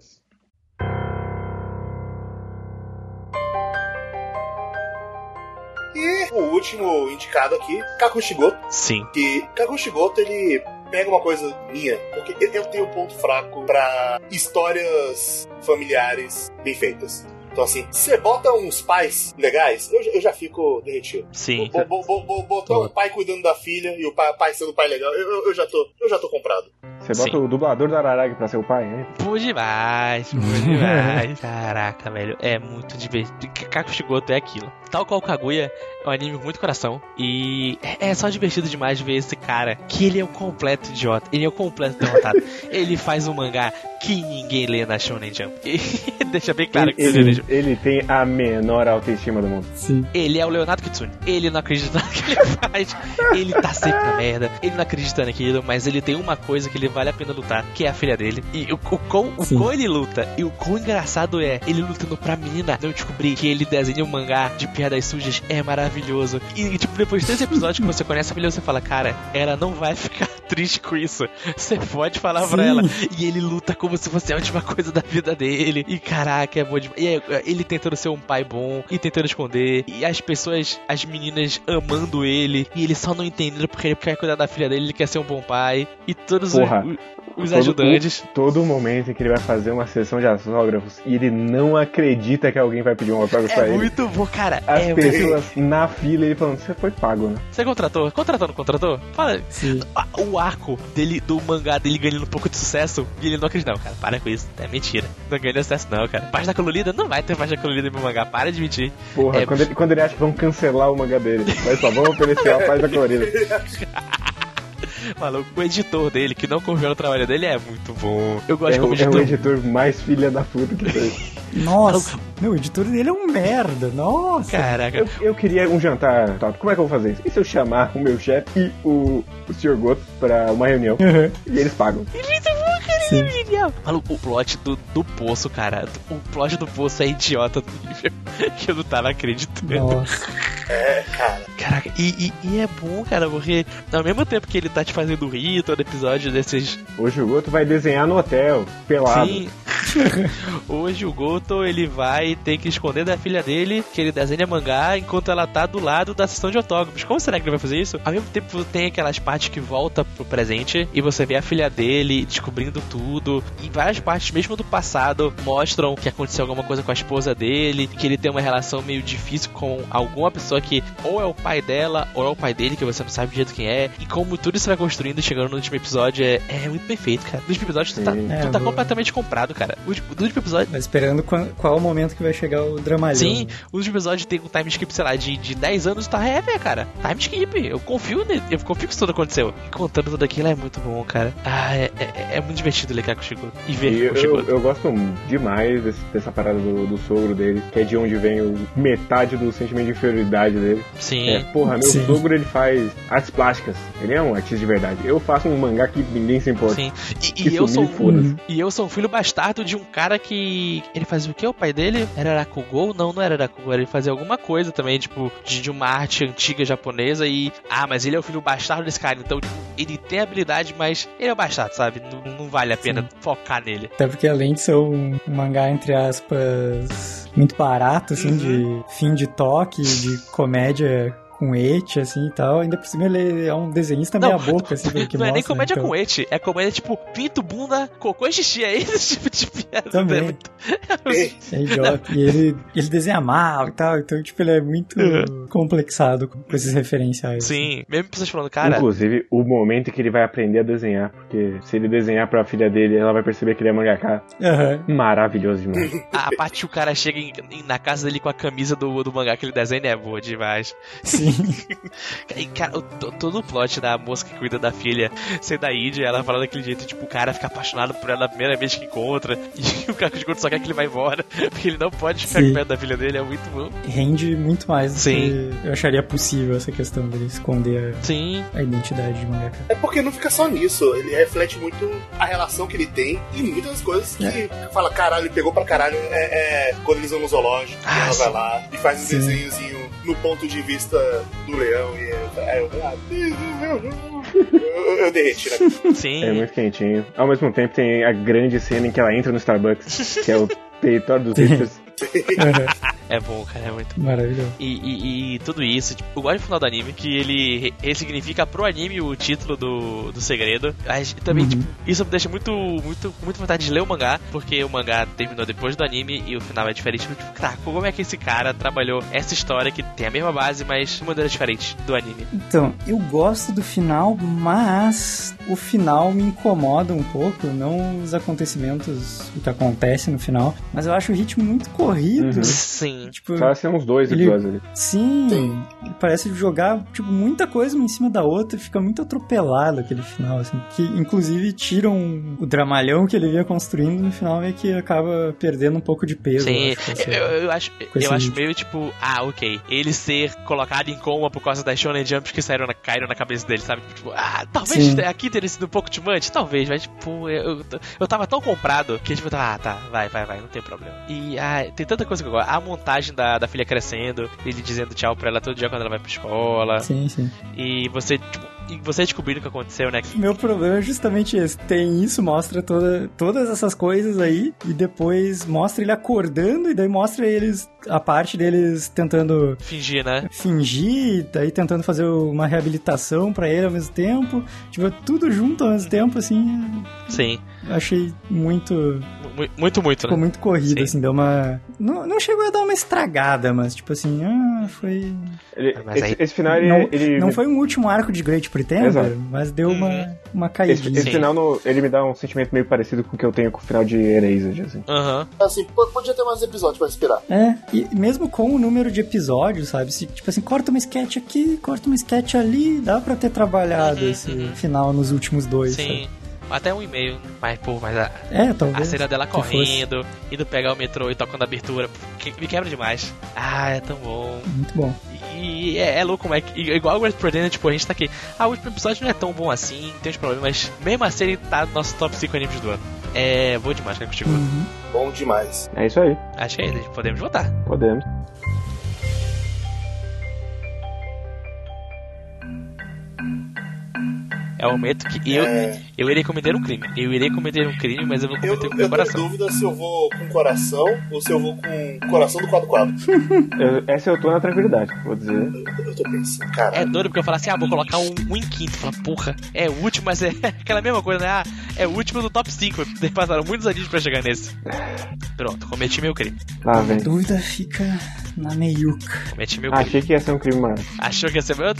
E o último indicado aqui, Kakushigoto. Sim. Que Kakushigoto, ele pega uma coisa minha, porque eu- tenho um ponto fraco pra histórias familiares bem feitas. Então, assim, você bota uns pais legais, eu, já- eu já fico derretido. Sim. Bo- bo- bo- bo- Botar o pai cuidando da filha e o pai, pai sendo pai legal, eu, eu- eu já, tô, eu já tô comprado. Você bota Sim. o dublador do Araragi pra ser o pai, né? Pô demais, pô demais. Caraca, velho, é muito divertido. Kakushigoto é aquilo. Tal qual Kaguya, é um anime com muito coração. E é é só divertido demais ver esse cara, que ele é um completo idiota. Ele é um completo derrotado. ele faz um mangá que ninguém lê na Shonen Jump. E deixa bem claro que ele, ele, ele, ele tem a menor autoestima do mundo. Sim. ele é o Leonardo Kitsune. Ele não acredita no que ele faz. Ele tá sempre na merda. Ele não acredita naquilo, mas ele tem uma coisa que ele vale a pena lutar, que é a filha dele. E o, o, quão, o quão ele luta, e o quão engraçado é ele lutando pra menina não descobrir que ele desenha um mangá de piadas sujas é maravilhoso. E, tipo, depois desse episódio que você conhece a filha, você fala, cara, ela não vai ficar triste com isso. Você pode falar pra Sim. ela. E ele luta como se fosse a última coisa da vida dele. E caraca, é bom demais. E é, ele tentando ser um pai bom e tentando esconder. E as pessoas, as meninas amando ele. E ele só não entendendo porque ele quer cuidar da filha dele, ele quer ser um bom pai. E todos os, Porra. Os Todo- ajudantes. Todo momento em que ele vai fazer uma sessão de autógrafos e ele não acredita que alguém vai pedir um autógrafo pra É ele. muito bom, cara. As é pessoas na fila ele falando, você foi pago, né? Você contratou? Contratou, não contratou? Fala. Sim. O arco dele, do mangá dele ganhando um pouco de sucesso e ele não acredita. Não, cara, para com isso. É mentira. Não ganhou sucesso, não, cara. Página colorida? Não vai ter página colorida no meu mangá. Para de mentir. Porra, É. quando, ele, quando ele acha que vão cancelar o mangá dele, mas só vão oferecer a página colorida. Maluco, o editor dele, que não confiou no trabalho dele, é muito bom. Eu gosto É, como o- é editor. o editor mais filha da puta que tem. Nossa, meu, o editor dele é um merda. Nossa. Caraca. Eu, eu queria um jantar, Tato. Como é que eu vou fazer isso? E se eu chamar o meu chefe e o, o Sr. Goto pra uma reunião? Uhum. E eles pagam. Muito bom, cara, Sim. é. Maluco, o plot do, do poço, cara. O plot do poço é idiota do nível que eu não tava acreditando. Nossa. É, cara. Caraca, e, e- e é bom, cara, porque ao mesmo tempo que ele tá te fazendo rir todo episódio desses. Hoje o Goto vai desenhar no hotel, pelado. Sim. Hoje o Goto ele vai ter que esconder da filha dele que ele desenha mangá enquanto ela tá do lado da sessão de autógrafos. Como será que ele vai fazer isso? Ao mesmo tempo tem aquelas partes que volta pro presente e você vê a filha dele descobrindo tudo. E várias partes, mesmo do passado, mostram que aconteceu alguma coisa com a esposa dele, que ele tem uma relação meio difícil com alguma pessoa que ou é o pai dela ou é o pai dele, que você não sabe direito quem é. E como tudo isso vai construindo, chegando no último episódio, é, é muito bem feito, cara. No último episódio, tu tá, tu É, tá boa. completamente comprado, cara. O último- no último episódio. Mas esperando qual, qual o momento que vai chegar o dramalhão. Sim, o último episódio tem um time skip, sei lá, de, de 10 anos, tá é, velho, cara. Time skip, eu confio nele, eu confio que isso tudo aconteceu. E contando tudo aquilo é muito bom, cara. Ah, é, é, é muito divertido ler com o Chico. E ver E eu, o Chico. eu, eu gosto demais desse- dessa parada do, do sogro dele, que é de onde vem o, metade do sentimento de inferioridade dele. Sim. É, porra, meu Sim. sogro ele faz artes plásticas. Ele é um artista de verdade. Eu faço um mangá que ninguém se importa. Sim. E, e eu sou e eu sou um filho bastardo de um cara que ele fazia o que? O pai dele era Rakugou? Não, não era Rakugou. Ele fazia alguma coisa também, tipo, de, de uma arte antiga japonesa e ah, mas ele é o filho bastardo desse cara. Então, tipo, ele tem habilidade, mas ele é o bastardo, sabe? Não, não vale a pena focar nele. Até porque além de ser um, um mangá, entre aspas, muito barato, assim, de fim de toque, de comédia com ete, assim e tal. Ainda por cima ele é um desenhista Não, meia boca, assim, que não é nem mostra, comédia então. com ete, é comédia tipo pinto, bunda, cocô e xixi. É esse tipo de piada. Também. É muito- É idiota. e ele, ele desenha mal e tal, então, tipo, ele é muito Uhum. complexado com esses referenciais. Sim, mesmo pessoas falando, cara, Inclusive, o momento que ele vai aprender a desenhar, porque se ele desenhar pra filha dele, ela vai perceber que ele é mangaka. Aham. Maravilhoso demais. a parte que o cara chega em- em- na casa dele com a camisa do, do mangá que ele desenha é boa demais. Sim. E, cara, o- to- todo o plot da moça que cuida da filha ser da Índia, ela fala daquele jeito, tipo, o cara fica apaixonado por ela a primeira vez que encontra, e o cara de conta só quer que ele vá embora, porque ele não pode ficar Sim. perto da filha dele, é muito bom. Rende muito mais do Sim. que eu acharia possível essa questão dele esconder Sim. a, a identidade de mangaka. É porque não fica só nisso, ele reflete muito a relação que ele tem e muitas coisas que fala, caralho, ele pegou pra caralho é, é quando eles vão no zoológico, Ah, ela sim. vai lá e faz um Sim. desenhozinho no ponto de vista do leão e é, eu, ah, eu, eu derreti, né? Sim. É muito quentinho. Ao mesmo tempo, tem a grande cena em que ela entra no Starbucks, que é o território dos hipsters. É bom, cara, é muito Maravilhoso. E, e- e tudo isso, tipo, eu gosto do final do anime, que ele re- ressignifica pro anime o título do, do segredo. Mas também, Uhum. tipo, isso me deixa muito, muito, com muita vontade de ler o mangá, porque o mangá terminou depois do anime e o final é diferente. Tipo, tá, como é que esse cara trabalhou essa história que tem a mesma base, mas de maneira diferente do anime? Então, eu gosto do final, mas o final me incomoda um pouco, não os acontecimentos, o que acontece no final, mas eu acho o ritmo muito corrido. Uhum. Sim. Tipo, ser uns dois Ele- episódios ali. sim, ele parece jogar tipo muita coisa uma em cima da outra, e fica muito atropelado aquele final, assim, que inclusive tiram o dramalhão que ele vinha construindo no final meio que acaba perdendo um pouco de peso. Sim, eu acho, essa- eu, eu acho, eu acho meio tipo, ah, ok. Ele ser colocado em coma por causa das Shonen Jumps que saíram na, caíram na cabeça dele, sabe? Tipo, ah, talvez Sim. aqui teria sido um pouco de mante, talvez, mas tipo, eu, eu, eu tava tão comprado que tipo, ah, tá, vai, vai, vai, não tem problema. E ah, tem tanta coisa que eu gosto. A montagem da, da filha crescendo, ele dizendo tchau pra ela todo dia quando ela vai pra escola. Sim, sim. E você, tipo, e você descobrindo o que aconteceu, né? Meu problema é justamente esse. Tem isso, mostra toda, todas essas coisas aí, e depois mostra ele acordando, e daí mostra eles, a parte deles tentando Fingir, né? fingir, daí tentando fazer uma reabilitação pra ele ao mesmo tempo. Tipo, tudo junto ao mesmo tempo, assim. Sim. Eu Achei muito. Mu- Muito, muito, Ficou né? muito corrido, Sim. assim, deu uma. Não, não chegou a dar uma estragada, mas tipo assim, ah, foi. Ele- Mas esse, aí- esse final, ele, não, ele não me- foi um último arco de Great Pretender, Exato. mas deu uma, Uhum. uma esse, caidinha. esse Sim. final, no- ele me dá um sentimento meio parecido com o que eu tenho com o final de Erased, assim. Aham. Assim, po- podia ter mais episódios pra respirar. É, e mesmo com o número de episódios, sabe? Se, tipo assim, corta uma sketch aqui, corta uma sketch ali, dá pra ter trabalhado Uhum, esse uhum. final nos últimos dois. Sim. Até um e-mail, mas, pô, mas a? É, a cena dela se fosse. correndo, indo pegar o metrô e tocando a abertura, que- me quebra demais. Ah, é tão bom. Muito bom. E é, é louco como é que. Igual o Great Pretender, tipo, a gente tá aqui. Ah, o último episódio não é tão bom assim, tem uns problemas, mas mesmo assim ele tá no nosso top 5 animes do ano. É bom demais, cara, contigo. Uhum. Bom demais. É isso aí, Acho que é isso, podemos votar. podemos. É o momento que eu, É. eu irei cometer um crime. Eu irei cometer um crime, mas eu vou Eu, cometer com o eu meu tô em coração. dúvida se eu vou com coração ou se eu vou com coração do quadro quadro. Eu- essa eu tô na tranquilidade, vou dizer. Eu, eu tô pensando, cara. É doido porque eu falo assim, ah, vou colocar um, um em quinto. Fala, porra, é o último, mas é aquela mesma coisa, né? Ah, é o último do top 5. Passaram muitos anos pra chegar nesse. Pronto, cometi meu crime. Vem. A dúvida fica na meiuca. Cometi meu crime. Achei que ia ser um crime maior. Achou que ia ser meu?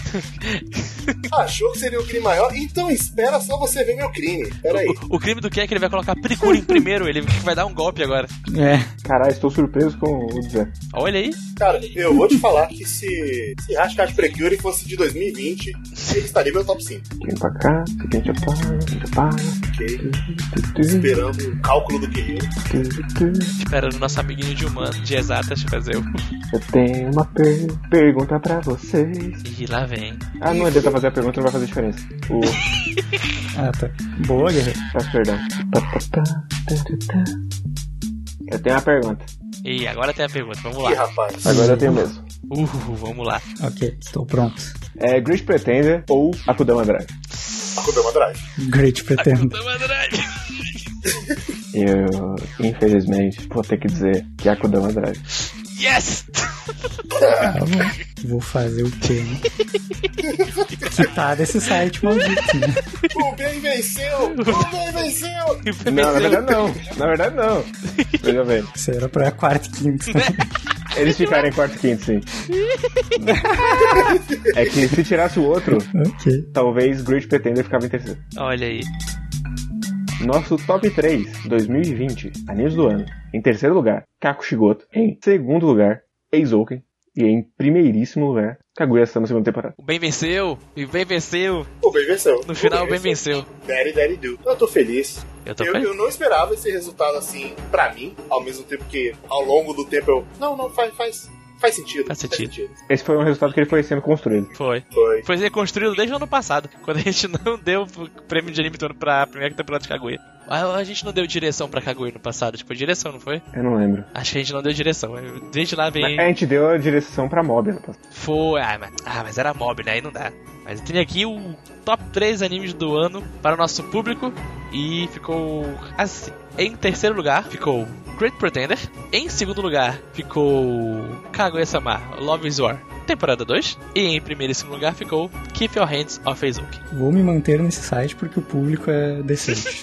Achou que seria o crime maior? Então espera só você ver meu crime. Pera aí. O, o crime do que é que ele vai colocar Precure em primeiro, ele vai dar um golpe agora. É, Caralho, estou surpreso com o Zé. Olha aí. Cara, eu vou te falar que se, se Hashcat Precure fosse de 2020, ele estaria meu top 5. Vem pra cá, quem te apaga, quem te apaga. Ok? Esperando o cálculo do guerreiro. Esperando o nosso amiguinho de humano, de exatas, fazer o. Eu tenho uma per pergunta pra vocês. E lá vem. Ah, não adianta fazer a pergunta, não vai fazer diferença. O... ah, tá. Boa, guerreiro. Peço perdão. Eu tenho uma pergunta. E agora tem a pergunta, vamos Ih, lá. rapaz. Agora eu tenho mesmo. Uh, vamos lá. Ok, estou pronto. É Great Pretender ou Akudama Drive? Akudama Drive. Great Pretender. Akudama Drive. Eu, infelizmente, vou ter que dizer que é Akudama Drive. Yes! Calma. Vou fazer o quê, né? Quitar desse site maldito, né? O bem venceu! O bem venceu! Não, na verdade não. Na verdade não. Veja bem. Isso era pra quarto e quinto. Eles ficaram em quarto e quinto, sim. É que se tirasse o outro, ok. talvez Great Pretender ficava em terceiro. Olha aí. Nosso top 3 2020, animes do ano. Em terceiro lugar, Kaku Shigoto. Em segundo lugar, Eizouken. E em primeiríssimo lugar, Kaguya-sama segunda temporada. O bem venceu. E o bem venceu. O bem venceu. No final, o bem venceu. Daddy Daddy Do. Eu tô feliz. Eu tô Eu, feliz. eu não esperava esse resultado assim pra mim, ao mesmo tempo que ao longo do tempo eu. Não, não, faz, faz, faz sentido. Faz sentido. Esse foi um resultado que ele foi sendo construído. Foi. Foi. Foi reconstruído desde o ano passado, quando a gente não deu o prêmio de anime do ano pra primeira temporada de Kaguya. A, a gente não deu direção pra Kaguya no passado, tipo, direção, não foi? Eu não lembro. Acho que a gente não deu direção. Desde lá vem. A gente deu a direção pra mob. Foi. Ah mas, ah, mas era mob, né? Aí não dá. Mas tem aqui o top 3 animes do ano para o nosso público. E ficou assim. Em terceiro lugar ficou Great Pretender. Em segundo lugar ficou Kaguya-sama Love is War, temporada 2. E em primeiríssimo lugar ficou Keep Your Hands Off Eizouki. Vou me manter nesse site porque o público é decente.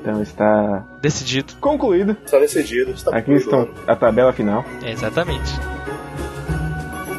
Então está Decidido. concluído. Está decidido. Está Aqui estão a tabela final. Exatamente.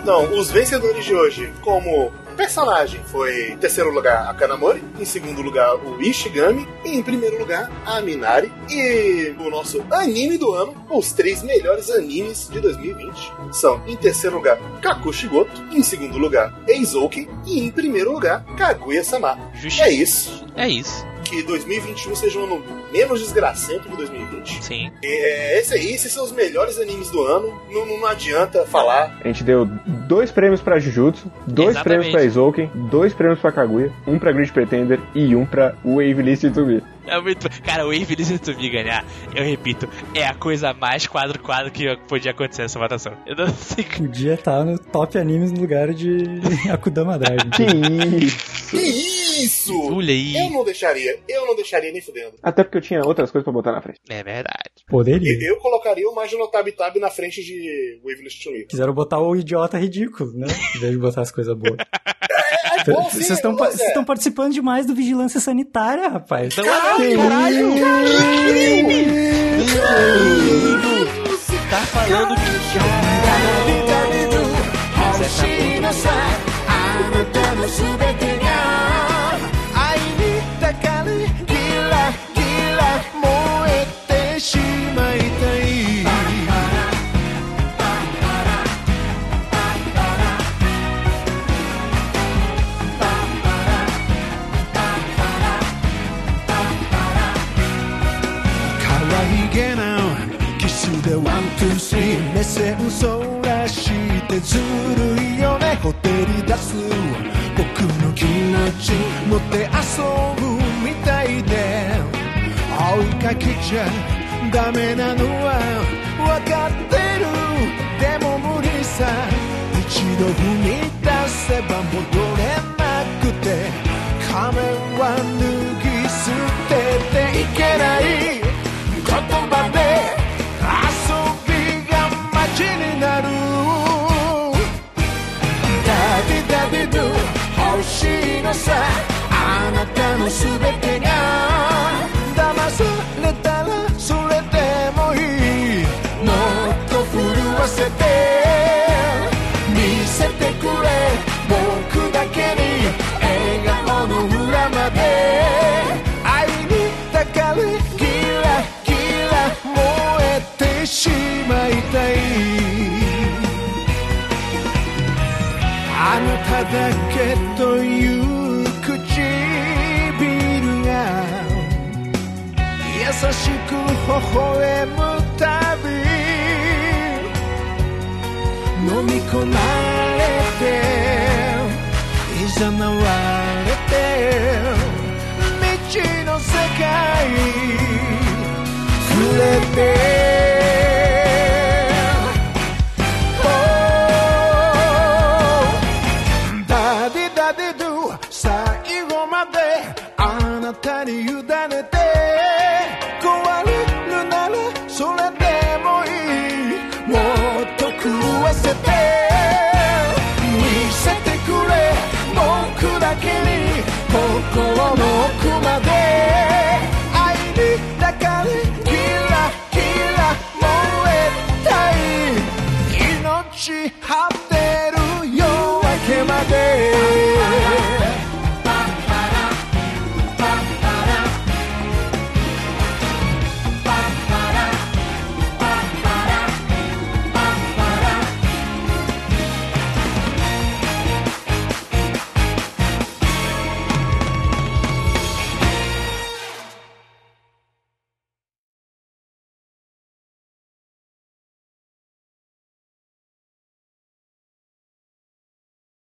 Então, os vencedores de hoje, como personagem, foi em terceiro lugar a Kanamori, em segundo lugar o Ishigami, e em primeiro lugar a Minari. E o nosso anime do ano, os três melhores animes de 2020, são em terceiro lugar Kakushigoto, em segundo lugar Eizouken e em primeiro lugar Kaguya-sama. É isso. É isso. Que 2021 seja um ano menos desgracento que 2020. Sim. É, esse aí, esses são os melhores animes do ano. Não, não adianta falar. A gente deu dois prêmios pra Jujutsu, dois Exatamente. prêmios pra Eizouken, dois prêmios pra Kaguya, um pra Great Pretender e um pra Wave List to Be. É muito. Cara, o Wave Me ganhar, eu repito, é a coisa mais quadro-quadro que podia acontecer nessa votação. Eu não sei. Podia estar no top animes no lugar de Akudama Drive. Que isso! Que isso? Olha aí. Eu não deixaria. Eu não deixaria nem fudendo. Até porque eu tinha outras coisas pra botar na frente. É verdade. Poderia. Eu colocaria o Majino Tab Tab na frente de Waveless to Me. Quiseram botar o idiota ridículo, né? Em vez de botar as coisas boas. É bom, sim, Vocês estão estão participando demais do Vigilância Sanitária, rapaz. Então, Caralho, caralho, caralho! tá falando que. 可ー・スリー目線そらしてずるいよね。ほてり出す僕の気持ち持って遊ぶみたいで。追いかけちゃダメなのは分かってる。でも無理さ。一度踏み出せば戻れなくて。仮面は脱ぎ捨てていけない。言葉でが街になる。ダビダビドゥ欲しいのさあなたの全てが騙す。微笑むたび飲み込まれていざなわれて未知の世界触れて